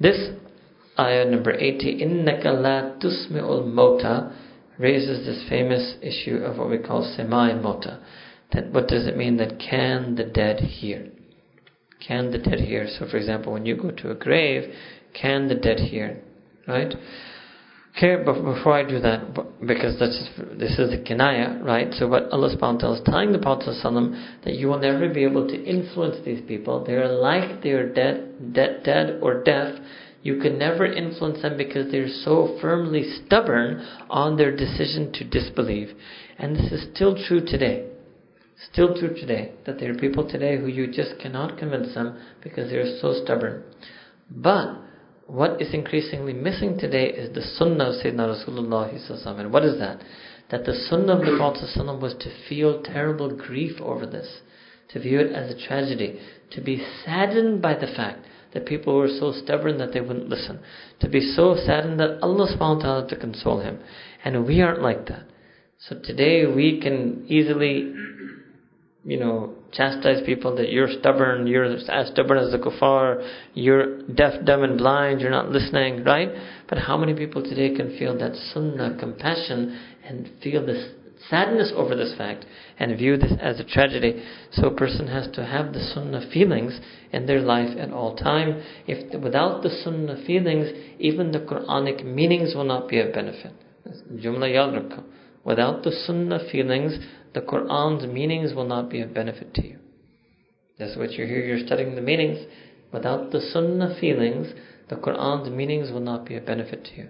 This ayah number 80, إِنَّكَ لَا تُسْمِعُ الْمَوْتَى raises this famous issue of what we call semai mota. That what does it mean that can the dead hear? Can the dead hear? So, for example, when you go to a grave, can the dead hear? Right? Okay, but before I do that, because this is, this is the kinaya, right? So what Allah subhanahu wa ta'ala is telling the Prophet that you will never be able to influence these people. They are like they are dead, dead, dead or deaf. You can never influence them because they're so firmly stubborn on their decision to disbelieve. And this is still true today. Still true today, that there are people today who you just cannot convince them because they're so stubborn. But what is increasingly missing today is the sunnah of Sayyidina Rasulullah. And what is that? That the sunnah of the Prophet was to feel terrible grief over this, to view it as a tragedy, to be saddened by the fact that people were so stubborn that they wouldn't listen, to be so saddened that Allah subhanahu wa ta'ala to console him. And we aren't like that. So today we can easily you know, chastise people that you're stubborn, you're as stubborn as the kuffar, you're deaf, dumb, and blind, you're not listening, right? But how many people today can feel that sunnah, compassion, and feel this sadness over this fact and view this as a tragedy? So a person has to have the sunnah feelings in their life at all time. If without the sunnah feelings, even the Quranic meanings will not be of benefit. Jumla Without the sunnah feelings, the Quran's meanings will not be of benefit to you. That's what you're here, you're studying the meanings. Without the Sunnah feelings, the Quran's meanings will not be of benefit to you.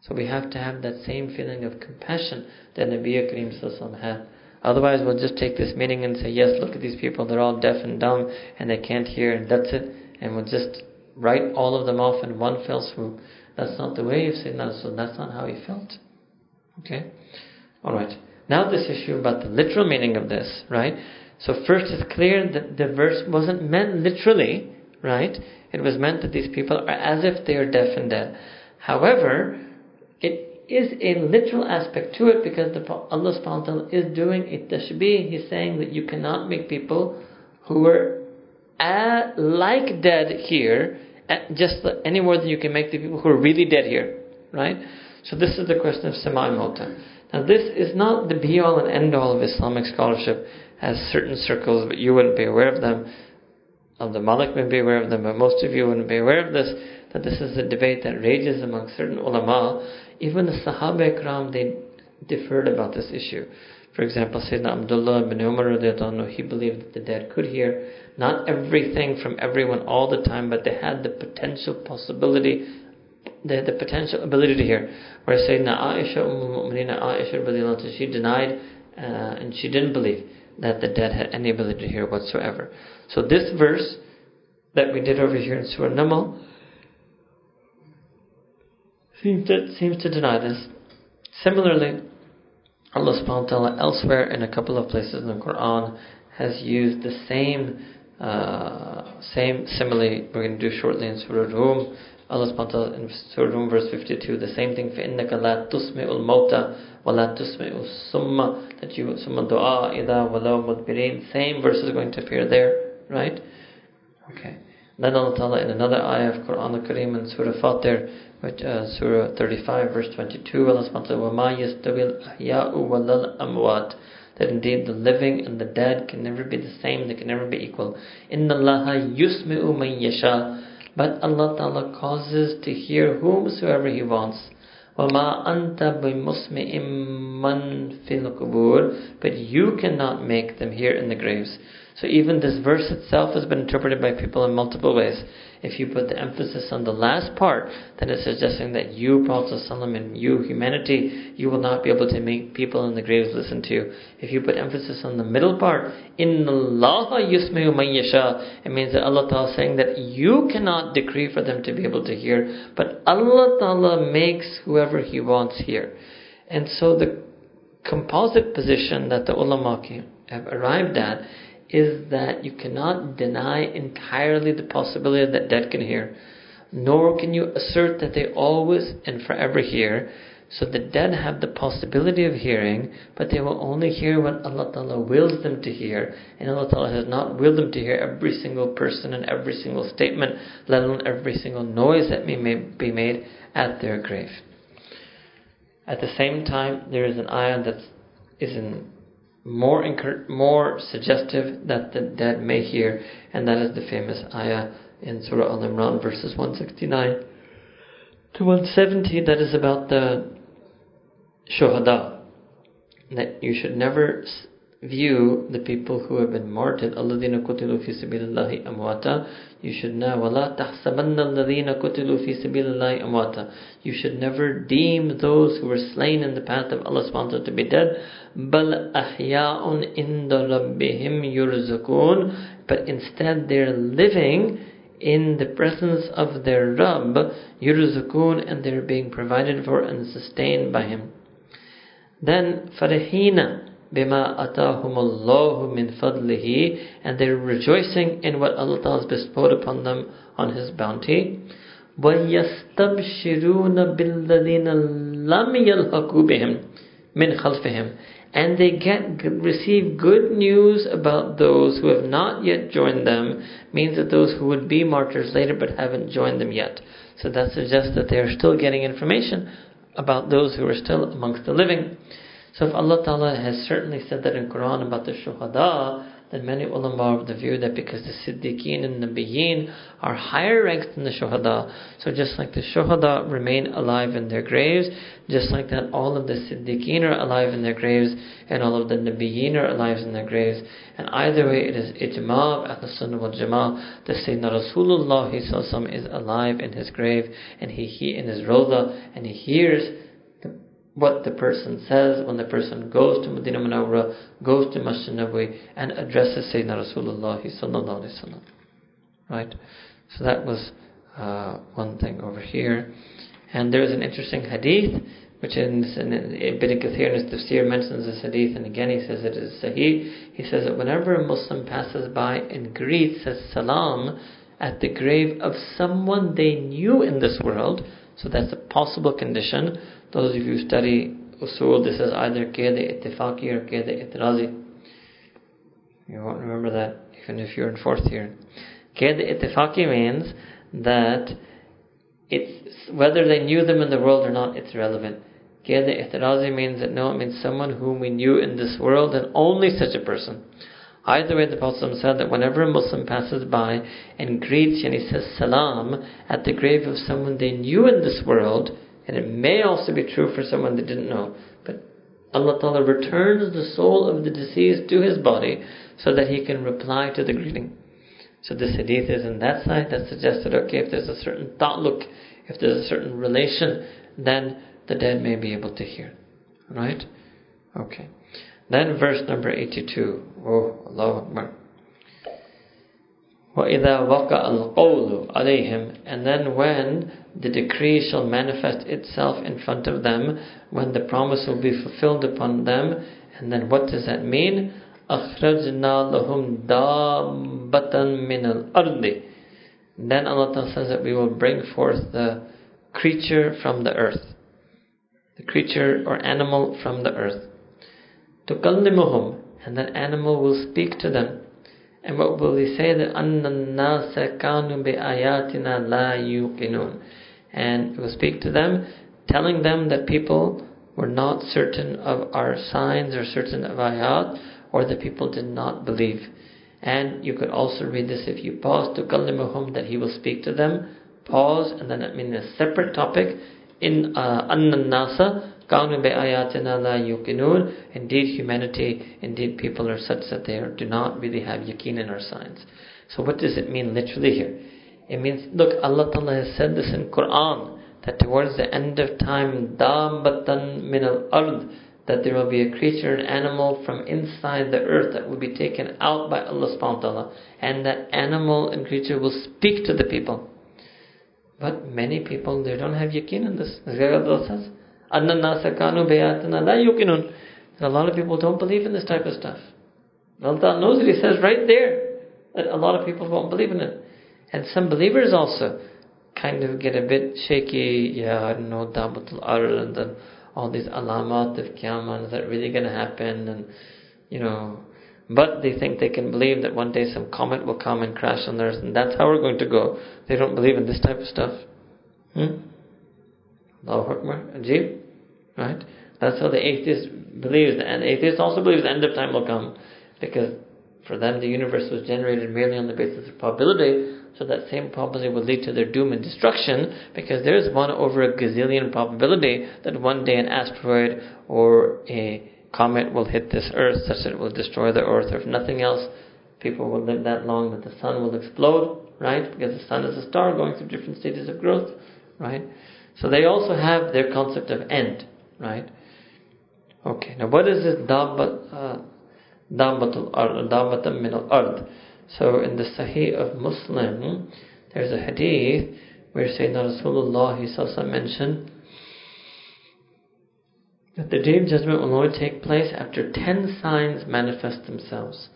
So we have to have that same feeling of compassion that Nabi Kareem had. Otherwise, we'll just take this meaning and say, yes, look at these people, they're all deaf and dumb and they can't hear, and that's it. And we'll just write all of them off in one fell swoop. That's not the way of Sayyidina Rasul. That's not how he felt. Okay? Alright. Now this issue about the literal meaning of this, right? So first it's clear that the verse wasn't meant literally, right? It was meant that these people are as if they are deaf and dead. However, it is a literal aspect to it because the, Allah subhanahu is doing a tashbih. He's saying that you cannot make people who are at, uh, like dead here uh, just any more than you can make the people who are really dead here, right? So this is the question of Samai Mota. Now, this is not the be all and end all of Islamic scholarship, as certain circles, but you wouldn't be aware of them. the Malik may be aware of them, but most of you wouldn't be aware of this. That this is a debate that rages among certain ulama. Even the Sahaba Ikram, they differed about this issue. For example, Sayyidina Abdullah ibn Umar, he believed that the dead could hear not everything from everyone all the time, but they had the potential possibility the, the potential ability to hear. Where Sayyidina Aisha, Umm Aisha, she denied uh, and she didn't believe that the dead had any ability to hear whatsoever. So this verse that we did over here in Surah Namal seems to, seems to deny this. Similarly, Allah subhanahu wa ta'ala elsewhere in a couple of places in the Quran has used the same uh, same simile we're going to do shortly in Surah Rum Allah subhanahu wa ta'ala in Surah Rum verse 52, the same thing, فَإِنَّكَ لَا تُسْمِعُ الْمَوْتَى وَلَا تُسْمِعُ السُّمَّ that you, summa du'a إِذَا وَلَوْ مُدْبِرِينَ Same verse is going to appear there, right? Okay. Then Allah Ta'ala in another ayah of Quran al-Kareem in Surah Fatir, which, uh, Surah 35 verse 22, Allah subhanahu wa ta'ala, وَمَا يَسْتَوِي الْأَحْيَاءُ وَلَا الْأَمْوَاتِ that indeed the living and the dead can never be the same, they can never be equal. إِنَّ اللَّهَ يُسْمِعُ مَن يَشَاءُ but Allah Ta'ala causes to hear whomsoever He wants. وَمَا أَنْتَ بِمُسْمِئٍ مَّن فِي الْقُبُورِ But you cannot make them hear in the graves. So even this verse itself has been interpreted by people in multiple ways. If you put the emphasis on the last part, then it's suggesting that you, Prophet and you, humanity, you will not be able to make people in the graves listen to you. If you put emphasis on the middle part, in Allah yusmi'u man yasha, it means that Allah Ta'ala is saying that you cannot decree for them to be able to hear, but Allah Ta'ala makes whoever He wants hear. And so the composite position that the ulama have arrived at is that you cannot deny entirely the possibility that dead can hear, nor can you assert that they always and forever hear. So the dead have the possibility of hearing, but they will only hear what Allah Ta'ala wills them to hear. And Allah Ta'ala has not willed them to hear every single person and every single statement, let alone every single noise that may be made at their grave. At the same time, there is an ayah that is in more more suggestive that the dead may hear, and that is the famous ayah in Surah Al Imran, verses 169 to 170, that is about the shuhada. That you should never view the people who have been martyred, الَّذِينَ قُتِلُوا فِي سَبِيلِ اللَّهِ أَمْوَاتًا You should know, وَلَا تَحْسَبَنَّ الَّذِينَ قُتِلُوا فِي سَبِيلِ اللَّهِ أَمْوَاتًا You should never deem those who were slain in the path of Allah subhanahu to be dead. بَلْ أَحْيَاءٌ إِنْدَ رَبِّهِمْ يُرْزَقُونَ But instead they're living in the presence of their Rabb, yurzakun, and they're being provided for and sustained by Him. Then, farihina bima atahumullahu min fadlihi, and they're rejoicing in what Allah has bestowed upon them on His bounty. وَيَسْتَبْشِرُونَ بِالَّذِينَ لَمْ يَلْحَقُوا بِهِمْ مِنْ خَلْفِهِمْ and they get receive good news about those who have not yet joined them means that those who would be martyrs later but haven't joined them yet. So that suggests that they are still getting information about those who are still amongst the living. So if Allah Ta'ala has certainly said that in Quran about the shuhada, then many ulama are of the view that because the Siddiqeen and the Nabiyeen are higher ranked than the Shuhada, so just like the Shuhada remain alive in their graves, just like that all of the Siddiqeen are alive in their graves, and all of the Nabiyeen are alive in their graves. And either way, it is ijma' of the Sunnah wal Jama'ah that Sayyidina Rasulullah is alive in his grave, and he, he in his roza, and he hears what the person says when the person goes to Medina Munawwara, goes to Masjid Nabawi, and addresses Sayyidina Rasulullah sallallahu alaihi wasallam. Right? So that was uh, one thing over here. And there is an interesting hadith, which in, in Ibn Kathir in his tafsir mentions this hadith, and again he says it is sahih. He says that whenever a Muslim passes by and greets, says salam, at the grave of someone they knew in this world, so that's a possible condition, those of you who study usul, this is either qaid ittifaqi or qaid itirazi. You won't remember that even if you're in fourth year. Qaid ittifaqi means that it's whether they knew them in the world or not, it's relevant. Qaid itirazi means that no, it means someone whom we knew in this world and only such a person. Either way, the Prophet said that whenever a Muslim passes by and greets and he says salam at the grave of someone they knew in this world, and it may also be true for someone that didn't know. But Allah Ta'ala returns the soul of the deceased to his body so that he can reply to the greeting. So this hadith is in that side that suggested okay, if there's a certain ta'luq, if there's a certain relation, then the dead may be able to hear. Right? Okay. Then verse number 82. Oh, Allah Akbar. وَإِذَا وَقَعَ الْقَوْلُ عَلَيْهِمْ And then when the decree shall manifest itself in front of them, when the promise will be fulfilled upon them, and then what does that mean? أَخْرَجْنَا لَهُمْ دَابَّةً مِنَ الْأَرْضِ Then Allah says that we will bring forth the creature from the earth. The creature or animal from the earth. تُكَلِّمُهُمْ And that animal will speak to them. And what will he say? That أَنَّ النَّاسَ كَانُوا بِآيَاتِنَا لَا يُوقِنُونَ And he will speak to them, telling them that people were not certain of our signs or certain of ayat, or that people did not believe. And you could also read this if you pause to kallimuhum that he will speak to them. Pause and then it means a separate topic in uh, anna nasa Indeed, humanity, indeed, people are such that they do not really have yaqeen in our signs. So, what does it mean literally here? It means, look, Allah Ta'ala has said this in Quran that towards the end of time, dabbatan min al ard, that there will be a creature, an animal from inside the earth that will be taken out by Allah subhanahu wa ta'ala, and that animal and creature will speak to the people. But many people, they don't have yaqeen in this. As Allah says, a lot of people don't believe in this type of stuff. Allah knows it. He says right there that a lot of people won't believe in it. And some believers also kind of get a bit shaky. Yeah, I don't know, Dabatul Ar and then all these alamat of Qiyamah. Is that really going to happen? And, you know, but they think they can believe that one day some comet will come and crash on Earth and that's how we're going to go. They don't believe in this type of stuff. Hmm? Allahu Akbar. Ajib. Right? That's how the atheist believes. And the atheist also believes the end of time will come. Because for them the universe was generated merely on the basis of probability. So that same probability would lead to their doom and destruction. Because there is one over a gazillion probability that one day an asteroid or a comet will hit this earth such that it will destroy the earth, or if nothing else, people will live that long that the sun will explode, right? Because the sun is a star going through different stages of growth, right? So they also have their concept of end, right? Okay, now what is this dabbat, uh, dabbatul ard, min al-ard? So in the Sahih of Muslim, there's a hadith where Sayyidina Rasulullah mentioned that the day of judgment will only take place after ten signs manifest themselves.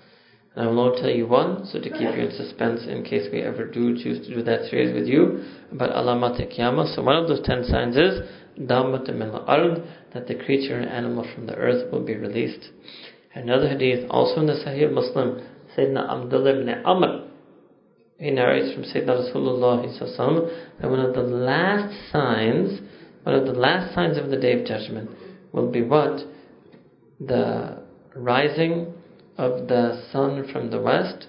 And I will only tell you one, so to keep you in suspense in case we ever do choose to do that series with you about alamat qiyamah. So one of those ten signs is dammat min al that the creature and animal from the earth will be released. Another hadith, also in the Sahih Muslim, Sayyidina Abdullah ibn Amr, he narrates from Sayyidina Rasulullah that one of the last signs, one of the last signs of the Day of Judgment will be what? The rising of the sun from the west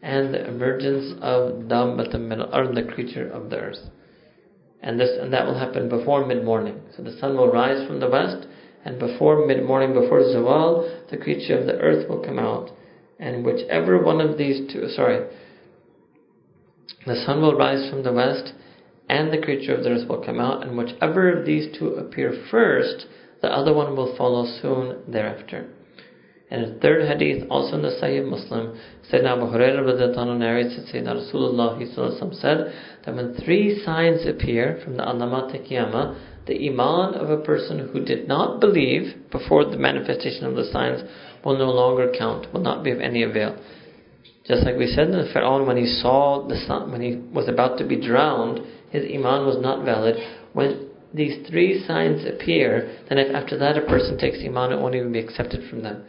and the emergence of Dabbatam or the creature of the earth. And this and that will happen before mid morning. So the sun will rise from the west and before mid morning, before Zawal, the creature of the earth will come out. And whichever one of these two sorry, the sun will rise from the west and the creature of the earth will come out, and whichever of these two appear first, the other one will follow soon thereafter. And a third hadith, also in the Sahih Muslim, Sayyidina Abu Hurairah narrates that Sayyidina Rasulullah said that when three signs appear from the alamat qiyamah, the iman of a person who did not believe before the manifestation of the signs will no longer count, will not be of any avail. Just like we said, in the Pharaoh, when he saw the sun, when he was about to be drowned, his iman was not valid. When these three signs appear, then if after that a person takes Iman, it won't even be accepted from them.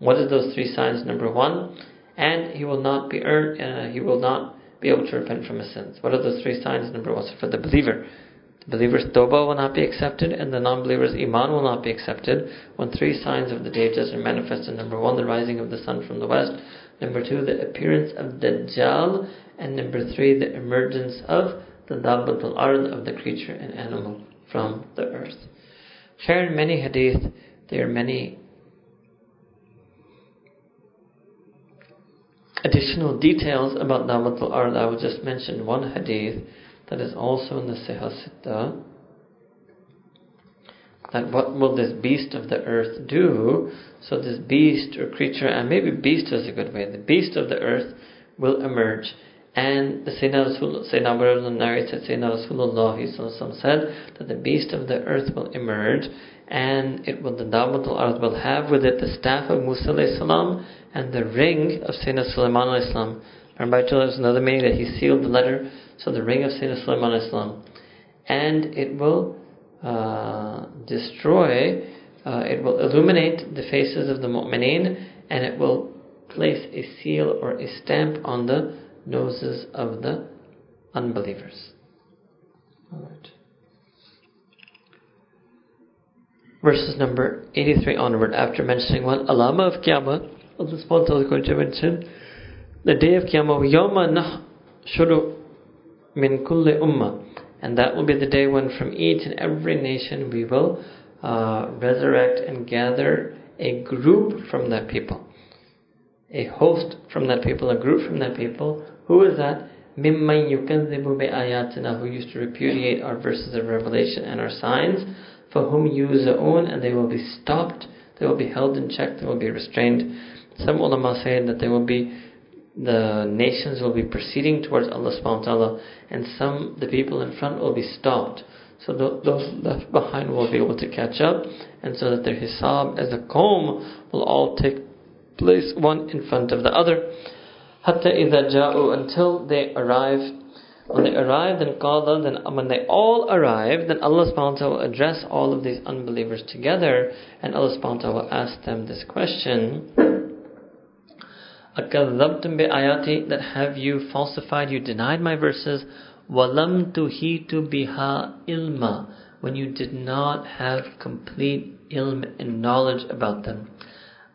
What are those three signs? Number one, and he will not be uh, he will not be able to repent from his sins. What are those three signs? Number one, so for the believer, the believer's tawbah will not be accepted, and the non-believer's iman will not be accepted when three signs of the day of judgment manifested. Number one, the rising of the sun from the west. Number two, the appearance of Dajjal, and number three, the emergence of the Dabbat al-Ard of the creature and animal from the earth. Here in many hadith, there are many additional details about Dabbat al-Ard. I will just mention one hadith that is also in the Sihah Sitta. That what will this beast of the earth do? So this beast or creature, and maybe beast is a good way, the beast of the earth will emerge and the Sayyidina Rasulullah, narrates that Sayyidina Rasulullah said that the beast of the earth will emerge and it will, the Damat al will have with it the staff of Musa salam and the ring of Sayyidina Sulaiman al-Islam. I told us another meaning that he sealed the letter, so the ring of Sayyidina Sulaiman al-Islam. And it will uh, destroy, uh, it will illuminate the faces of the mu'mineen and it will place a seal or a stamp on the noses of the unbelievers. Alright. Verses number 83 onward, after mentioning one alama of Qiyamah, of the sponsor of the intervention, the day of Qiyamah, Yawma Nahshuru min kulli ummah. And that will be the day when from each and every nation we will uh, resurrect and gather a group from that people. A host from that people, a group from that people. Who is that? Mimman yukazibu ayatina, who used to repudiate our verses of revelation and our signs. For whom you own and they will be stopped, they will be held in check, they will be restrained. Some ulama say that they will be the nations will be proceeding towards Allah subhanahu wa ta'ala and some the people in front will be stopped. So those left behind will be able to catch up and so that their hisab as a qawm will all take place one in front of the other. Hatta إِذَا جَاءُوا Until they arrive. When they arrive, then qala, then when they all arrive, then Allah subhanahu wa ta'ala will address all of these unbelievers together, and Allah subhanahu wa ta'ala will ask them this question. أَكَذَّبْتُمْ بِآيَاتِ That have you falsified, you denied my verses, وَلَمْ تُهِيتُ بِهَا ilma When you did not have complete ilm and knowledge about them.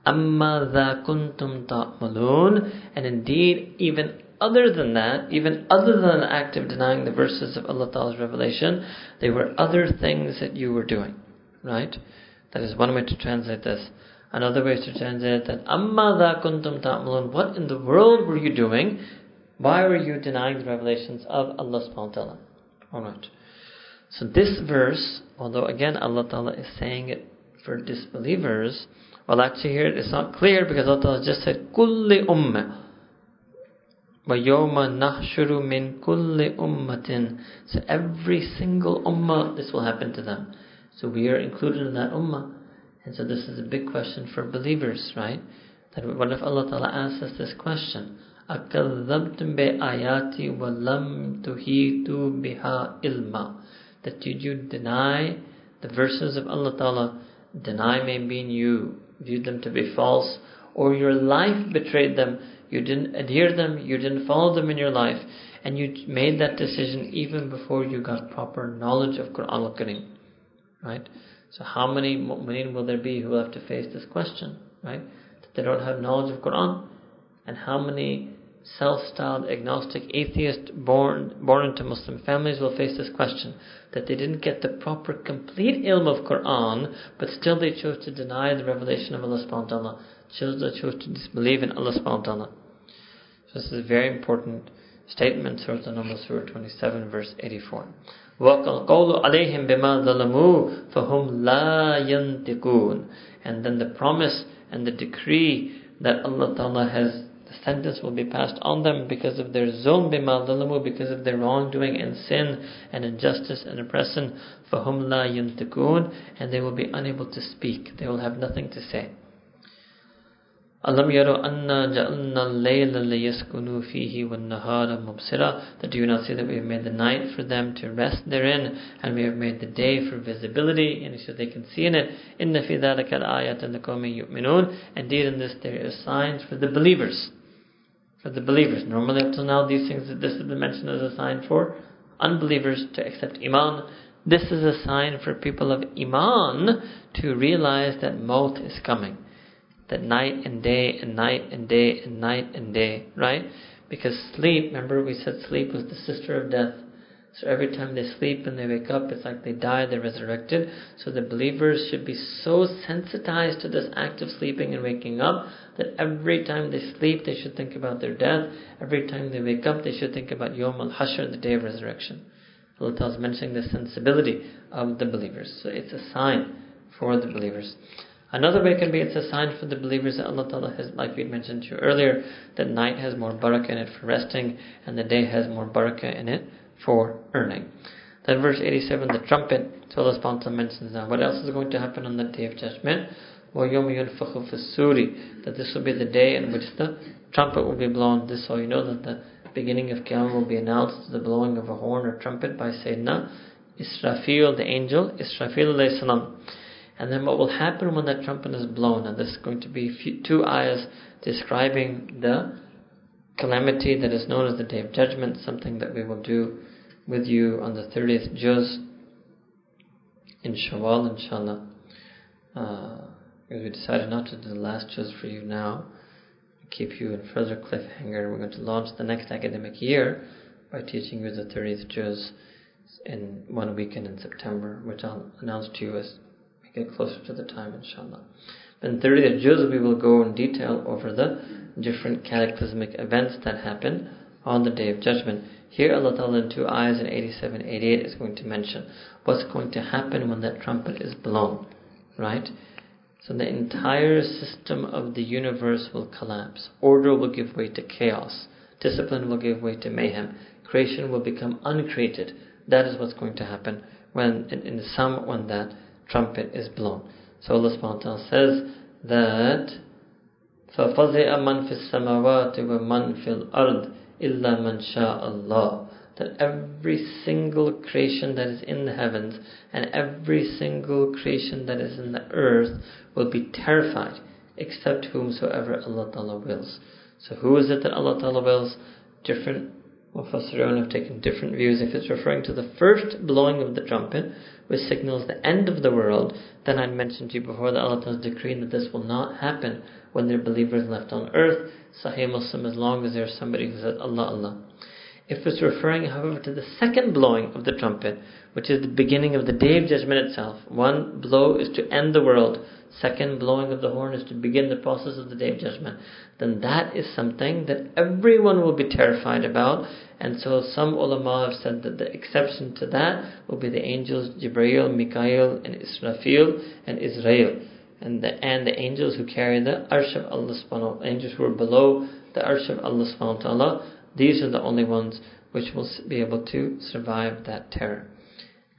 Amma ذَا كُنْتُمْ تَعْمَلُونَ And indeed, even other than that, even other than the act of denying the verses of Allah Ta'ala's revelation, there were other things that you were doing. Right? That is one way to translate this. Another way to translate it that Amma da kuntum ta'malun. What in the world were you doing? Why were you denying the revelations of Allah subhanahu wa ta'ala? Alright. So this verse, although again Allah Ta'ala is saying it for disbelievers, well actually here it's not clear because Allah Ta'ala just said kulli ummah. وَيَوْمَ نَحْشُرُ مِنْ كُلِّ أُمَّةٍ So every single ummah, this will happen to them. So we are included in that ummah. And so this is a big question for believers, right? That what if Allah Ta'ala asks us this question? أَكَذَّبْتُمْ بِآيَاتِ وَلَمْ تُهِيتُوا بِهَا إِلْمًا That did you deny the verses of Allah Ta'ala? Deny may mean you viewed them to be false, or your life betrayed them. You didn't adhere them, you didn't follow them in your life, and you made that decision even before you got proper knowledge of Quran al-Karim. Right? So how many mu'mineen will there be who will have to face this question? Right? That they don't have knowledge of Quran? And how many self-styled agnostic atheists born born into Muslim families will face this question that they didn't get the proper complete ilm of Quran, but still they chose to deny the revelation of Allah subhanahu wa ta'ala, chose, they chose to disbelieve in Allah subhanahu wa ta'ala. So this is a very important statement, Surah An-Naml, Surah 27, verse 84. وَقَالْ عَلَيْهِمْ بِمَا ظَلَمُوا فَهُمْ لَا يَنْتِقُونَ And then the promise and the decree that Allah Ta'ala has sentence will be passed on them because of their zulm bima zalamu, because of their wrongdoing and sin and injustice and oppression. فَهُمْ لَا يَنْتِقُونَ And they will be unable to speak. They will have nothing to say. أَلَمْ يَرَوْا أَنَّا جَعَلْنَا اللَّيْلَ لِيَسْكُنُوا فِيهِ وَالنَّهَارَ مُبْصِرًا That do you not see that we have made the night for them to rest therein, and we have made the day for visibility, and so they can see in it. إِنَّ فِي ذَلِكَ الْآيَةً لِقَوْمٍ يُؤْمِنُونَ Indeed, in this there is signs for the believers for the believers. Normally, up till now, these things, this has been mentioned as a sign for unbelievers to accept Iman. This is a sign for people of Iman to realize that maut is coming. that night and day and night and day and night and day, right? Because sleep, remember we said sleep was the sister of death. So every time they sleep and they wake up, it's like they die, they're resurrected. So the believers should be so sensitized to this act of sleeping and waking up that every time they sleep, they should think about their death. Every time they wake up, they should think about Yom al Hashr, the day of resurrection. Allah is mentioning the sensibility of the believers. So it's a sign for the believers. Another way can be it's a sign for the believers that Allah Ta'ala has, like we had mentioned to you earlier, that night has more barakah in it for resting and the day has more barakah in it for earning. Then verse 87, the trumpet, so Allah Ta'ala mentions that. what else is going to happen on the day of judgment. That this will be the day in which the trumpet will be blown. This so you know that the beginning of Qiyamah will be announced the blowing of a horn or trumpet by Sayyidina Israfil, the angel, Israfil alayhi salam. And then what will happen when that trumpet is blown? And this is going to be two ayahs describing the calamity that is known as the Day of Judgment, something that we will do with you on the 30th Juz in Shawwal, inshallah. Uh, because we decided not to do the last Juz for you now, keep you in further cliffhanger. We're going to launch the next academic year by teaching you the 30th Juz in one weekend in September, which I'll announce to you as get closer to the time, inshallah. In 30th Juz, we will go in detail over the different cataclysmic events that happen on the Day of Judgment. Here, Allah Ta'ala in two ayahs in 87 88 is going to mention what's going to happen when that trumpet is blown, right? So the entire system of the universe will collapse. Order will give way to chaos. Discipline will give way to mayhem. Creation will become uncreated. That is what's going to happen when, in, in the sum, when that trumpet is blown. So Allah subhanahu wa ta'ala says that فَفَزِئَ مَنْ فِي السَّمَاوَاتِ وَمَنْ فِي الْأَرْضِ إِلَّا مَنْ شَاءَ اللَّهِ That every single creation that is in the heavens and every single creation that is in the earth will be terrified except whomsoever Allah Ta'ala wills. So who is it that Allah Ta'ala wills? Different Mufassirun have taken different views. If it's referring to the first blowing of the trumpet, which signals the end of the world, then I mentioned to you before that Allah has decreed that this will not happen when there are believers left on earth. Sahih Muslim, as long as there's somebody who says Allah, Allah. If it's referring, however, to the second blowing of the trumpet, which is the beginning of the day of judgment itself, one blow is to end the world, second blowing of the horn is to begin the process of the day of judgment, then that is something that everyone will be terrified about. And so some ulama have said that the exception to that will be the angels Jibreel, Mikael, and Israfil, and Izra'il. And the, and the angels who carry the arsh of Allah subhanahu angels who are below the arsh of Allah subhanahu wa ta'ala, these are the only ones which will be able to survive that terror.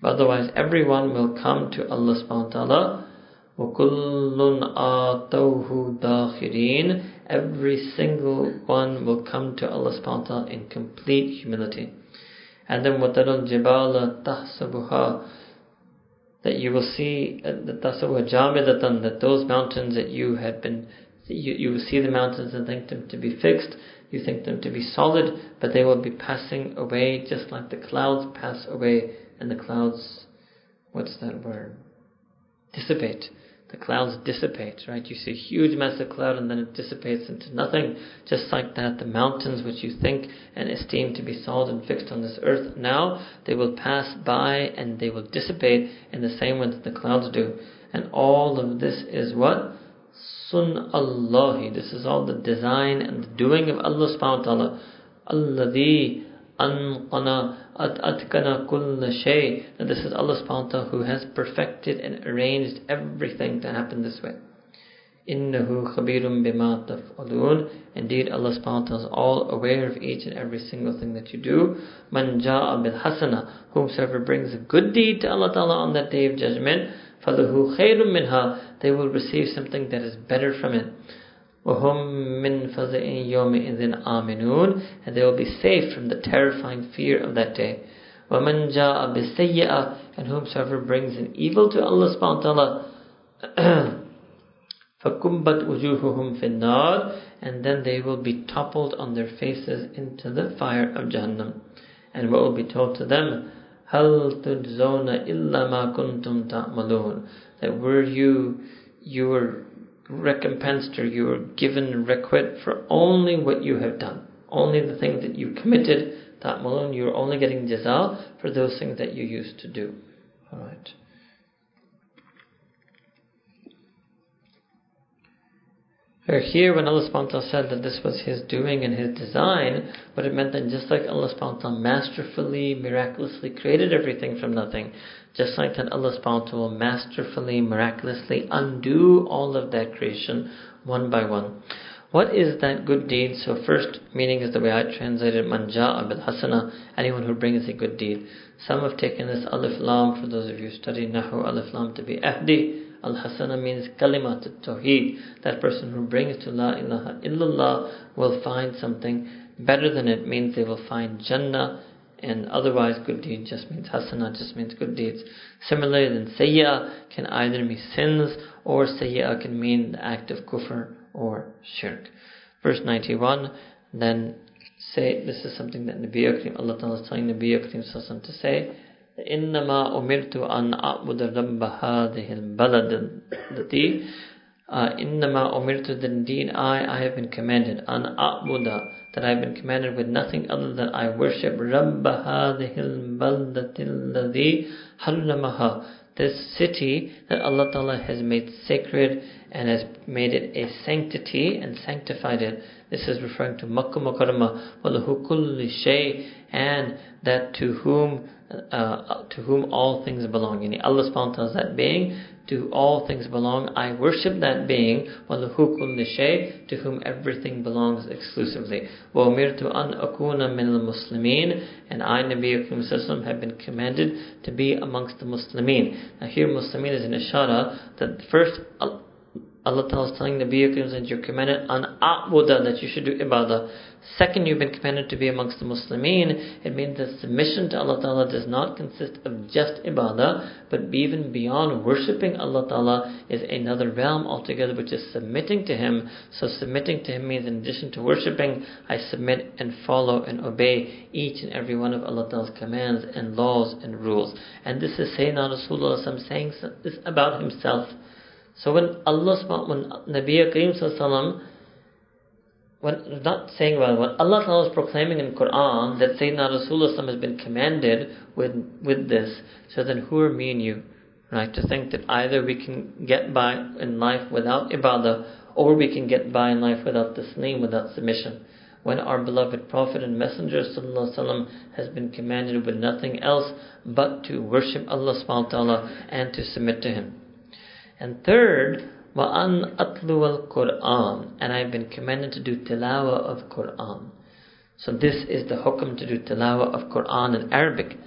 But otherwise, everyone will come to Allah subhanahu wa ta'ala. وَكُلٌّ آتَوْهُ دَاخِرِينَ Every single one will come to Allah subhanahu wa ta'ala in complete humility. And then وَتَرَى الْجِبَالَ تَحْسَبُهَا That you will see, uh, تَحْسَبُهَا جَامِدَةً That those mountains that you had been, you, you will see the mountains and think them to be fixed, you think them to be solid, but they will be passing away just like the clouds pass away and the clouds, what's that word? Dissipate. The clouds dissipate, right? You see a huge massive cloud and then it dissipates into nothing. Just like that, the mountains which you think and esteem to be solid and fixed on this earth now, they will pass by and they will dissipate in the same way that the clouds do. And all of this is what? sun Allahi. This is all the design and the doing of Allah subhanahu wa ta'ala. Anqana Atkana Kulla Shay. That this is Allah subhanahu wa ta'ala who has perfected and arranged everything to happen this way. Innahu khabirum bima taf'alun. Indeed, Allah subhanahu wa ta'ala is all aware of each and every single thing that you do. Man ja'a bil hasana. Whomsoever brings a good deed to Allah ta'ala on that day of judgment, falahu khayrun minha. They will receive something that is better from it. وَهُمْ مِنْ فَزَئٍ يَوْمِئِذٍ آمِنُونَ And they will be safe from the terrifying fear of that day. وَمَنْ جَاءَ بِالسَّيِّئَةِ And whomsoever brings an evil to Allah subhanahu wa ta'ala, فَكُبَّتْ وُجُوهُهُمْ فِي النَّارِ And then they will be toppled on their faces into the fire of Jahannam. And what will be told to them? هل تجزون إلا ما كنتم تعملون that were you you were recompensed or you were given requite for only what you have done. Only the things that you committed ta'malun you're only getting jaza for those things that you used to do. All Or here, when Allah subhanahu said that this was His doing and His design, what it meant that just like Allah subhanahu masterfully, miraculously created everything from nothing, just like that Allah subhanahu will masterfully, miraculously undo all of that creation one by one. What is that good deed? So first meaning is the way I translated manja bil hasana, anyone who brings a good deed. Some have taken this alif lam, for those of you who study Nahu, alif lam to be ahdi, Al Hasana means kalimat tawheed. That person who brings to La ilaha illallah will find something better than it means they will find Jannah and otherwise good deed just means hasana, just means good deeds. Similarly, then sayyah can either mean sins or sayyah can mean the act of kufr or shirk. Verse 91, then say, this is something that Nabi Akram, Allah Ta'ala is telling Nabi Akram to say, إنما أمرت أن أعبد رب هذه البلد التي إنما أمرت that indeed I, I have been commanded أن أعبد that I have been commanded with nothing other than I worship رب هذه البلدة الذي حرمها this city that Allah Ta'ala has made sacred and has made it a sanctity and sanctified it. This is referring to Makkah Mukarramah, وَلَهُ كُلِّ شَيْءٍ and that to whom uh, to whom all things belong. Yani Allah subhanahu wa ta'ala is that being, to all things belong. I worship that being, وَلَهُ كُلِّ شَيْءٍ to whom everything belongs exclusively. وَأُمِرْتُ أَنْ أَكُونَ مِنَ الْمُسْلِمِينَ And I, Nabi Akram have been commanded to be amongst the Muslimin. Now here Muslimin is an ishara that first Allah Ta'ala is telling the vehicles that you're commanded an a'buda, that you should do ibadah. Second, you've been commanded to be amongst the Muslimin. It means that submission to Allah Ta'ala does not consist of just ibadah, but even beyond worshipping Allah Ta'ala is another realm altogether, which is submitting to Him. So submitting to Him means in addition to worshipping, I submit and follow and obey each and every one of Allah Ta'ala's commands and laws and rules. And this is Sayyidina Rasulullah saying this about Himself. So when Allah when Nabi Kareem when not saying well, when Allah Ta'ala is proclaiming in Quran that Sayyidina Rasulullah has been commanded with with this, so then who are me and you? Right? To think that either we can get by in life without ibadah or we can get by in life without taslim, without submission. When our beloved Prophet and Messenger وسلم, has been commanded with nothing else but to worship Allah subhanahu wa ta'ala and to submit to Him. And third, وَأَنْ أَتْلُوَ الْقُرْآنِ And I've been commanded to do tilawah of Qur'an. So this is the hukm to do tilawah of Qur'an in Arabic.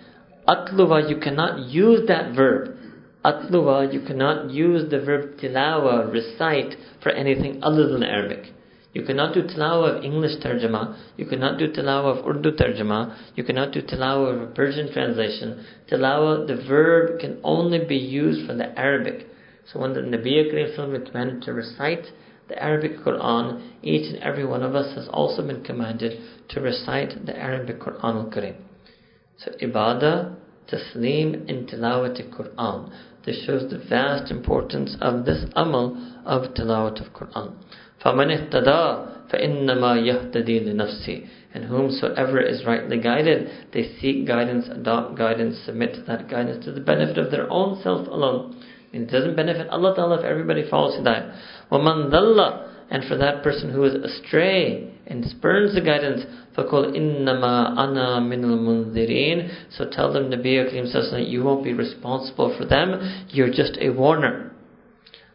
Atluwa, you cannot use that verb. Atluwa, you cannot use the verb tilawa, recite, for anything other than Arabic. You cannot do tilawah of English tarjama. You cannot do tilawah of Urdu tarjama. You cannot do tilawah of a Persian translation. Tilawah, the verb can only be used for the Arabic. So when the Nabi Kareem is commanded to recite the Arabic Quran, each and every one of us has also been commanded to recite the Arabic Quran al-Kareem. So ibadah, taslim, and tilawat Quran. This shows the vast importance of this amal of tilawat of Quran. فَمَنِ اهْتَدَى فَإِنَّمَا يَهْتَدِي لِنَفْسِهِ And whomsoever is rightly guided, they seek guidance, adopt guidance, submit to that guidance to the benefit of their own self alone. And it doesn't benefit Allah Ta'ala if everybody follows Hidayah. وَمَنْ ذَلَّ And for that person who is astray and spurns the guidance, فَقُلْ إِنَّمَا أَنَا مِنَ الْمُنذِرِينَ So tell them, Nabi Akrim says that you won't be responsible for them, you're just a warner.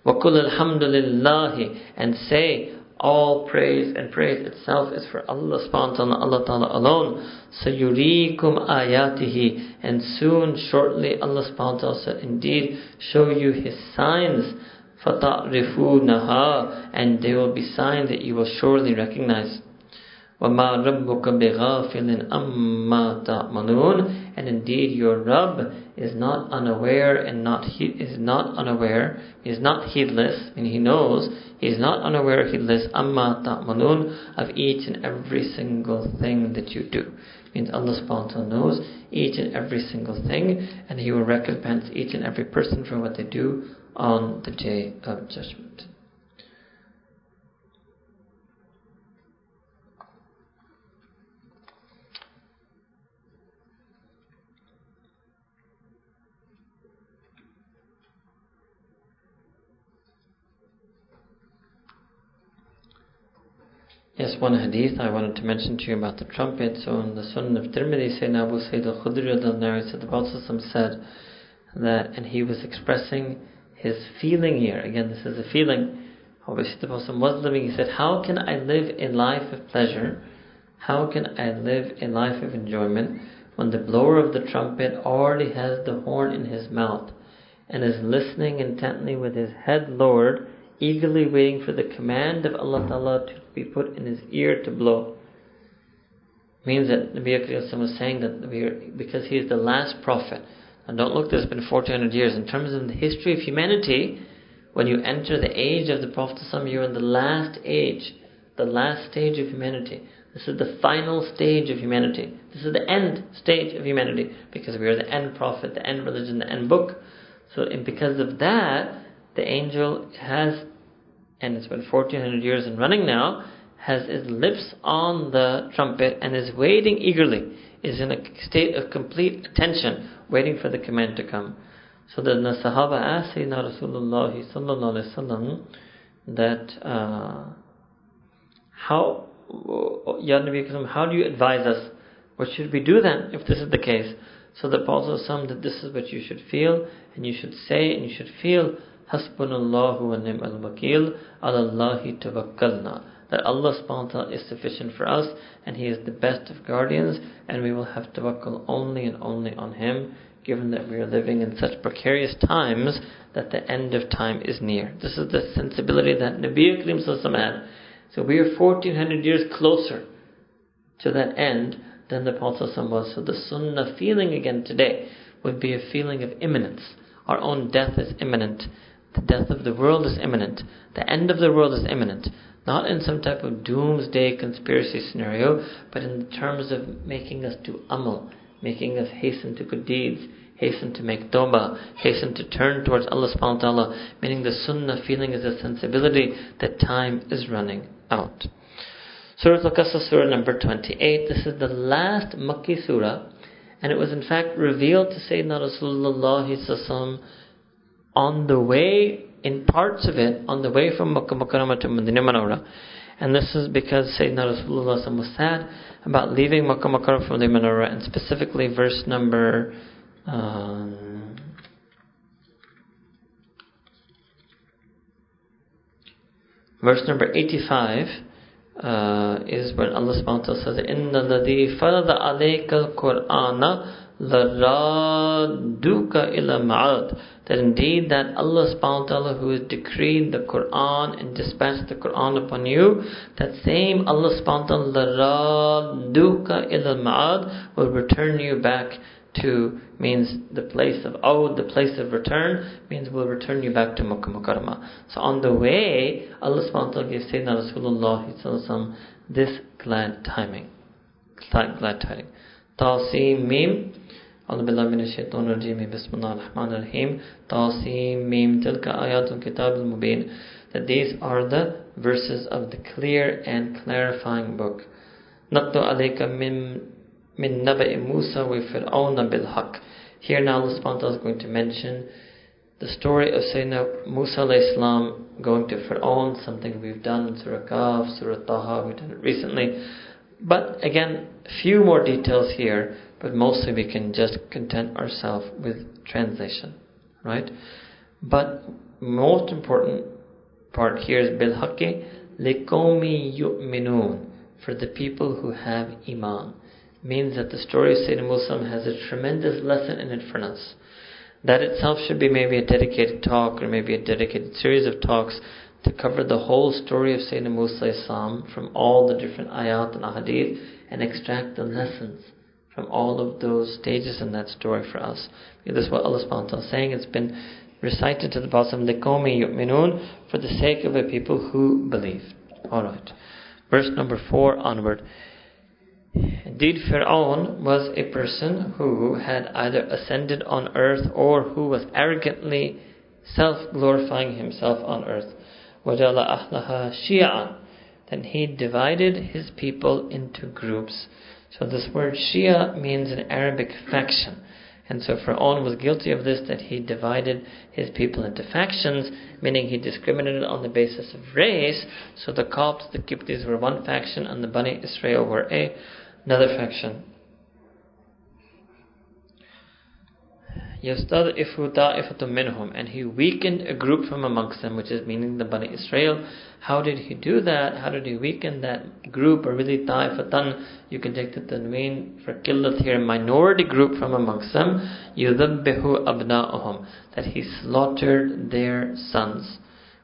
وَقُلْ الْحَمْدُ لِلَّهِ And say, all praise and praise itself is for Allah subhanahu wa ta'ala, Allah ta'ala alone. Sayurikum ayatihi. And soon, shortly, Allah subhanahu wa ta'ala shall indeed show you His signs. Fata'rifunaha. And they will be signs that you will surely recognize. وَمَا رَبُّكَ بِغَافِلٍ أَمَّا تَعْمَلُونَ And indeed, your Rabb is not unaware and not he is not unaware, he is not heedless, and he knows, he is not unaware, heedless, amma ta'malun, of each and every single thing that you do. Means Allah subhanahu wa ta'ala knows each and every single thing, and He will recompense each and every person for what they do on the day of judgment. Yes, one hadith I wanted to mention to you about the trumpet. So in the Sunan of Tirmidhi, Sayyidina Abu Sa'id al-Khudri said the Prophet said that, and he was expressing his feeling here. Again, this is a feeling. Obviously, the Prophet was living. He said, "How can I live a life of pleasure? How can I live a life of enjoyment when the blower of the trumpet already has the horn in his mouth and is listening intently with his head lowered?" Eagerly waiting for the command of Allah Ta'ala to be put in his ear to blow. Means that Nabi Akram was saying that because he is the last prophet, and don't look, there's been 1400 years. In terms of the history of humanity, when you enter the age of the Prophet, you're in the last age, the last stage of humanity. This is the final stage of humanity. This is the end stage of humanity because we are the end prophet, the end religion, the end book. So, because of that, the angel has, and it's been 1400 years and running now, has his lips on the trumpet and is waiting eagerly, is in a state of complete attention, waiting for the command to come. So the Sahaba asked Sayyidina Rasulullah sallallahu that uh, how, Ya Nabi how do you advise us? What should we do then if this is the case? So the Prophet that this is what you should feel and you should say and you should feel Hasbunallahu wa ni'mal wakil. Allahi tawakkalna. That Allah subhanahu is sufficient for us and He is the best of guardians and we will have tawakkul only and only on Him given that we are living in such precarious times that the end of time is near. This is the sensibility that Nabi Akrim had. So we are 1400 years closer to that end than the Prophet was. So the sunnah feeling again today would be a feeling of imminence. Our own death is imminent. The death of the world is imminent. The end of the world is imminent. Not in some type of doomsday conspiracy scenario, but in terms of making us do amal, making us hasten to good deeds, hasten to make tawbah, hasten to turn towards Allah subhanahu wa ta'ala, meaning the sunnah feeling is a sensibility that time is running out. Surah Al-Qasas, Surah number 28. This is the last Makki Surah, and it was in fact revealed to Sayyidina Rasulullah on the way, in parts of it, on the way from Makkah Mukarramah to Medina Manawara. And this is because Sayyidina Rasulullah was sad about leaving Makkah Mukarramah for the Manawara, and specifically verse number. Um, verse number 85 uh, is when Allah subhanahu wa ta'ala says, Inna ladhi farada alayka al-Qur'ana laraduka ila ma'ad. That indeed that Allah subhanahu wa ta'ala who has decreed the Qur'an and dispatched the Qur'an upon you, that same Allah subhanahu wa ta'ala ma'ad will return you back to means the place of aud, the place of return, means will return you back to Makkah Mukarramah. So on the way, Allah subhanahu wa ta'ala gave Sayyidina Rasulullah this glad timing. Glad, glad tiding. Tasim Mim. Bismillahirrahmanirrahim. Tasim Mim Tilka Ayatul Kitab Mubin. That these are the verses of the clear and clarifying book. Nattu alayka min min naba'i Musa with fir'auna bil. Here now Allah subhanahu is going to mention the story of Sayyidina Musa alayhi going to Fir'aun, something we've done in Surah Kahf, Surah Taha, we've done it recently. But again, few more details here but mostly we can just content ourselves with translation, right? But most important part here is bil haqqi liqawmi yu'minun for the people who have iman means that the story of Sayyidina Musa has a tremendous lesson in it for us. That itself should be maybe a dedicated talk or maybe a dedicated series of talks to cover the whole story of Sayyidina Musa Islam from all the different ayat and ahadith and extract the lessons from all of those stages in that story for us. Because is what Allah subhanahu is saying. It's been recited to the Prophet Likomi yu'minun for the sake of the people who believe. Alright. Verse number four onward. Indeed, Fir'aun was a person who had either ascended on earth or who was arrogantly self glorifying himself on earth. Then he divided his people into groups. So this word Shia means an Arabic faction. And so Pharaoh was guilty of this, that he divided his people into factions, meaning he discriminated on the basis of race. So the Copts, the Kiptis were one faction, and the Bani Israel were a Another faction. يَسْتَضْعِفُ طَائِفَةٌ مِّنْهُمْ And he weakened a group from amongst them, which is meaning the Bani Israel. How did he do that? How did he weaken that group, or really ta'ifatan? You can take the tanween for killat here, minority group from amongst them. يُذَبِّهُ أَبْنَاءُهُم That he slaughtered their sons,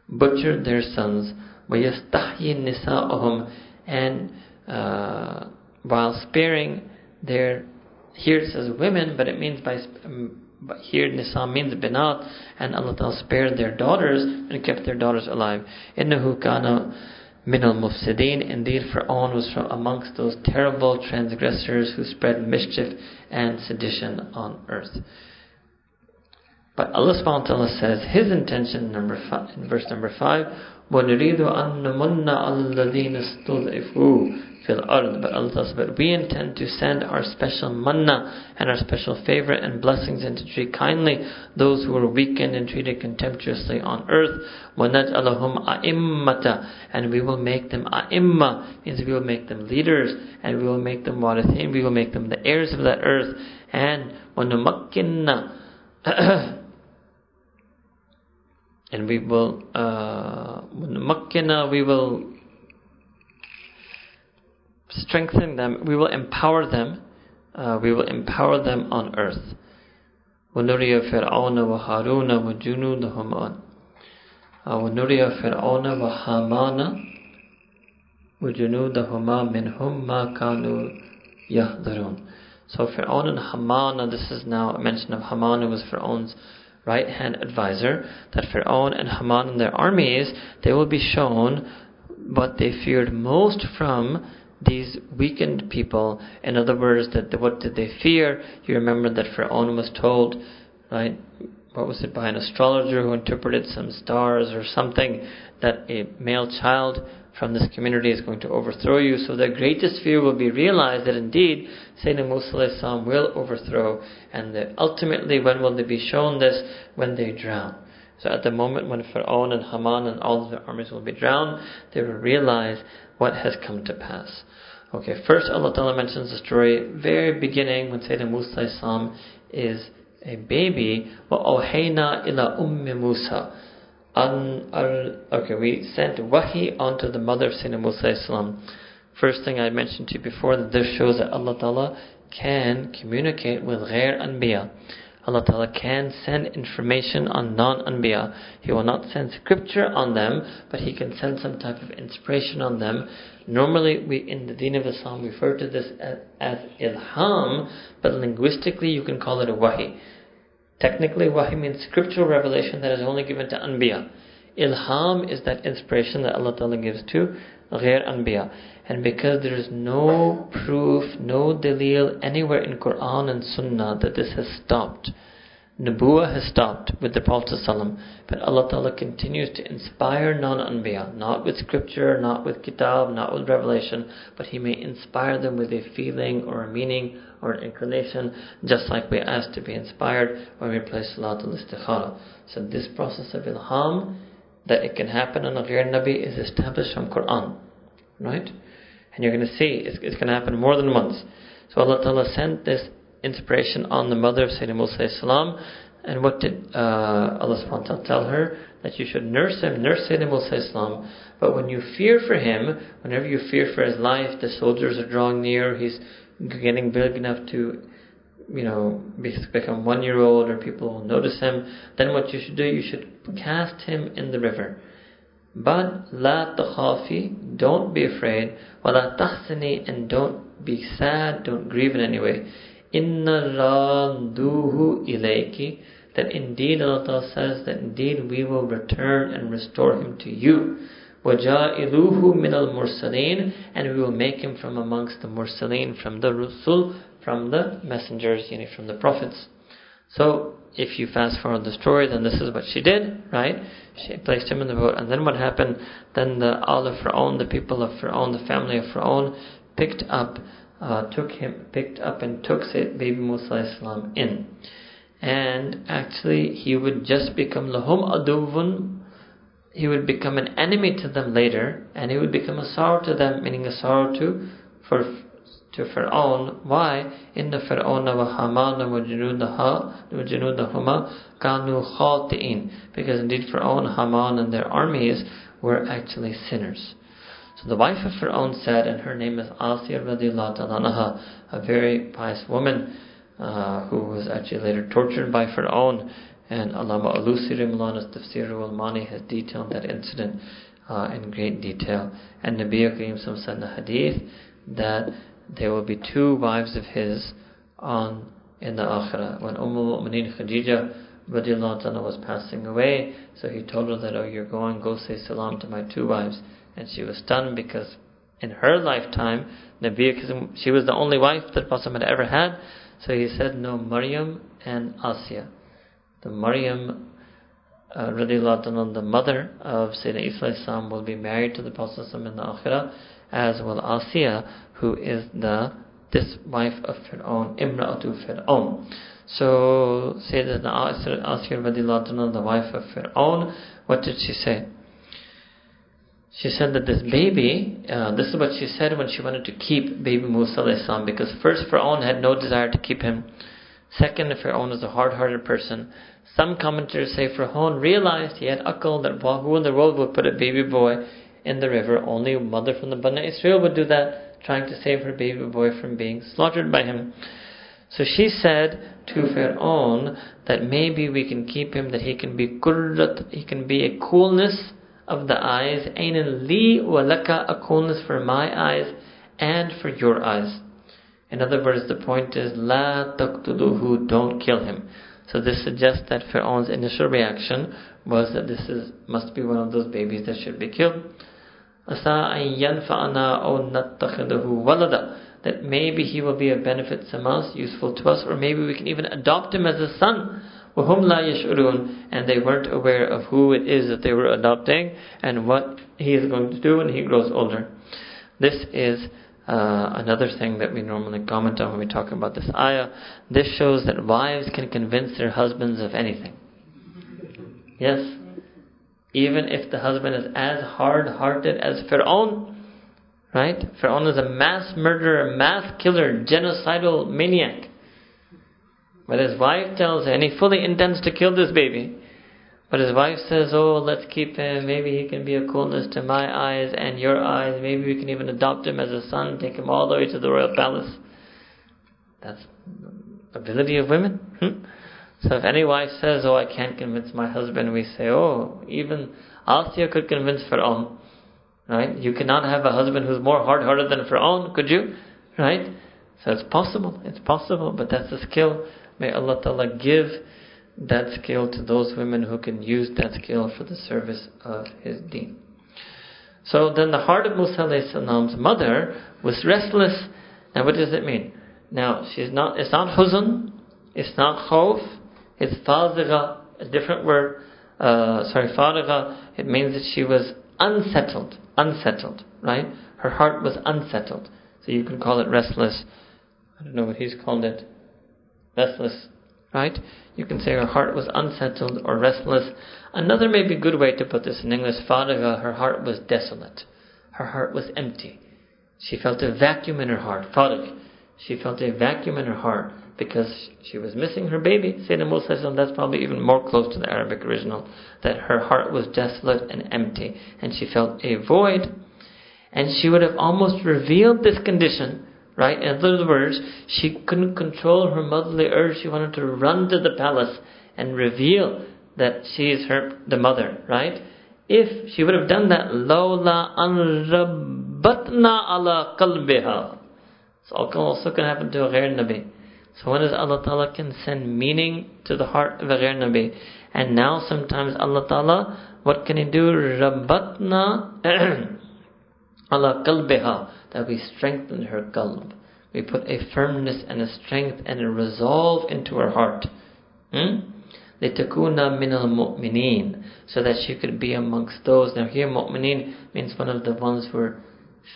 butchered their sons. وَيَسْتَحْيِي نِسَاءُهُم And uh, while sparing their here it says women, but it means by um, but here Nisa means binat, and Allah Ta'ala spared their daughters and kept their daughters alive. Kana min al mufsidin. Indeed, Fir'aun was from amongst those terrible transgressors who spread mischief and sedition on earth. But Allah subhanahu wa ta'ala says his intention number five, in verse number five, وَنُرِيدُ أَن نَمُنَّ عَلَى الَّذِينَ اسْتُضْعِفُوا fil ard. But Allah says, but we intend to send our special manna and our special favor and blessings and to treat kindly those who are weakened and treated contemptuously on earth. وَنَجْعَلَهُمْ أَئِمَّةً And we will make them a'imma, means we will make them leaders, and we will make them warithin, we will make them the heirs of that earth. And وَنُمَكِّنَّ and we will uh, we will strengthen them, we will empower them, uh, we will empower them on earth. وَنُرِيَ فِرْعَوْنَ وَهَارُونَ وَجُنُودَهُمْ وَنُرِيَ فِرْعَوْنَ وَهَامَانَ وَجُنُودَهُمَا مِنْهُمْ مَا كَانُوا يَحْذَرُونَ So Fir'aun and Haman, this is now a mention of Haman who was Fir'aun's right hand advisor, that Fir'aun and Haman and their armies, they will be shown what they feared most from these weakened people. In other words, that what did they fear? You remember that Pharaoh was told, right? what was it, by an astrologer who interpreted some stars or something, that a male child from this community is going to overthrow you. So their greatest fear will be realized that indeed Sayyidina Musa will overthrow. And that ultimately, when will they be shown this? When they drown. So at the moment when Pharaoh and Haman and all of their armies will be drowned, they will realize what has come to pass. Okay, first Allah Ta'ala mentions the story very beginning when Sayyidina Musa is a baby. وَأَوْحَيْنَا إِلَى أُمِّ مُوسَى Okay, we sent wahi onto the mother of Sayyidina Musa First thing I mentioned to you before that this shows that Allah Ta'ala can communicate with ghair anbiya. Allah Ta'ala can send information on non-anbiya. He will not send scripture on them, but He can send some type of inspiration on them. Normally, we in the Deen of Islam refer to this as, as ilham, but linguistically you can call it a wahi. Technically, wahi means scriptural revelation that is only given to anbiya. Ilham is that inspiration that Allah Ta'ala gives to ghair anbiya. And because there is no proof, no dalil anywhere in Quran and Sunnah that this has stopped. Nubuwa has stopped with the Prophet ﷺ, but Allah Ta'ala continues to inspire non-anbiya, not with scripture, not with kitab, not with revelation, but He may inspire them with a feeling or a meaning or inclination, just like we ask to be inspired when we play Salatul Istikhara. So this process of ilham, that it can happen on a ghair Nabi, is established from Quran, right? And you're going to see it's, it's going to happen more than once. So Allah Ta'ala sent this inspiration on the mother of Sayyidina Musa salam. And what did uh, Allah subhanahu wa ta'ala tell her? That you should nurse him, nurse Sayyidina Musa salam. But when you fear for him, whenever you fear for his life, the soldiers are drawing near, he's getting big enough to, you know, become one year old or people will notice him, then what you should do, you should cast him in the river. But la takhafi, don't be afraid. Wala tahsani, and don't be sad, don't grieve in any way. Inna raduhu ilayki, that indeed Allah says that indeed we will return and restore him to you. وَجَائِلُوهُ مِنَ الْمُرْسَلِينَ And we will make him from amongst the mursaleen, from the rusul, from the messengers, yani from the prophets. So, if you fast forward the story, then this is what she did, right? She placed him in the boat, and then what happened? Then the all of Fir'aun, the people of Fir'aun, the family of Fir'aun, picked up, uh, took him, picked up and took baby Musa Islam in. And actually, he would just become lahum aduvun. he would become an enemy to them later, and he would become a sorrow to them, meaning a sorrow to for to Fir'aun. Why? Inna Fir'auna wa Hamana wa junudahuma kanu khati'in. Because indeed Fir'aun, Haman and their armies were actually sinners. So the wife of Fir'aun said, and her name is Asiya radiallahu a very pious woman uh, who was actually later tortured by Fir'aun. And Allama Alusi Rimlana's Tafsir al-Mani has detailed that incident uh, in great detail. And Nabi Karim said in the hadith that there will be two wives of his on in the akhirah. When Umm al-Mu'mineen Khadija radiallahu was passing away, so he told her that, oh, you're going, go say salam to my two wives. And she was stunned because in her lifetime, Nabi she was the only wife that Prophet had ever had. So he said, no, Maryam and Asiya. The Maryam, uh, the mother of Sayyidina Isa will be married to the Prophet in the akhirah, as will Asiya, who is the this wife of Fir'aun, Imra'atu Fir'aun. So, Sayyidatuna Asiya radiallahu the wife of Fir'aun, what did she say? She said that this baby, uh, this is what she said when she wanted to keep baby Musa salam, because first Fir'aun had no desire to keep him. Second, Fir'aun was a hard-hearted person. Some commentators say Fir'aun realized he had akal that who in the world would put a baby boy in the river? Only a mother from the Bani Israel would do that trying to save her baby boy from being slaughtered by him. So she said to Pharaoh that maybe we can keep him, that he can be kurrat, he can be a coolness of the eyes, ainin li walaka, a coolness for my eyes and for your eyes. In other words, the point is, la taqtuluhu, don't kill him. So this suggests that Pharaoh's initial reaction was that this is must be one of those babies that should be killed. That maybe he will be of benefit to us, useful to us, or maybe we can even adopt him as a son. وَهُمْ لَا يَشْعُرُونَ And they weren't aware of who it is that they were adopting and what he is going to do when he grows older. This is uh, another thing that we normally comment on when we talk about this ayah. This shows that wives can convince their husbands of anything. Yes. Even if the husband is as hard-hearted as Fir'aun, right? Fir'aun is a mass murderer, mass killer, genocidal maniac. But his wife tells him, and he fully intends to kill this baby. But his wife says, Oh, let's keep him. Maybe he can be a coolness to my eyes and your eyes. Maybe we can even adopt him as a son, take him all the way to the royal palace. That's ability of women. Hmm? So if any wife says, Oh, I can't convince my husband, we say, Oh, even Asiya could convince Fir'aun. Right? You cannot have a husband who's more hard hearted than Fir'aun, could you? Right? So it's possible. It's possible, but that's a skill May Allah Ta'ala give that skill to those women who can use that skill for the service of His deen. So then the heart of Musa salam's mother was restless. Now what does it mean? Now she's not, it's not huzn, it's not khawf, it's fazigha, a different word, uh, sorry, farigha, it means that she was unsettled, unsettled, right? Her heart was unsettled. So you can call it restless. I don't know what he's called it restless, right? You can say her heart was unsettled or restless. Another maybe good way to put this in English, fariga, her heart was desolate. Her heart was empty. She felt a vacuum in her heart. Farig. She felt a vacuum in her heart because she was missing her baby. Sayyidina Musa that's probably even more close to the Arabic original. That her heart was desolate and empty. And she felt a void. And she would have almost revealed this condition Right? In other words, she couldn't control her motherly urge. She wanted to run to the palace and reveal that she is her the mother, right? If she would have done that, Lola anrabatna ala kalbiha. So also can happen to a ghair nabi. So when is Allah Ta'ala can send meaning to the heart of a ghair nabi? And now sometimes Allah Ta'ala, what can He do? Rabatna ala qalbiha that we strengthen her qalb. We put a firmness and a strength and a resolve into her heart. Hmm? لِتَكُونَ مِنَ الْمُؤْمِنِينَ So that she could be amongst those. Now here mu'mineen means one of the ones who are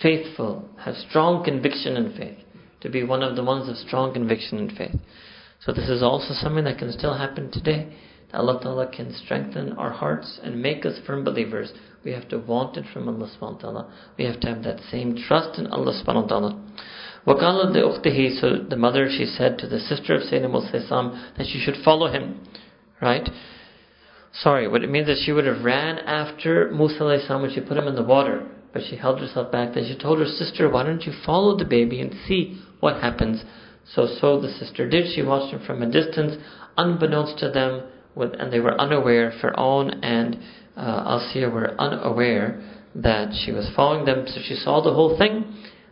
faithful, have strong conviction in faith. To be one of the ones of strong conviction in faith. So this is also something that can still happen today. That Allah Ta'ala can strengthen our hearts and make us firm believers we have to want it from Allah subhanahu wa ta'ala. We have to have that same trust in Allah subhanahu wa ta'ala. Waqala de Ukhtihi, so the mother, she said to the sister of Sayyidina Musa that she should follow him. Right? Sorry, what it means is she would have ran after Musa when she put him in the water. But she held herself back. Then she told her sister, why don't you follow the baby and see what happens? So, so the sister did. She watched him from a distance, unbeknownst to them, with, and they were unaware, Fir'aun and uh, Asiya were unaware that she was following them, so she saw the whole thing.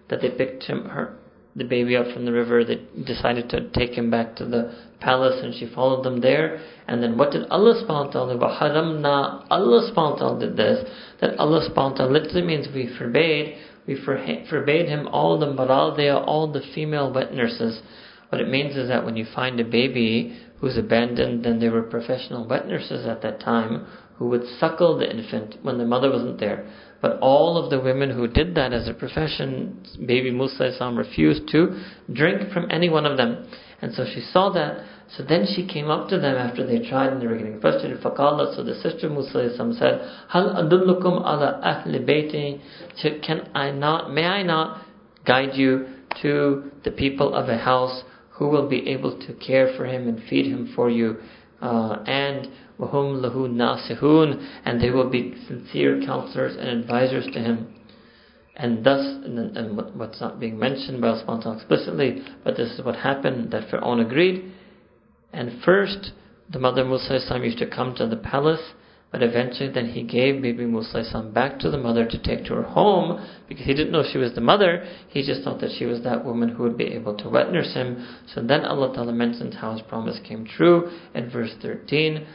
That they picked him, her, the baby up from the river. They decided to take him back to the palace, and she followed them there. And then what did Allah subhanahu wa ta'ala do? Allah subhanahu wa ta'ala did this. That Allah subhanahu wa ta'ala literally means we forbade. We forbade him all the maraldia, all the female wet nurses. What it means is that when you find a baby who's abandoned, then there were professional wet nurses at that time who would suckle the infant when the mother wasn't there. But all of the women who did that as a profession, baby Musa Islam refused to drink from any one of them. And so she saw that. So then she came up to them after they tried and they were getting frustrated. Faqala, so the sister Musa Islam said, Hal adullukum ala ahli bayti. Can I not, may I not guide you to the people of a house who will be able to care for him and feed him for you? Uh, and وَهُمْ لَهُ نَاصِحُونَ And they will be sincere counselors and advisors to him. And thus, and, and what's not being mentioned by Allah explicitly, but this is what happened, that Fir'aun agreed. And first, the mother Musa used to come to the palace but eventually, then he gave baby Musa back to the mother to take to her home because he didn't know she was the mother. He just thought that she was that woman who would be able to wet nurse him. So then Allah Ta'ala mentions how his promise came true in verse 13.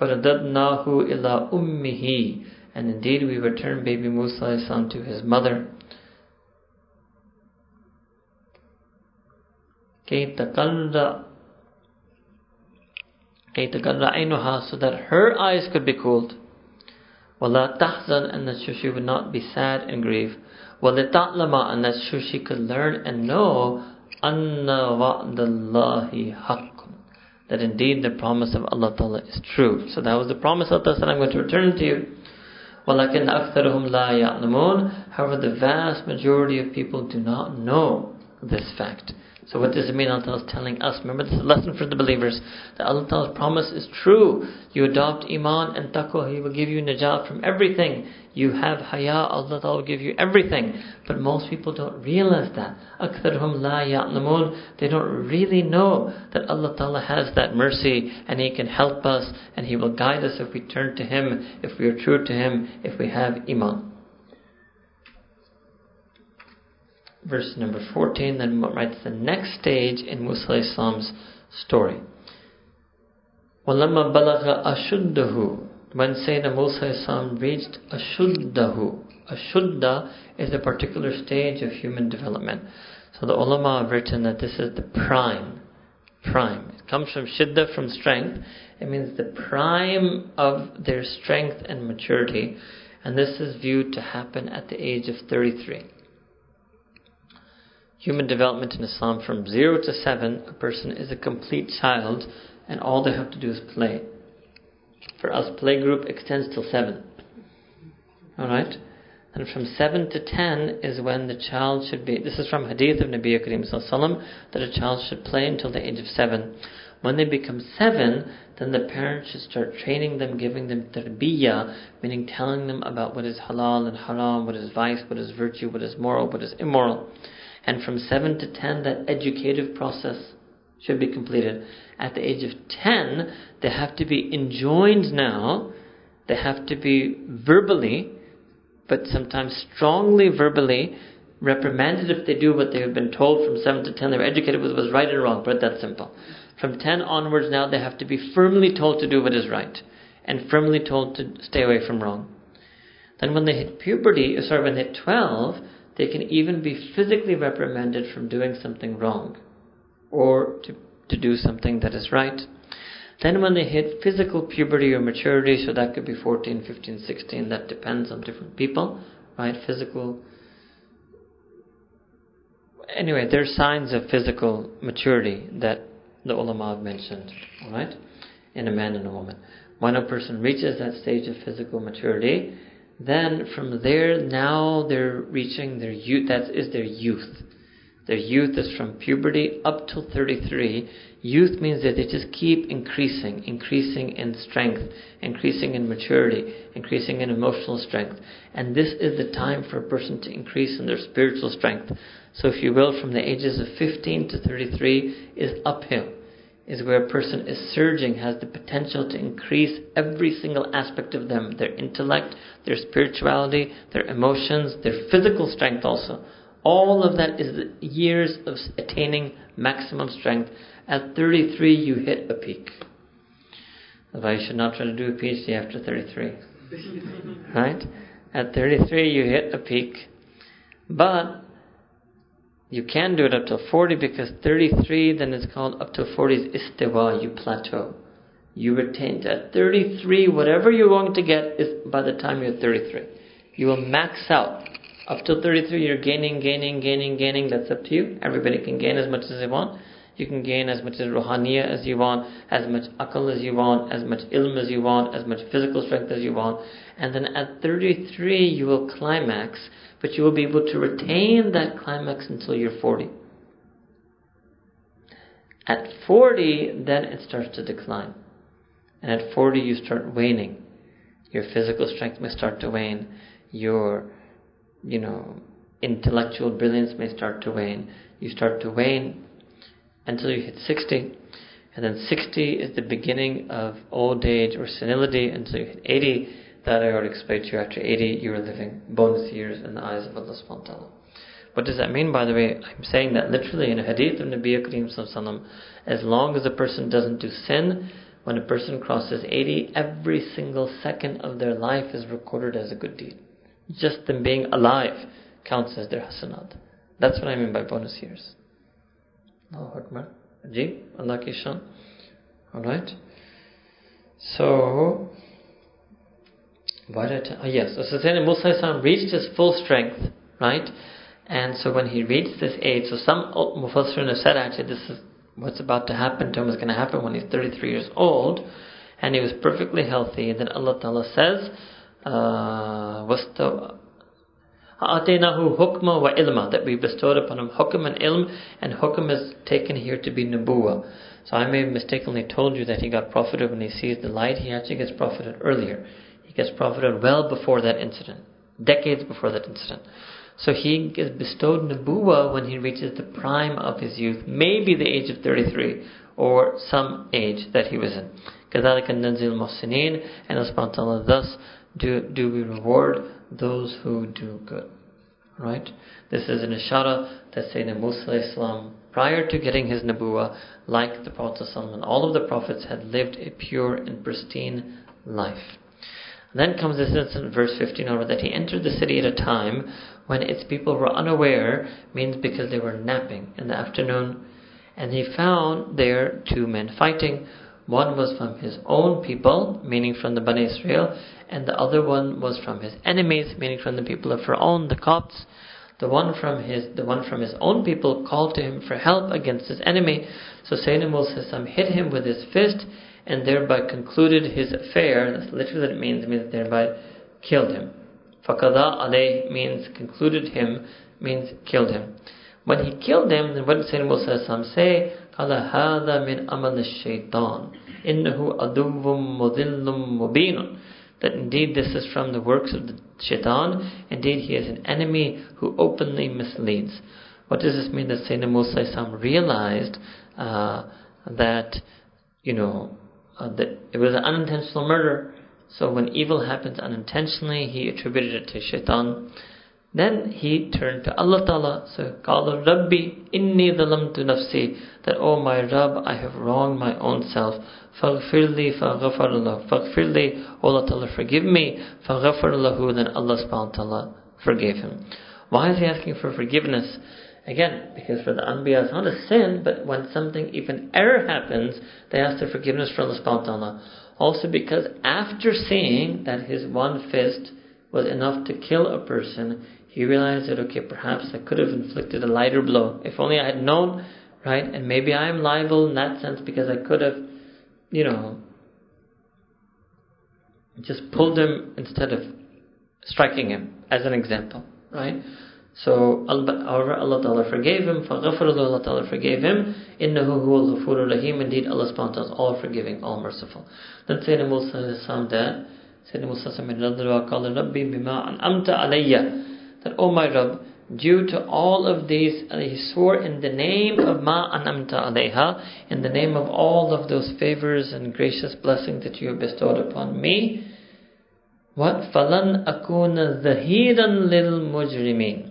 فَرَدَدْنَاهُ إِلَىٰ أُمِّهِ And indeed, we returned baby Musa to his mother. كَيْ تَقَلَّ so that her eyes could be cooled. وَلَا تَحْزَنْ and that she would not be sad and grieve. وَلِتَعْلَمَ and that she could learn and know أَنَّ وَعْدَ اللَّهِ حَقٌّ that indeed the promise of Allah Ta'ala is true. So that was the promise of Allah I'm going to return to you. وَلَكِنْ أَكْثَرُهُمْ لَا يَعْلَمُونَ However, the vast majority of people do not know this fact. So what does it mean? Allah Ta'ala is telling us. Remember, this is a lesson for the believers. That Allah Ta'ala's promise is true. You adopt Iman and Taqwa, He will give you najat from everything. You have haya, Allah Ta'ala will give you everything. But most people don't realize that. أَكْثَرْهُمْ لَا يَعْلَمُونَ They don't really know that Allah Ta'ala has that mercy and He can help us and He will guide us if we turn to Him, if we are true to Him, if we have Iman. verse number 14, then writes the next stage in Musa Islam's story. وَلَمَّا بَلَغَ أَشُدَّهُ When Sayyidina Musa Islam reached Ashuddahu. Ashuddha is a particular stage of human development. So the ulama have written that this is the prime. Prime. It comes from shidda, from strength. It means the prime of their strength and maturity. And this is viewed to happen at the age of 33 human development in Islam from 0 to 7, a person is a complete child and all they have to do is play. For us, play group extends till 7. Alright? And from 7 to 10 is when the child should be, this is from Hadith of Nabi Kareem that a child should play until the age of 7. When they become 7, then the parents should start training them, giving them tarbiyah, meaning telling them about what is halal and haram, what is vice, what is virtue, what is moral, what is immoral. And from 7 to 10, that educative process should be completed. At the age of 10, they have to be enjoined now, they have to be verbally, but sometimes strongly verbally, reprimanded if they do what they have been told from 7 to 10 they were educated with was right and wrong, but that's simple. From 10 onwards now they have to be firmly told to do what is right and firmly told to stay away from wrong. Then when they hit puberty, uh, sorry, when they hit 12, they can even be physically reprimanded from doing something wrong or to, to do something that is right. Then, when they hit physical puberty or maturity, so that could be 14, 15, 16, that depends on different people, right? Physical. Anyway, there are signs of physical maturity that the ulama have mentioned, right? In a man and a woman. When a person reaches that stage of physical maturity, then from there, now they're reaching their youth. That is their youth. Their youth is from puberty up till 33. Youth means that they just keep increasing, increasing in strength, increasing in maturity, increasing in emotional strength. And this is the time for a person to increase in their spiritual strength. So, if you will, from the ages of 15 to 33 is uphill is where a person is surging, has the potential to increase every single aspect of them their intellect, their spirituality, their emotions, their physical strength also. All of that is the years of attaining maximum strength. At 33, you hit a peak. why you should not try to do a PhD after 33. right? At 33, you hit a peak. But you can do it up to 40 because 33 then it's called up to 40 is istiwa, you plateau. You retain at 33, whatever you're going to get is by the time you're 33. You will max out. Up to 33, you're gaining, gaining, gaining, gaining. That's up to you. Everybody can gain as much as they want. You can gain as much as ruhaniya as you want, as much akal as you want, as much ilm as you want, as much physical strength as you want. And then at 33, you will climax but you will be able to retain that climax until you're 40. At 40, then it starts to decline. And at 40, you start waning. Your physical strength may start to wane. Your, you know, intellectual brilliance may start to wane. You start to wane until you hit 60. And then 60 is the beginning of old age or senility until you hit 80 that I explained to you. After 80, you are living bonus years in the eyes of Allah subhanahu wa ta'ala. What does that mean, by the way? I'm saying that literally in a hadith of Nabi Kareem as long as a person doesn't do sin, when a person crosses 80, every single second of their life is recorded as a good deed. Just them being alive counts as their hasanat. That's what I mean by bonus years. Allahu Akbar. Ji, Allah ki shan. Alright? So, why did I tell? Oh, yes. So reached his full strength, right? And so when he reached this age, so some Mufassirin have said actually this is what's about to happen to him is going to happen when he's 33 years old, and he was perfectly healthy. And then Allah Ta'ala says, uh, hukma wa ilma, that we bestowed upon him hukm and ilm, and hukm is taken here to be nubuwa. So I may have mistakenly told you that he got profited when he sees the light. He actually gets profited earlier. He gets profited well before that incident, decades before that incident. So he gets bestowed nubuwa when he reaches the prime of his youth, maybe the age of 33 or some age that he was in. كَذَلِكَ نَنْزِلْ الْمُحْسِنِينَ And Allah subhanahu wa ta'ala thus do, do we reward those who do good. Right? This is an ishara that Sayyidina Musa Islam, prior to getting his nubuwa, like the Prophet and all of the prophets had lived a pure and pristine life. Then comes this incident, in verse 15 over, that he entered the city at a time when its people were unaware, means because they were napping in the afternoon. And he found there two men fighting. One was from his own people, meaning from the Bani Israel, and the other one was from his enemies, meaning from the people of Fir'aun, the Copts. The one from his the one from his own people called to him for help against his enemy. So Sayyidina Musa hit him with his fist and thereby concluded his affair. That's literally what it means, it means thereby killed him. Fakada alayh means concluded him, means killed him. When he killed him, then what did Sayyidina Musa say? قال هذا من أمل الشيطان إنه أدو مضل مبين that indeed this is from the works of the shaitan. Indeed, he is an enemy who openly misleads. What does this mean? That Sayyidina Musa realized uh, that, you know, uh, that it was an unintentional murder. So when evil happens unintentionally, he attributed it to shaitan. Then he turned to Allah Ta'ala. So, قال Rabbi inni ظلمت nafsi. That, oh my Rabb, I have wronged my own self. فَاغْفِرْ لِي فَغَفَرَ اللَّهُ فَاغْفِرْ لِي Allah Ta'ala forgive me. فَغَفَرَ اللَّهُ Then Allah Subhanahu wa Ta'ala forgave him. Why is he asking for forgiveness? Again, because for the Anbiya it's not a sin, but when something, if an error happens, they ask for forgiveness from Allah Subhanahu. Also because after seeing that his one fist was enough to kill a person, he realized that, okay, perhaps I could have inflicted a lighter blow. If only I had known, right? And maybe I am liable in that sense because I could have you know, just pulled him instead of striking him, as an example, right? So, however, Allah Ta'ala forgave him, فَغَفَرَ Allah Ta'ala forgave him, إِنَّهُ هُوَ الْغَفُورُ rahim. Indeed, Allah subhanahu wa ta'ala is all forgiving, all merciful. Then Sayyidina Musa said that, Sayyidina Musa made another dua, قال رَبِّي بِمَا أَنْعَمْتَ عَلَيَّ That, oh my Rabb, due to all of these, he swore in the name of Ma Anamta Alayha, in the name of all of those favors and gracious blessings that you have bestowed upon me. What? Falan akuna zahiran lil mujrimin.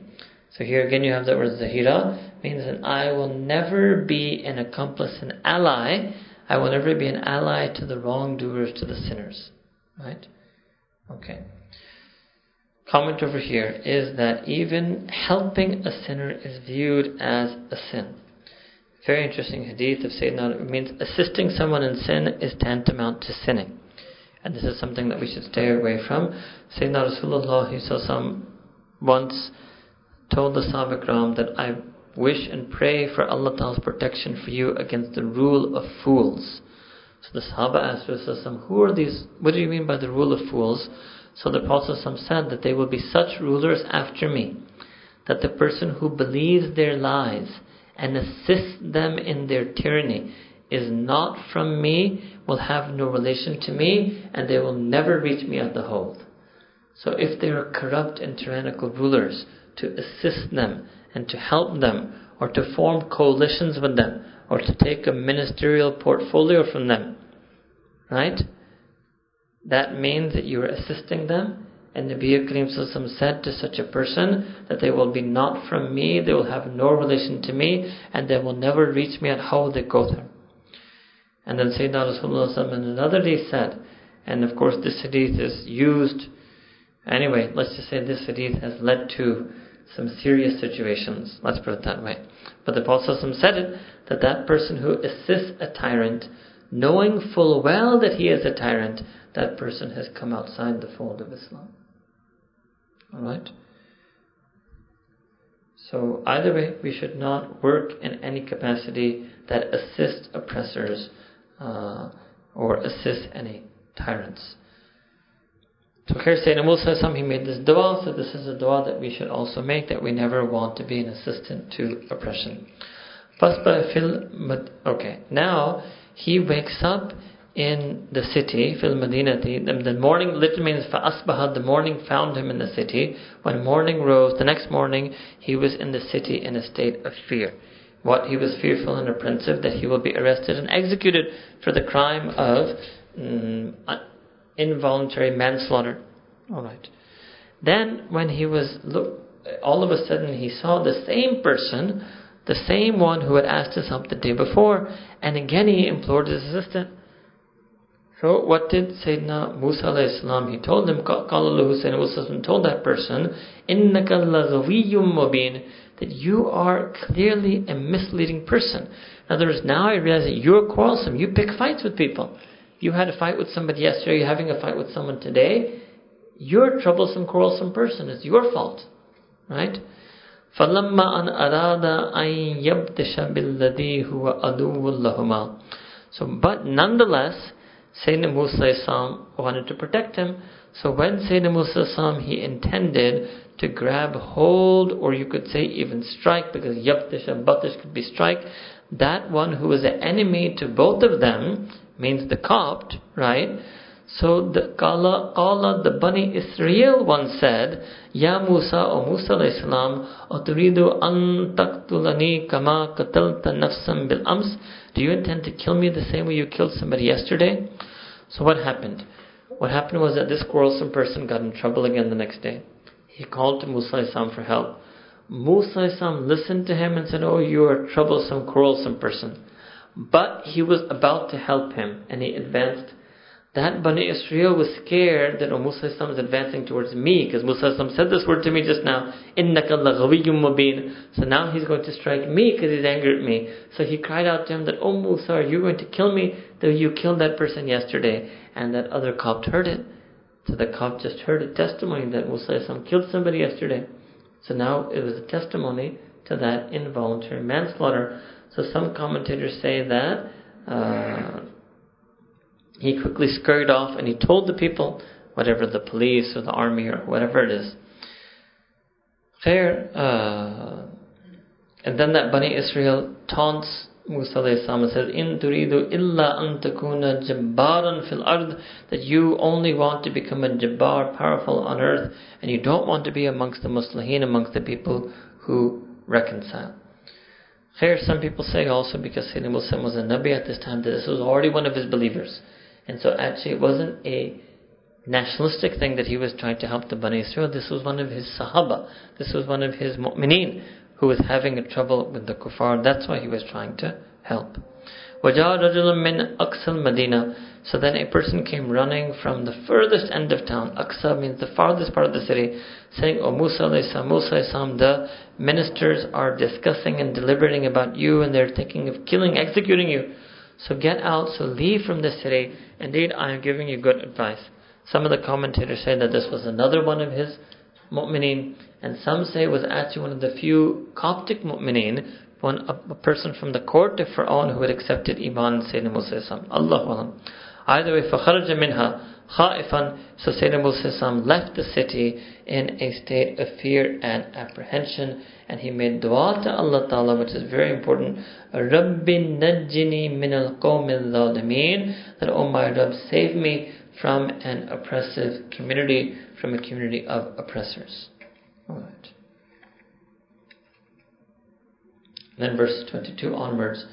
so here again you have the word zahira, means that I will never be an accomplice, an ally. I will never be an ally to the wrongdoers, to the sinners. Right? Okay comment over here is that even helping a sinner is viewed as a sin. Very interesting hadith of Sayyidina. It means assisting someone in sin is tantamount to sinning. And this is something that we should stay away from. Sayyidina Rasulullah once told the Sahaba that I wish and pray for Allah Ta'ala's protection for you against the rule of fools. So the Sahaba asked Rasulullah, who are these, what do you mean by the rule of fools? So the Prophet said that there will be such rulers after me, that the person who believes their lies and assists them in their tyranny is not from me, will have no relation to me, and they will never reach me at the Hawd. So if they are corrupt and tyrannical rulers, to assist them and to help them, or to form coalitions with them, or to take a ministerial portfolio from them, right? that means that you are assisting them. And Nabi Karim said to such a person that they will be not from me, they will have no relation to me, and they will never reach me at how they go there. And then Sayyidina Rasulullah in another day said, and of course this hadith is used, anyway, let's just say this hadith has led to some serious situations, let's put it that way. But the Prophet said it, that that person who assists a tyrant knowing full well that he is a tyrant, that person has come outside the fold of Islam. Alright? So, either way, we should not work in any capacity that assists oppressors uh, or assists any tyrants. So here Sayyidina Musa he made this dua, so this is a dua that we should also make, that we never want to be an assistant to oppression. Okay, now he wakes up in the city, fil madinati. The morning literally means fa'asbaha, the morning found him in the city. When morning rose, the next morning, he was in the city in a state of fear. What he was fearful and apprehensive that he will be arrested and executed for the crime of mm, involuntary manslaughter. All right. Then, when he was look, all of a sudden he saw the same person, the same one who had asked his help the day before, and again he implored his assistance. So what did Sayyidina Musa alayhi salam, he told him, Qalallahu Sayyidina Musa told that person, إِنَّكَ لَغَوِيٌّ مُبِينٌ that you are clearly a misleading person. In other words, now I realize that you're quarrelsome. You pick fights with people. You had a fight with somebody yesterday, you're having a fight with someone today. You're a troublesome, quarrelsome person. It's your fault. Right? فَلَمَّا أَنْ أَرَادَ أَنْ يَبْتِشَ بِالَّذِي هُوَ أَدُوٌّ لَهُمَا So, but nonetheless, Sayyidina Musa wanted to protect him. So when Sayyidina Musa he intended to grab hold, or you could say even strike, because Yabtish and Batish could be strike, that one who was an enemy to both of them, means the Copt, right? So the Kala, Kala the Bani Israel once said, Ya Musa, O Musa alayhi salam, Aturidu an taktulani kama katalta nafsam bil ams. Do you intend to kill me the same way you killed somebody yesterday? So what happened? What happened was that this quarrelsome person got in trouble again the next day. He called to Musa Islam for help. Musa Islam listened to him and said, Oh, you are a troublesome, quarrelsome person. But he was about to help him and he advanced. That Bani Israel was scared that oh, Musa is advancing towards me because Musa said this word to me just now. Innaka mubin. So now he's going to strike me because he's angry at me. So he cried out to him that, Oh Musa, are you going to kill me? Though you killed that person yesterday. And that other Copt heard it. So the Copt just heard a testimony that Musa killed somebody yesterday. So now it was a testimony to that involuntary manslaughter. So some commentators say that uh, he quickly scurried off and he told the people, whatever the police or the army or whatever it is. Fair. Uh, and then that Bani Israel taunts Musa says, In turidu illa antakuna jabbaran fil ard, that you only want to become a jabbar, powerful on earth, and you don't want to be amongst the muslimin, amongst the people who reconcile. Here, some people say also because Sayyidina Musa was a Nabi at this time, that this was already one of his believers. And so actually it wasn't a nationalistic thing that he was trying to help the Bani Israel. This was one of his Sahaba. This was one of his mu'mineen who was having a trouble with the kuffar. That's why he was trying to help. وَجَاءَ رَجُلٌ مِّنْ أَقْصَى الْمَدِينَةِ So then a person came running from the furthest end of town. Aqsa means the farthest part of the city, saying, O Musa Musa the ministers are discussing and deliberating about you and they're thinking of killing, executing you. So get out, so leave from the city. Indeed, I am giving you good advice. Some of the commentators say that this was another one of his mu'mineen and some say was actually one of the few Coptic mu'mineen, one a, a person from the court of Fir'aun who had accepted Iman Sayyidina Musa Allah Either way, فَخَرَجَ مِنْهَا خَائِفًا So Sayyidina Musa left the city in a state of fear and apprehension and he made dua to Allah Ta'ala which is very important رَبِّ نَجِّنِي مِنَ الْقَوْمِ الظَّالِمِينَ That, oh my Rabb, save me from an oppressive community, from a community of oppressors. Alright. Then verse 22 onwards.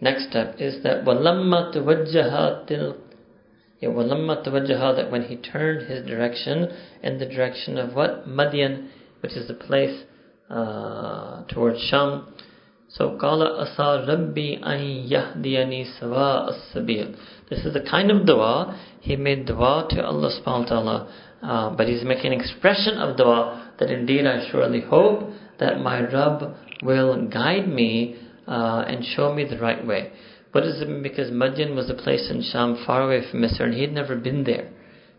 Next step is that وَلَمَّا تَوَجَّهَا تِلْ yeah, وَلَمَّا تَوَجَّهَا that when he turned his direction in the direction of what? Madian, which is the place uh, towards Sham. So قال أسى ربي أن يهديني سواء السبيل. This is the kind of dua he made dua to Allah subhanahu wa ta'ala. Uh, but he's making an expression of dua that indeed I surely hope that my Rabb will guide me uh, and show me the right way. What does it mean? Because Madian was a place in Sham far away from Misr and he'd never been there.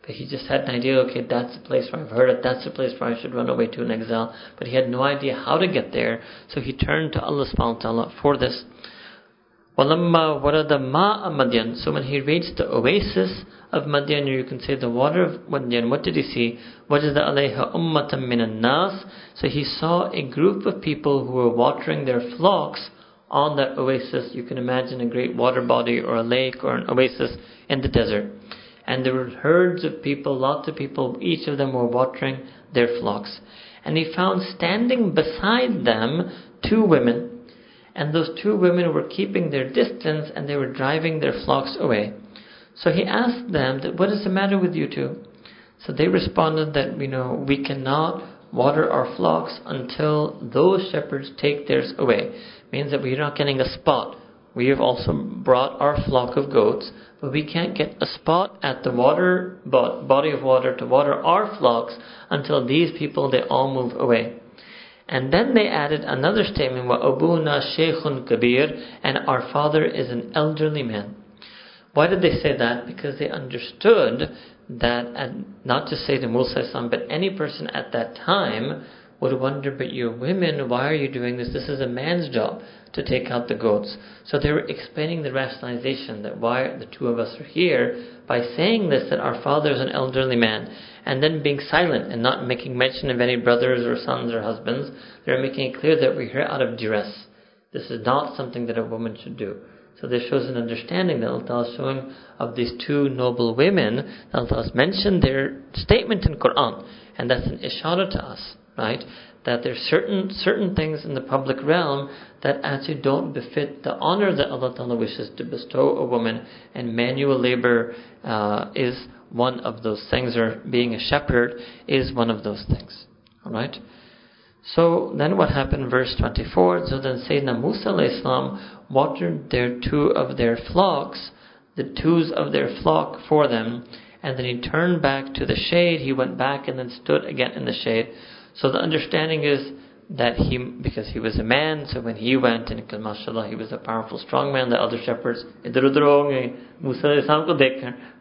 But he just had an idea, okay, that's the place where I've heard it, that's the place where I should run away to in exile. But he had no idea how to get there, so he turned to Allah subhanahu wa ta'ala for this. وَلَمَّا وَرَدَ مَاءَ مَدْيَنَ So when he reached the oasis of Madian, or you can say the water of Madian, what did he see? وَجَدَ عَلَيْهَا أُمَّةً مِّنَ النَّاسِ So he saw a group of people who were watering their flocks on that oasis. You can imagine a great water body or a lake or an oasis in the desert. And there were herds of people, lots of people, each of them were watering their flocks. And he found standing beside them two women and those two women were keeping their distance and they were driving their flocks away. So he asked them, that, What is the matter with you two? So they responded that, you know, we cannot water our flocks until those shepherds take theirs away means that we're not getting a spot. We have also brought our flock of goats, but we can't get a spot at the water body of water to water our flocks until these people they all move away. And then they added another statement, "Wa abuna sheikhun kabir," and our father is an elderly man. Why did they say that? Because they understood that, and not to say to Musa but any person at that time would wonder, but you're women, why are you doing this? This is a man's job to take out the goats. So they were explaining the rationalization that why the two of us are here by saying this that our father is an elderly man and then being silent and not making mention of any brothers or sons or husbands. They're making it clear that we're here out of duress. This is not something that a woman should do. So this shows an understanding that Allah is showing of these two noble women. Allah has mentioned their statement in Quran, and that's an ishara to us right? That there's certain certain things in the public realm that actually don't befit the honor that Allah Ta'ala wishes to bestow a woman, and manual labor uh, is one of those things, or being a shepherd is one of those things. Alright? So then what happened, verse 24? So then Sayyidina Musa Islam watered their two of their flocks, the twos of their flock for them, and then he turned back to the shade. He went back and then stood again in the shade. So the understanding is that he, because he was a man, so when he went, and mashallah, he was a powerful, strong man, the other shepherds,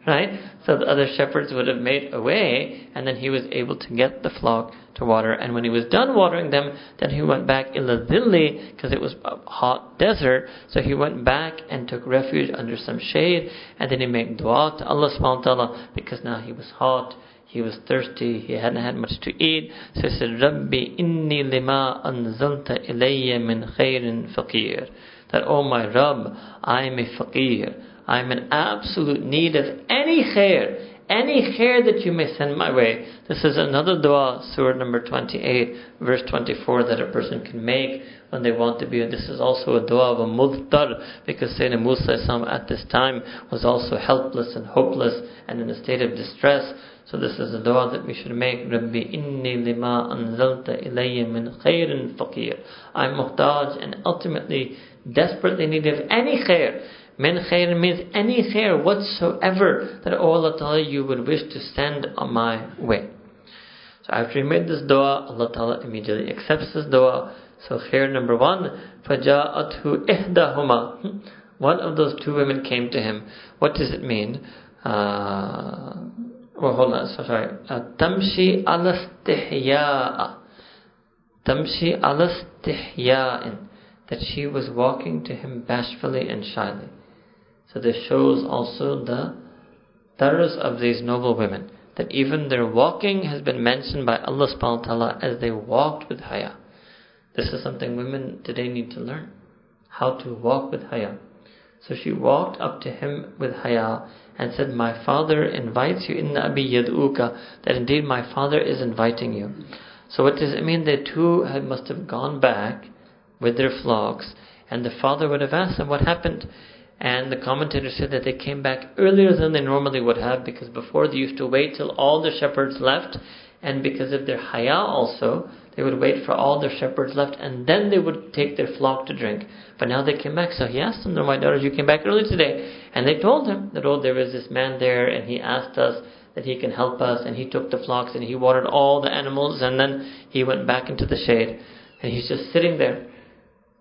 right? So the other shepherds would have made a way, and then he was able to get the flock to water. And when he was done watering them, then he went back dhilli, because it was a hot desert, so he went back and took refuge under some shade, and then he made dua to Allah subhanahu wa ta'ala, because now he was hot, he was thirsty, he hadn't had much to eat. So he said, Rabbi inni lima anzalta ilayya min khairin faqir. That, oh my Rabb, I am a faqir. I am in absolute need of any khair, any khair that you may send my way. This is another dua, surah number 28, verse 24, that a person can make when they want to be. And this is also a dua of a mudtar, because Sayyidina Musa at this time was also helpless and hopeless and in a state of distress. So this is a dua that we should make. Rabbi inni lima anzalta ilayya min khairin faqir. I'm muhtaj and ultimately desperately need of any khair. Min khair means any khair whatsoever that Allah Ta'ala you would wish to send on my way. So after he made this dua, Allah Ta'ala immediately accepts this dua. So khair number one, فَجَاءَتْهُ إِحْدَاهُمَا One of those two women came to him. What does it mean? Uh, well, hold on, so sorry. Uh, tamshi alastihya'a. Tamshi alastihya'in. That she was walking to him bashfully and shyly. So this shows also the taras of these noble women. That even their walking has been mentioned by Allah subhanahu wa ta'ala as they walked with haya. This is something women today need to learn. How to walk with haya. So she walked up to him with haya and said, My father invites you, in abi yad'uka, that indeed my father is inviting you. So what does it mean? The two had, must have gone back with their flocks, and the father would have asked them what happened. And the commentator said that they came back earlier than they normally would have, because before they used to wait till all the shepherds left, and because of their haya also, they would wait for all their shepherds left, and then they would take their flock to drink. But now they came back, so he asked them, "My daughters, you came back early today," and they told him that oh, there was this man there, and he asked us that he can help us, and he took the flocks and he watered all the animals, and then he went back into the shade, and he's just sitting there.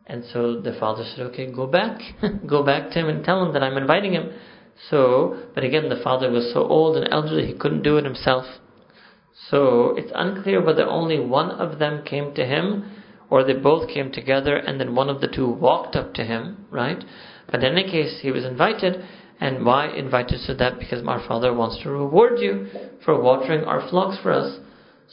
And so the father said, okay, go back. go back to him and tell him that I'm inviting him. So, but again, the father was so old and elderly, he couldn't do it himself. So, it's unclear whether only one of them came to him or they both came together and then one of the two walked up to him, right? But in any case, he was invited. And why invited to that? Because our Father wants to reward you for watering our flocks for us.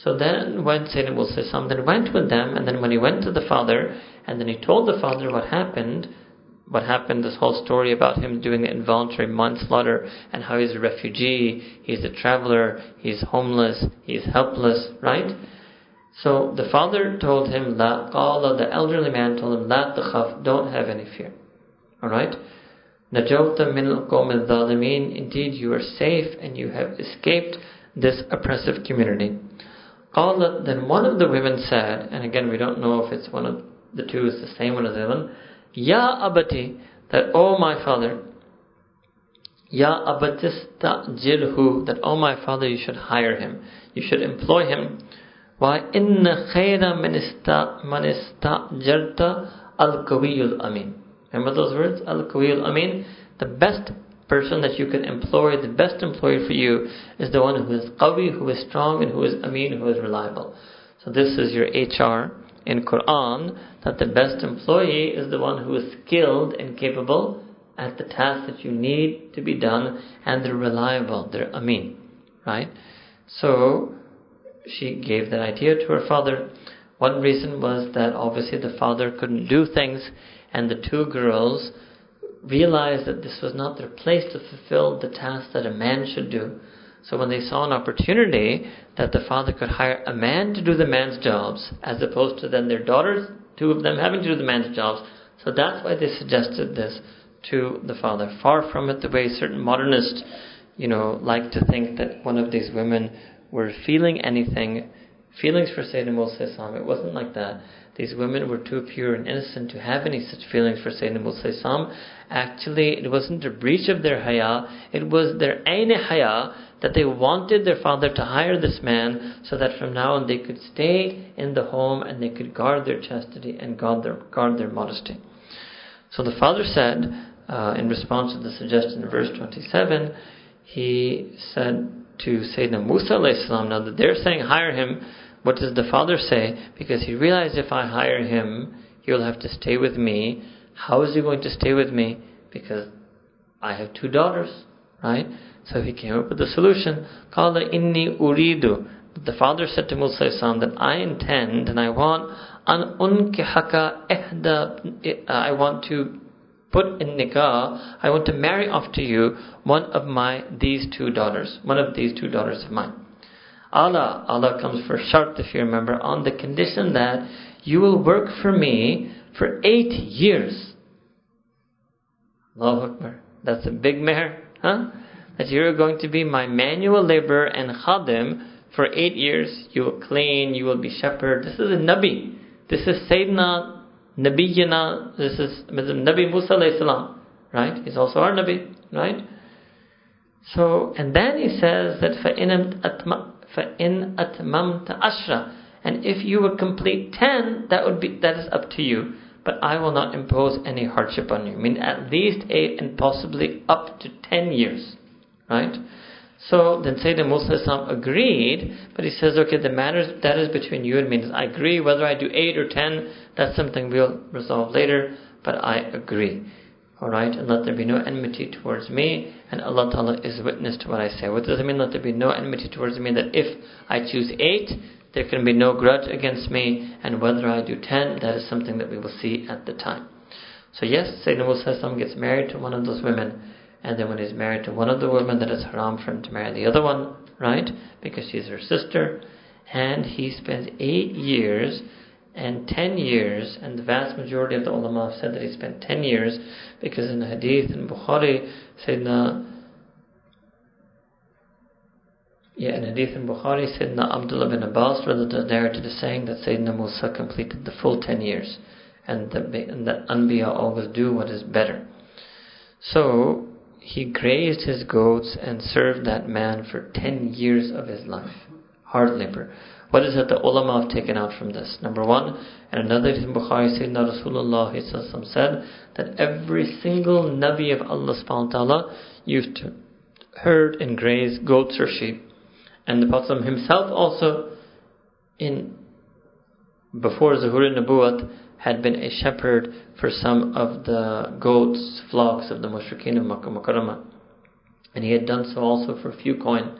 So then when Satan will say something, went with them, and then when he went to the Father, and then he told the Father what happened, what happened, this whole story about him doing the involuntary manslaughter and how he's a refugee, he's a traveler, he's homeless, he's helpless, right? So the father told him, La the elderly man told him, La takhaf, don't have any fear. Alright? Najawta min al indeed you are safe and you have escaped this oppressive community. Qala, then one of the women said, and again we don't know if it's one of the two is the same one as the other Ya abati, that, oh my father, Ya abatista jilhu, that, oh my father, you should hire him. You should employ him. Why? Inna khayra manista jarta al kawiyul amin. Remember those words? Al kawiyul amin. The best person that you can employ, the best employee for you, is the one who is qawi, who is strong, and who is amin, who is reliable. So this is your HR in Quran that the best employee is the one who is skilled and capable at the task that you need to be done and they're reliable, they're amin, right? So she gave that idea to her father. One reason was that obviously the father couldn't do things and the two girls realized that this was not their place to fulfill the task that a man should do. So when they saw an opportunity that the father could hire a man to do the man's jobs, as opposed to then their daughters, two of them having to do the man's jobs, so that's why they suggested this to the father. Far from it the way certain modernists, you know, like to think that one of these women were feeling anything, feelings for Sayyidina Musa It wasn't like that. These women were too pure and innocent to have any such feelings for Sayyidina Musa Actually, it wasn't a breach of their haya, it was their ayn haya that they wanted their father to hire this man so that from now on they could stay in the home and they could guard their chastity and guard their, guard their modesty. So the father said, uh, in response to the suggestion in verse 27, he said to Sayyidina Musa now that they're saying hire him, what does the father say? Because he realized if I hire him, he will have to stay with me. How is he going to stay with me? Because I have two daughters, right? So he came up with a solution. Kala inni uridu. The father said to Musa that I intend and I want an unkihaka ehda. Uh, I want to put in nikah. I want to marry off to you one of my these two daughters. One of these two daughters of mine. Allah, Allah comes for shart if you remember, on the condition that you will work for me for eight years. Allahu Akbar. That's a big meher, huh? that you're going to be my manual laborer and khadim for eight years. You will clean, you will be shepherd. This is a Nabi. This is Sayyidina Nabiyina. This is Nabi Musa salam, right? He's also our Nabi, right? So, and then he says that فَإِنْ أَتْمَمْتَ ashra, and if you would complete ten, that would be that is up to you. But I will not impose any hardship on you. I mean, at least eight and possibly up to ten years. Right? So then Sayyidina Musa agreed, but he says, okay, the matter that is between you and me. I agree whether I do eight or ten, that's something we'll resolve later, but I agree. Alright, and let there be no enmity towards me, and Allah Ta'ala is witness to what I say. What does it mean, let there be no enmity towards me? That if I choose eight, there can be no grudge against me, and whether I do ten, that is something that we will see at the time. So yes, Sayyidina Musa gets married to one of those women, and then when he's married to one of the women, that is haram for him to marry the other one, right? Because she's her sister. And he spends eight years and ten years, and the vast majority of the ulama have said that he spent ten years, because in the hadith in Bukhari, Sayyidina yeah, in Hadith in Bukhari, Sayyidina Abdullah bin Abbas narrated as saying that Sayyidina Musa completed the full ten years, and that, and that Anbiya always do what is better. So, he grazed his goats and served that man for 10 years of his life. Hard labor. What is it the ulama have taken out from this? Number one, and another in Bukhari, Sayyidina Rasulullah said that every single Nabi of Allah subhanahu wa ta'ala used to herd and graze goats or sheep. And the Prophet himself also, in before Zuhur Nabuwat, had been a shepherd for some of the goats, flocks of the mushrikeen of Makkah Mukarramah. And he had done so also for a few coin.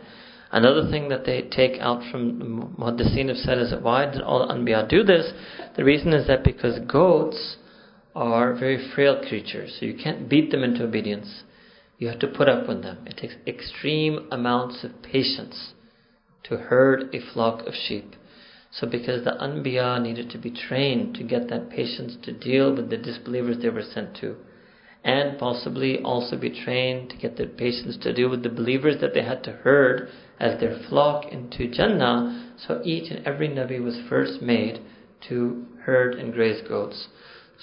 Another thing that they take out from Muhaddiseen have said is that why did all Anbiya do this? The reason is that because goats are very frail creatures, so you can't beat them into obedience. You have to put up with them. It takes extreme amounts of patience to herd a flock of sheep. So because the Anbiya needed to be trained to get that patience to deal with the disbelievers they were sent to, and possibly also be trained to get the patience to deal with the believers that they had to herd as their flock into Jannah. So each and every Nabi was first made to herd and graze goats.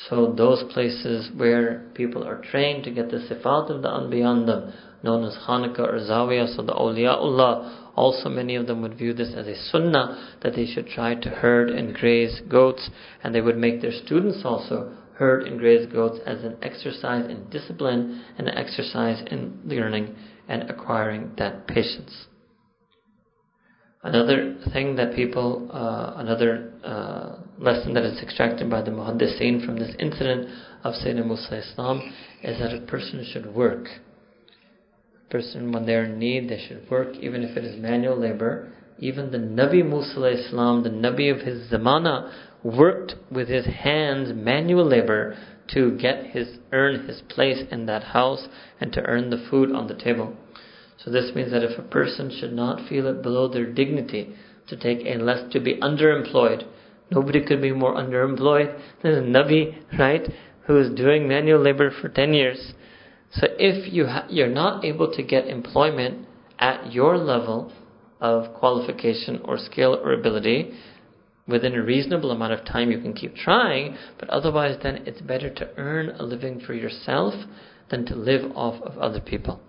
So those places where people are trained to get the sifat of the Anbiya them, known as Khanqa or Zawiya, so the awliyaullah, also many of them would view this as a sunnah that they should try to herd and graze goats, and they would make their students also herd and graze goats as an exercise in discipline and an exercise in learning and acquiring that patience. Another thing that people, uh, another uh, lesson that is extracted by the Muhaddiseen from this incident of Sayyidina Musa Islam is that a person should work. A person, when they're in need, they should work, even if it is manual labor. Even the Nabi Musa Islam, the Nabi of his zamana, worked with his hands, manual labor, to get his earn his place in that house and to earn the food on the table. So this means that if a person should not feel it below their dignity to take a less to be underemployed, nobody could be more underemployed than a Nabi, right? Who is doing manual labor for 10 years. So if you ha- you're not able to get employment at your level of qualification or skill or ability, within a reasonable amount of time you can keep trying, but otherwise then it's better to earn a living for yourself than to live off of other people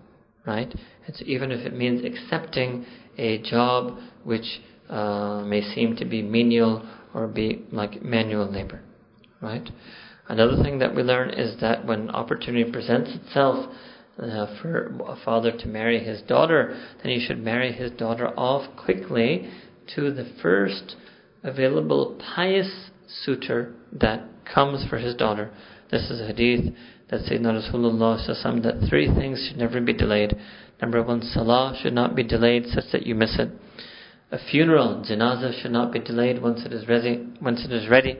right? It's even if it means accepting a job which uh, may seem to be menial or be like manual labor, right? Another thing that we learn is that when opportunity presents itself uh, for a father to marry his daughter, then he should marry his daughter off quickly to the first available pious suitor that comes for his daughter. This is a hadith that Sayyidina Rasulullah that three things should never be delayed. Number one, salah should not be delayed such that you miss it. A funeral, janazah, should not be delayed once it is ready. Once it is ready,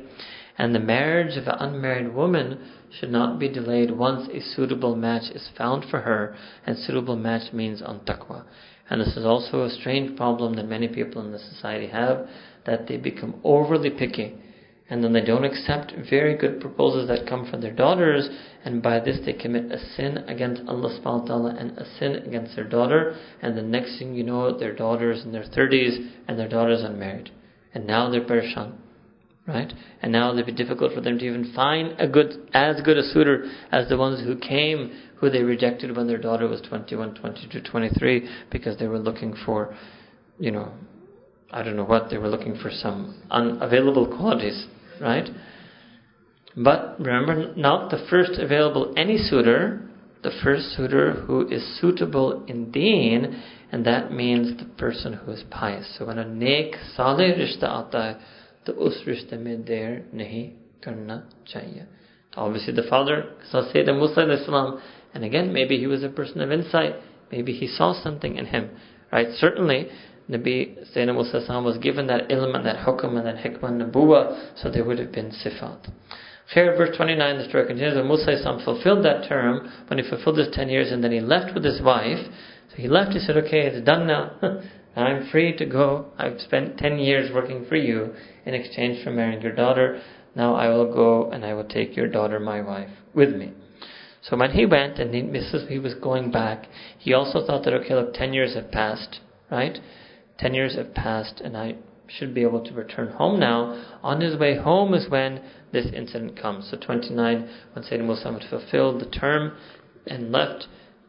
and the marriage of an unmarried woman should not be delayed once a suitable match is found for her. And suitable match means on taqwa. And this is also a strange problem that many people in the society have, that they become overly picky and then they don't accept very good proposals that come from their daughters, and by this they commit a sin against Allah subhanahu wa ta'ala and a sin against their daughter, and the next thing you know, their daughter's in their 30s and their daughter's unmarried. And now they're perishan. Right? And now it'll be difficult for them to even find a good, as good a suitor as the ones who came, who they rejected when their daughter was 21, 22, 23, because they were looking for, you know, I don't know what, they were looking for some unavailable qualities right? But remember, not the first available any suitor, the first suitor who is suitable in deen, and that means the person who is pious. So when a nek saleh rishta aata hai, to us rishte mein der nahi karna chahiye. Obviously the father, so say the Muslim Islam, and again maybe he was a person of insight, maybe he saw something in him, right? Certainly Nabi Sayyidina Musa was given that ilm and that hukm and that hikmah and nabuwa, so there would have been sifat. Here, verse 29, the story continues. When Musa fulfilled that term, when he fulfilled his 10 years, and then he left with his wife, so he left, he said, Okay, it's done now. I'm free to go. I've spent 10 years working for you in exchange for marrying your daughter. Now I will go and I will take your daughter, my wife, with me. So when he went and he, he was going back, he also thought that, okay, look, 10 years have passed, right? Ten years have passed, and I should be able to return home now. On his way home is when this incident comes. So 29, when Sayyidina Musa had fulfilled the term and left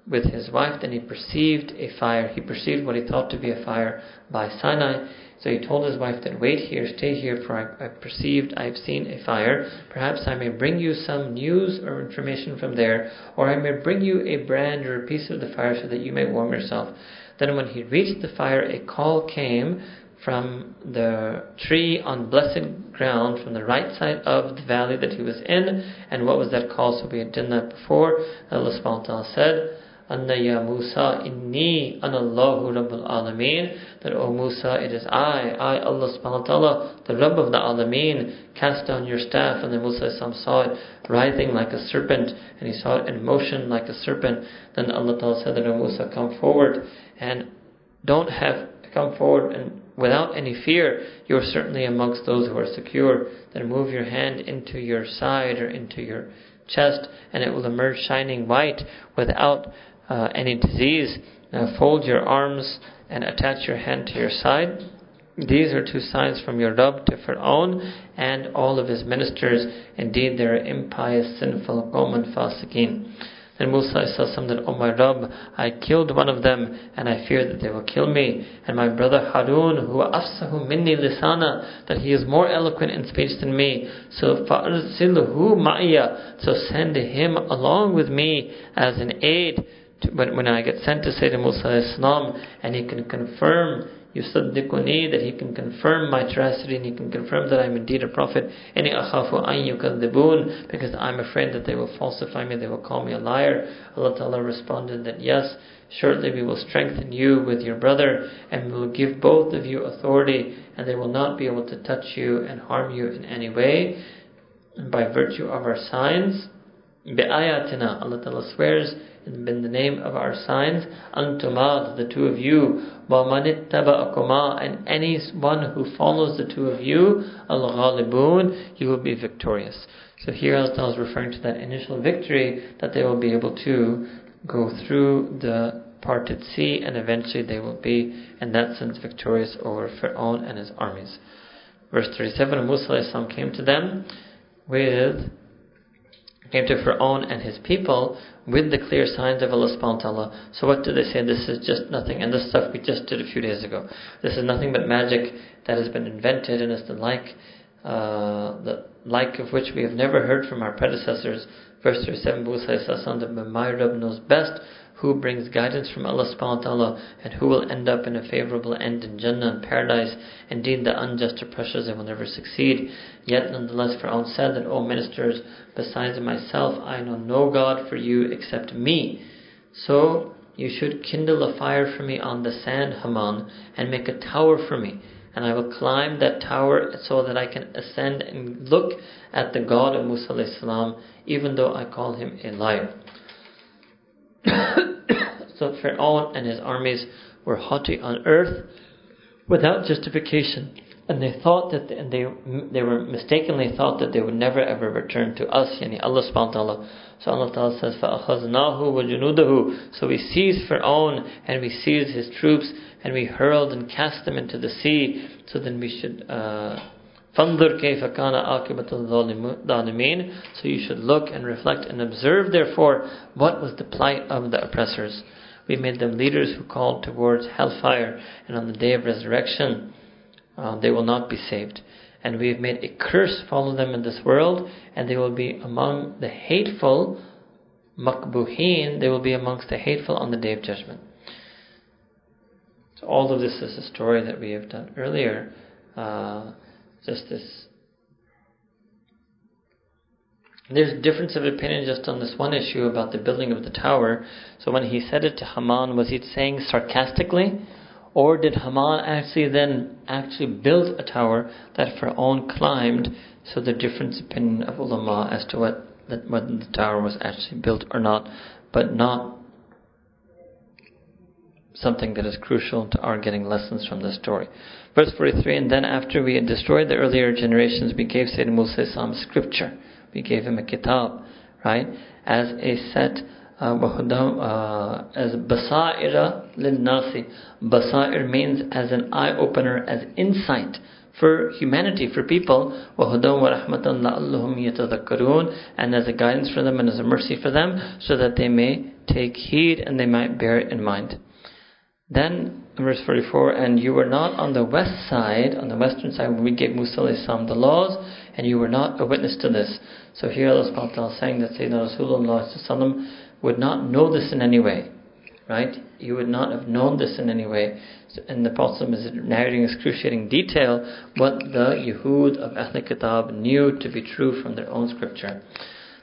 with his wife, then he perceived a fire. He perceived what he thought to be a fire by Sinai. So he told his wife that wait here, stay here, for I, I perceived, I have seen a fire. Perhaps I may bring you some news or information from there, or I may bring you a brand or a piece of the fire so that you may warm yourself. Then when he reached the fire, a call came from the tree on blessed ground from the right side of the valley that he was in. And what was that call? So we had done that before. Allah said, Anna ya Musa inni anallahu rabbul alameen that O Musa it is I, I Allah subhanahu wa ta'ala, the Rabb of the alameen, cast down your staff and then Musa saw it writhing like a serpent and he saw it in motion like a serpent. Then Allah ta'ala said that O Musa come forward and don't have come forward and without any fear, you are certainly amongst those who are secure. Then move your hand into your side or into your chest, and it will emerge shining white without uh, any disease. Now fold your arms and attach your hand to your side. These are two signs from your Rabb to Fir'aun and all of his ministers. Indeed, they are impious, sinful, qawm and fasiqeen. Then Musa said that, Oh my Rabb, I killed one of them, and I fear that they will kill me. And my brother Harun, who afsahu minni lisana, that he is more eloquent in speech than me. So fa'arsilhu ma'ya, so send him along with me as an aid. To, when, when I get sent to Sayyidina Musa Islam, and he can confirm yusaddiquni, that he can confirm my veracity and he can confirm that I'm indeed a prophet. Any akhafu an yukadibun, because I'm afraid that they will falsify me, they will call me a liar. Allah Ta'ala responded that yes, shortly we will strengthen you with your brother and we will give both of you authority and they will not be able to touch you and harm you in any way. And by virtue of our signs, bi'ayatina, Allah Ta'ala swears in the name of our signs, antuma, the two of you, wa manittaba'akuma, and anyone who follows the two of you, al-ghalibun, you will be victorious. So here Allah is referring to that initial victory that they will be able to go through the parted sea and eventually they will be in that sense victorious over Fir'aun and his armies. Verse 37, Musa came to them with came to Fir'aun and his people with the clear signs of Allah subhanahu wa ta'ala. So what do they say? This is just nothing, and this stuff we just did a few days ago. This is nothing but magic that has been invented and is the like, uh, the like of which we have never heard from our predecessors. Verse 37, Musa my Rabb knows best who brings guidance from Allah subhanahu wa ta'ala and who will end up in a favorable end in Jannah and paradise. Indeed, the unjust oppressors, they will never succeed. Yet, nonetheless, Fir'aun said that, O ministers, besides myself, I know no God for you except me. So, you should kindle a fire for me on the sand, Haman, and make a tower for me. And I will climb that tower so that I can ascend and look at the God of Musa even though I call him a liar. so Pharaoh and his armies were haughty on earth without justification. And they thought that, and they they were mistakenly thought that they would never ever return to us, yani Allah subhanahu wa ta'ala. So Allah ta'ala says, فَأَخَذْنَاهُ وَجُنُودَهُ So we seized Pharaoh and we seized his troops and we hurled and cast them into the sea. So then we should uh, فَانظُرْ كَيْفَ كَانَ عَاقِبَةُ الظَّالِمِينَ So you should look and reflect and observe, therefore, what was the plight of the oppressors. We made them leaders who called towards hellfire, and on the day of resurrection, uh, they will not be saved. And we have made a curse follow them in this world, and they will be among the hateful, makbuhin, they will be amongst the hateful on the day of judgment. So all of this is a story that we have done earlier. Uh, just this. There's difference of opinion just on this one issue about the building of the tower. So when he said it to Haman, was he saying sarcastically? Or did Haman actually then actually build a tower that Pharaoh climbed? So the difference of opinion of ulama as to what that whether the tower was actually built or not, but not something that is crucial to our getting lessons from this story. Verse 43, and then after we had destroyed the earlier generations, we gave Sayyidina Musa scripture. We gave him a kitab, right? As a set, uh, uh as basaira lil nasi. Basair means as an eye opener, as insight for humanity, for people, and as a guidance for them and as a mercy for them, so that they may take heed and they might bear it in mind. Then, verse 44, and you were not on the west side, on the western side, when we gave Musa the laws, and you were not a witness to this. So here Allah is saying that Sayyidina Rasulullah would not know this in any way. Right? You would not have known this in any way. And the Prophet is narrating excruciating detail what the Yehud of Ahl Kitab knew to be true from their own scripture.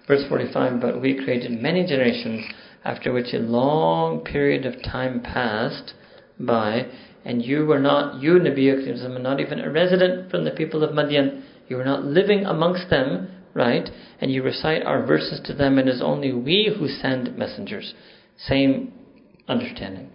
Verse 45, but we created many generations after which a long period of time passed by and you were not, you Nabi Akram, not even a resident from the people of Madian. You were not living amongst them, right? And you recite our verses to them, and it is only we who send messengers. Same understanding.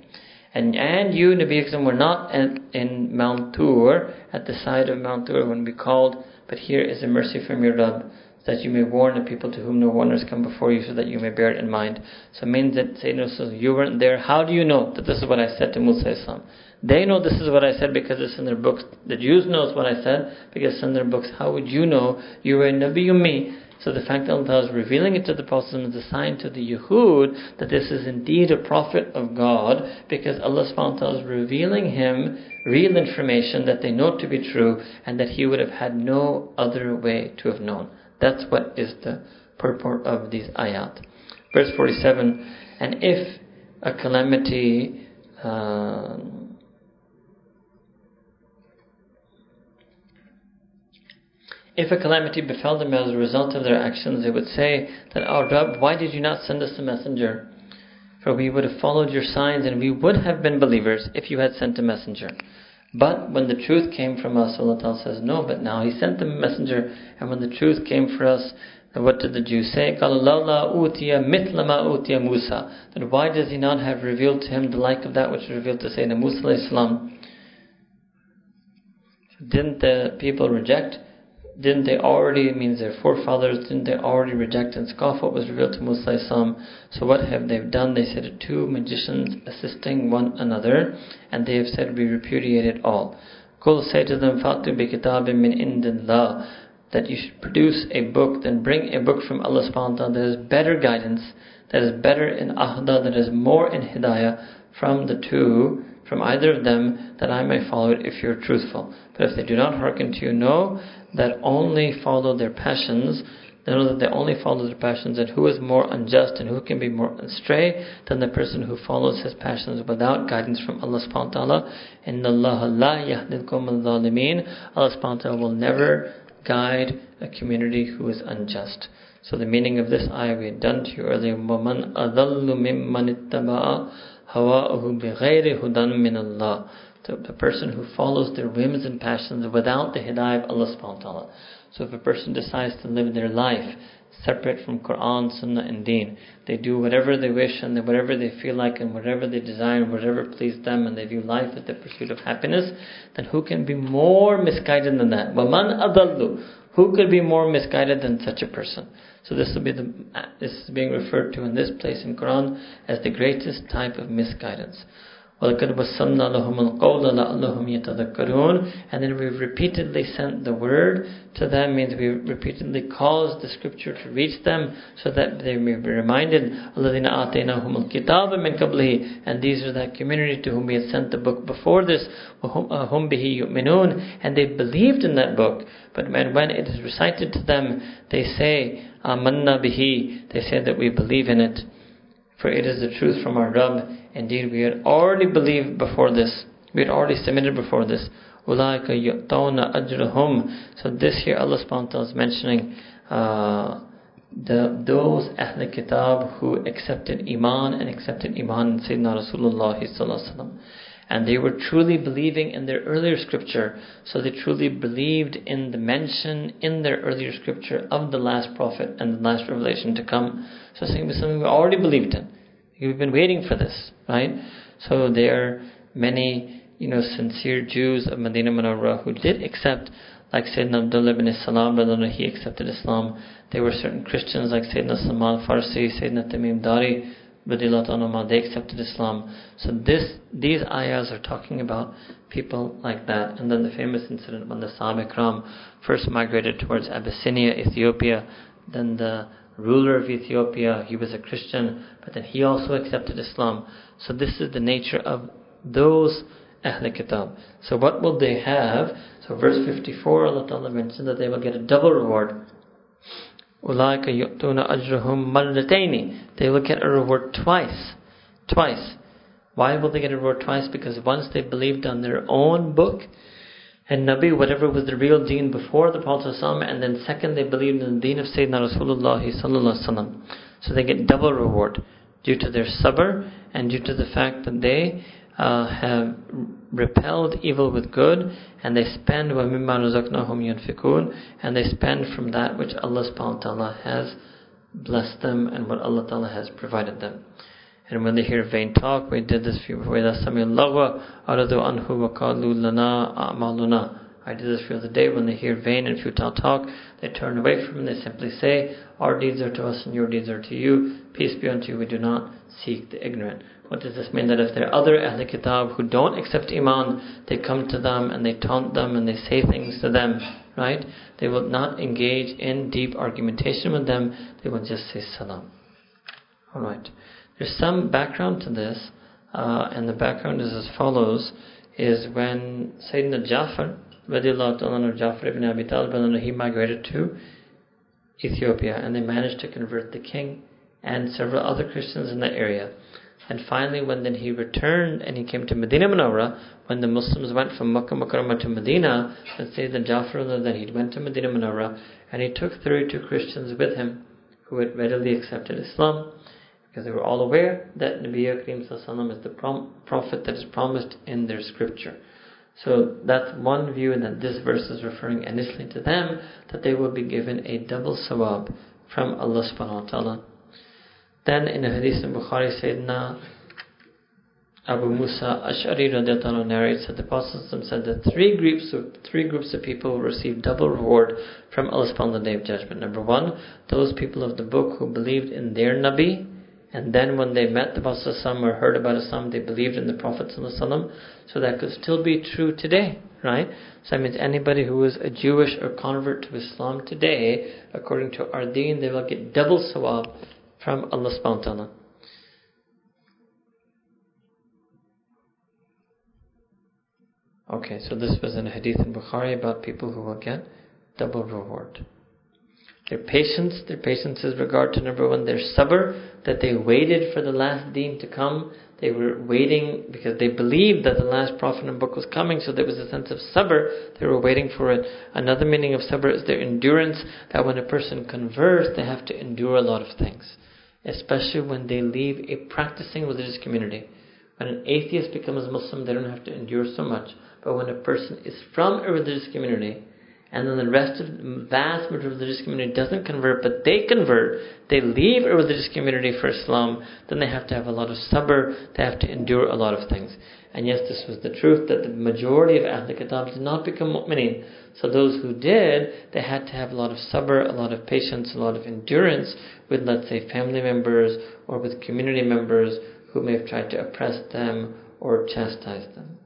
And, and you, Nabi Akram, were not at, in Mount Tur, at the side of Mount Tur when we called, but here is a mercy from your Rabb, that you may warn the people to whom no warners come before you, so that you may bear it in mind. So it means that Sayyidina you weren't there. How do you know that this is what I said to Musa Islam? They know this is what I said because it's in their books. The Jews knows what I said because it's in their books. How would you know you were a Nabi Ummi? So the fact that Allah is revealing it to the Prophet is a sign to the Yehud that this is indeed a prophet of God because Allah is revealing him real information that they know to be true and that he would have had no other way to have known. That's what is the purport of these ayat. Verse 47, and if a calamity uh, If a calamity befell them as a result of their actions, they would say that, Our oh, Rabb, why did you not send us a messenger? For we would have followed your signs and we would have been believers if you had sent a messenger. But when the truth came from us, Allah says, No, but now He sent them a messenger, and when the truth came for us, what did the Jews say? Utiya Musa. Then why does He not have revealed to him the like of that which was revealed to Sayyidina Musa? Didn't the people reject? Didn't they already, means their forefathers, didn't they already reject and scoff what was revealed to Musa So what have they done? They said two magicians assisting one another, and they have said, we repudiate it all. Qul say to them, Fatu bi kitabim min indillah, that you should produce a book, then bring a book from Allah subhanahu wa ta'ala that is better guidance, that is better in ahda, that is more in hidayah from the two, from either of them, that I may follow it if you're truthful. But if they do not hearken to you, know that only follow their passions, they know that they only follow their passions, and who is more unjust and who can be more astray than the person who follows his passions without guidance from Allah subhanahu wa ta'ala. Inna Allah la yahdil al-zalimin. Allah subhanahu wa ta'ala will never guide a community who is unjust. So the meaning of this ayah we had done to you earlier, وَمَنْ أَذَلُّ مِمَّنِ اتَّبَعَ هَوَاءُهُ بِغَيْرِ هُدًى مِنَ اللَّهِ the, the person who follows their whims and passions without the hidayah of Allah subhanahu wa ta'ala. So if a person decides to live their life separate from Quran, Sunnah and Deen, they do whatever they wish and whatever they feel like and whatever they desire and whatever pleases them and they view life as the pursuit of happiness, then who can be more misguided than that? وَمَنْ أَضَلُّ Who could be more misguided than such a person? So this will be the, this is being referred to in this place in Quran as the greatest type of misguidance. وَلَقَدْ وَصَّلْنَا لَهُمُ الْقَوْلَ لَعَلَّهُمْ يَتَذَكَّرُونَ And then we've repeatedly sent the word to them, means we repeatedly caused the scripture to reach them so that they may be reminded, الَّذِينَ آتَيْنَاهُمُ الْكِتَابَ مِنْ قَبْلِهِ And these are that community to whom we had sent the book before this, وَهُمْ بِهِ يُؤْمِنُونَ And they believed in that book. But when, when it is recited to them, they say, آمَنَّا بِهِ They say that we believe in it. For it is the truth from our Rabb Indeed, we had already believed before this. We had already submitted before this. أُولَٰئِكَ يُؤْتَوْنَ أَجْرَهُمْ So this here Allah subhanahu wa ta'ala is mentioning uh, the, those Ahl Kitab who accepted Iman and accepted Iman in Sayyidina Rasulullah sallallahu and they were truly believing in their earlier scripture. So they truly believed in the mention in their earlier scripture of the last prophet and the last revelation to come. So saying something we already believed in. We've been waiting for this, right? So there are many, you know, sincere Jews of Medina Munawwara who did accept, like Sayyidina Abdullah ibn Salam, he accepted Islam. There were certain Christians like Sayyidina Salman Farsi, Sayyidina Tamim Dari, they accepted Islam. So this these ayahs are talking about people like that. And then the famous incident when the Sahaba Ikram first migrated towards Abyssinia, Ethiopia, then the ruler of Ethiopia, he was a Christian, but then he also accepted Islam. So this is the nature of those Ahl Kitab. So what will they have? So verse 54, Allah Ta'ala mentioned that they will get a double reward. أُولَٰئِكَ يُؤْتُونَ أَجْرَهُمْ مَرَّتَيْنِ They will get a reward twice. Twice. Why will they get a reward twice? Because once they believed on their own book, and Nabi, whatever was the real deen before the Prophet and then second, they believed in the deen of Sayyidina Rasulullah So they get double reward due to their sabr and due to the fact that they uh, have repelled evil with good and they spend وَمِمَّا رَزَقْنَاهُمْ يُنْفِقُونَ and they spend from that which Allah subhanahu wa ta'ala has blessed them and what Allah ta'ala has provided them. And when they hear vain talk, we did this for you. وَإِذَا سَمِعُوا اللَّغْوَ أَرَدُوا عَنْهُ وَقَالُوا لَنَا أَعْمَالُنَا I did this for the day when they hear vain and futile talk, they turn away from it, they simply say, Our deeds are to us and your deeds are to you. Peace be unto you, we do not seek the ignorant. What does this mean? That if there are other Ahl Kitab who don't accept Iman, they come to them and they taunt them and they say things to them, right? They will not engage in deep argumentation with them, they will just say Salam. Alright. There's some background to this, uh, and the background is as follows: is when Sayyidina Jafar, radiallahu Jafar ibn Abi Talib, he migrated to Ethiopia, and they managed to convert the king and several other Christians in that area. And finally, when then he returned and he came to Medina Munawwara, when the Muslims went from Makkah Mukarramah to Medina, and Sayyidina Jafar that he went to Medina Munawwara, and he took 32 Christians with him who had readily accepted Islam because they were all aware that Nabi Kareem is the prom- prophet that is promised in their scripture. So that's one view that this verse is referring initially to them, that they will be given a double sawab from Allah subhanahu wa ta'ala. Then in the hadith in Bukhari, Sayyidina Abu Musa Ash'ari radiallahu narrates that the Prophet said that three groups of three groups of people will receive double reward from Allah subhanahu on the day of judgment. Number one, those people of the book who believed in their Nabi, and then when they met the Prophet or heard about Islam, they believed in the Prophet So that could still be true today, right? So that means anybody who is a Jewish or convert to Islam today, according to our deen, they will get double sawab from Allah subhanahu wa ta'ala. Okay, so this was in a hadith in Bukhari about people who will get double reward. Their patience, their patience is regard to number one, their sabr, that they waited for the last deen to come. They were waiting because they believed that the last prophet and book was coming, so there was a sense of sabr. They were waiting for it. Another meaning of sabr is their endurance, that when a person converts, they have to endure a lot of things. Especially when they leave a practicing religious community. When an atheist becomes Muslim, they don't have to endure so much. But when a person is from a religious community, and then the rest of the vast majority of the religious community doesn't convert, but they convert, they leave a religious community for Islam, then they have to have a lot of sabr, they have to endure a lot of things. And yes, this was the truth that the majority of Ahl Kitab did not become mu'mineen. So those who did, they had to have a lot of sabr, a lot of patience, a lot of endurance with, let's say, family members or with community members who may have tried to oppress them or chastise them.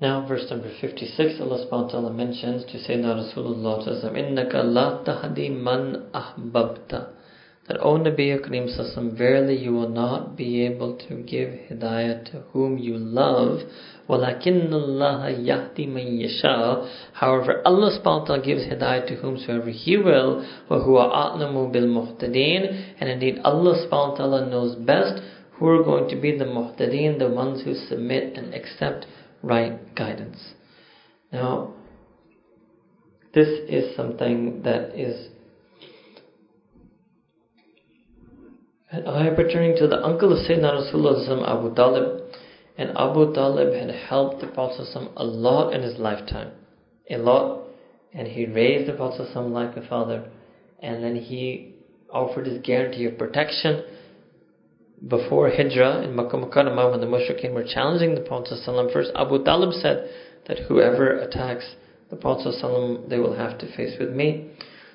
Now, verse number 56, Allah subhanahu wa ta'ala mentions to Sayyidina Rasulullah إِنَّكَ لَا تَهْدِي مَنْ أَحْبَبْتَ That, O Nabi Akram Sassam, verily you will not be able to give hidayah to whom you love. وَلَكِنَّ اللَّهَ يَهْدِي مَنْ يَشَاءُ However, Allah subhanahu wa ta'ala gives hidayah to whomsoever He will. وَهُوَ أَعْلَمُ بِالْمُهْتَدِينَ And indeed, Allah subhanahu wa ta'ala knows best who are going to be the muhtadeen, the ones who submit and accept right guidance. Now, this is something that is I am returning to the uncle of Sayyidina Rasulullah Abu Talib, and Abu Talib had helped the Prophet a lot in his lifetime. A lot. And he raised the Prophet like a father, and then he offered his guarantee of protection before Hijrah in Makkah Mukarramah when the Mushrikeen were challenging the Prophet first Abu Talib said that whoever attacks the Prophet they will have to face with me.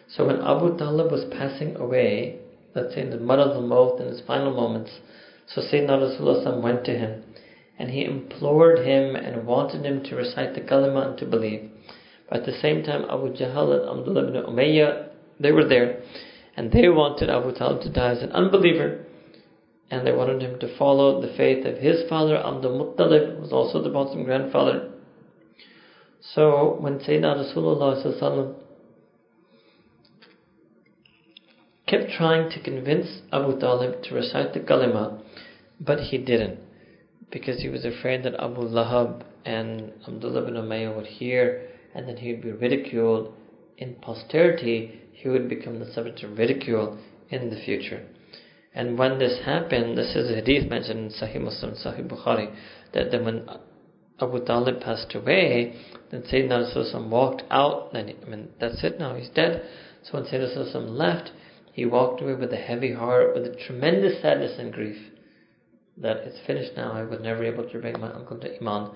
So when Abu Talib was passing away, let's say in the marad al-mawt in his final moments, so Sayyidina Rasulullah went to him and he implored him and wanted him to recite the kalima and to believe. But at the same time, Abu Jahl and Abdullah ibn Umayyah, they were there and they wanted Abu Talib to die as an unbeliever and they wanted him to follow the faith of his father Abdul Muttalib, who was also the Prophet's grandfather. So when Sayyidina Rasulullah kept trying to convince Abu Talib to recite the kalima, but he didn't because he was afraid that Abu Lahab and Abdullah bin Umayyah would hear and then he would be ridiculed in posterity, he would become the subject of ridicule in the future. And when this happened, this is a hadith mentioned in Sahih Muslim, Sahih Bukhari, that then when Abu Talib passed away, then Sayyidina Rasulullah walked out, then I mean, that's it now, he's dead. So when Sayyidina Rasulullah left, he walked away with a heavy heart, with a tremendous sadness and grief that it's finished now, I was never able to bring my uncle to Iman.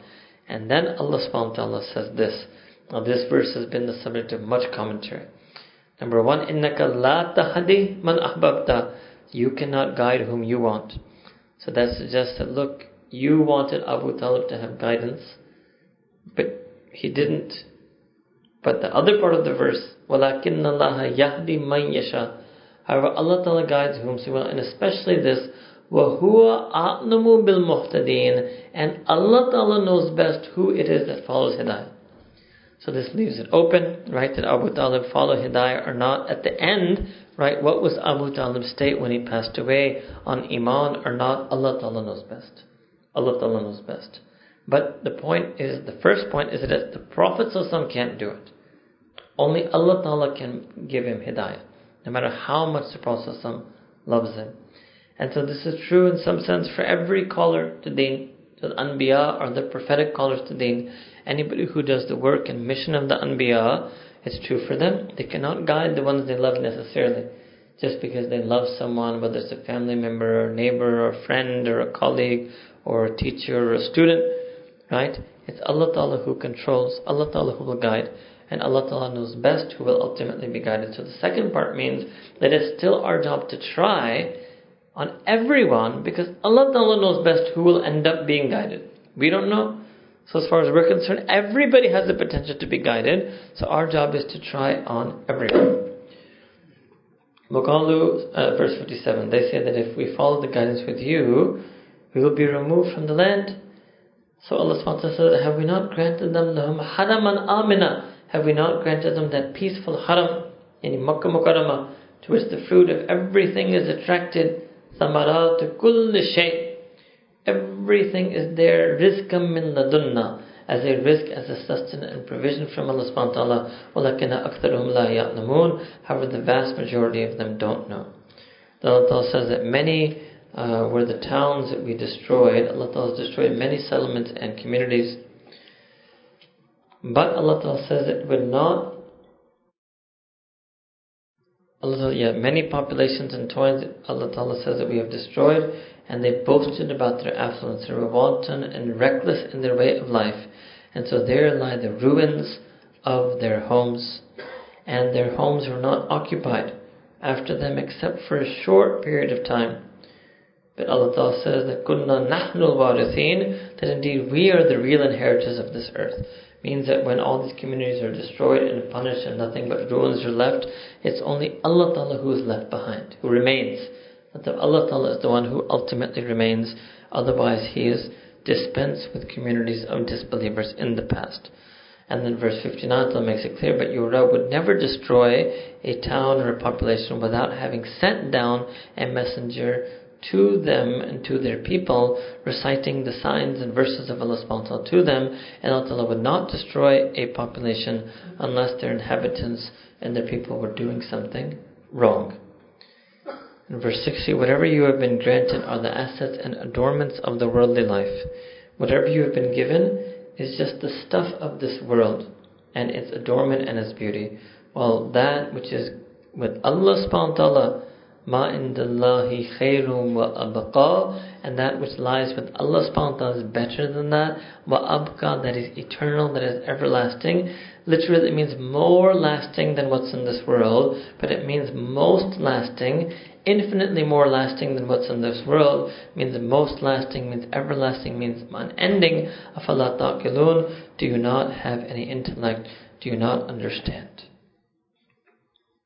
And then Allah subhanahu wa ta'ala says this. Now this verse has been the subject of much commentary. Number one, إِنَّكَ لَا تَهْدِي مَنْ أَحْبَبْتَ you cannot guide whom you want. So that suggests that look, you wanted Abu Talib to have guidance, but he didn't. But the other part of the verse, وَلَكِنَّ اللَّهَ يَهْدِي مَنْ يَشَاءُ However, Allah Ta'ala guides whom He will, and especially this, وَهُوَ أَعْلَمُ بِالْمُهْتَدِينَ And Allah Ta'ala knows best who it is that follows Hidayah. So this leaves it open, right? Did Abu Talib follow Hidayah or not? At the end, right? What was Abu Talib's state when he passed away on Iman or not? Allah Ta'ala knows best. Allah Ta'ala knows best. But the point is, the first point is that the Prophet can't do it. Only Allah Ta'ala can give him Hidayah, no matter how much the Prophet loves him. And so this is true in some sense for every caller to Deen, the Anbiya or the prophetic callers to Deen anybody who does the work and mission of the Anbiya, it's true for them. They cannot guide the ones they love necessarily. Just because they love someone, whether it's a family member or neighbor or friend or a colleague or a teacher or a student, right? It's Allah Ta'ala who controls, Allah Ta'ala who will guide, and Allah Ta'ala knows best who will ultimately be guided. So the second part means that it's still our job to try on everyone because Allah Ta'ala knows best who will end up being guided. We don't know. So as far as we're concerned, everybody has the potential to be guided. So our job is to try on everyone. Muqallu, uh, verse 57, they say that if we follow the guidance with you, we will be removed from the land. So Allah SWT says, have we not granted them lahum haraman amina? Have we not granted them that peaceful haram in Makkah to which the fruit of everything is attracted? Samarat kulli shay Everything is there, rizqam min ladunna, as a rizq, as a sustenance and provision from Allah subhanahu wa ta'ala. وَلَكِنَّ لَا However, the vast majority of them don't know. Allah Ta'ala says that many uh, were the towns that we destroyed. Allah Ta'ala has destroyed many settlements and communities. But Allah Ta'ala says it will not Allah, yeah, many populations and towns Allah Ta'ala says that we have destroyed and they boasted about their affluence. They were wanton and reckless in their way of life. And so there lie the ruins of their homes. And their homes were not occupied after them except for a short period of time. But Allah says that kunna nahnul warithin, that indeed we are the real inheritors of this earth. Means that when all these communities are destroyed and punished and nothing but ruins are left, it's only Allah Ta'ala who is left behind, who remains that Allah Ta'ala is the one who ultimately remains, otherwise He is dispensed with communities of disbelievers in the past. And then verse 59 Allah makes it clear, but your Rabb would never destroy a town or a population without having sent down a messenger to them and to their people, reciting the signs and verses of Allah ta'ala to them, and Allah would not destroy a population unless their inhabitants and their people were doing something wrong. In verse 60, whatever you have been granted are the assets and adornments of the worldly life. Whatever you have been given is just the stuff of this world and its adornment and its beauty. While that which is with Allah subhanahu wa ta'ala, Ma indallahi wa abqa, and that which lies with Allah subhanahu wa ta'ala is better than that. Wa abqa, that is eternal, that is everlasting. Literally, it means more lasting than what's in this world, but it means most lasting, infinitely more lasting than what's in this world. Means the most lasting, means everlasting, means unending. Afala taqilun, do you not have any intellect? Do you not understand?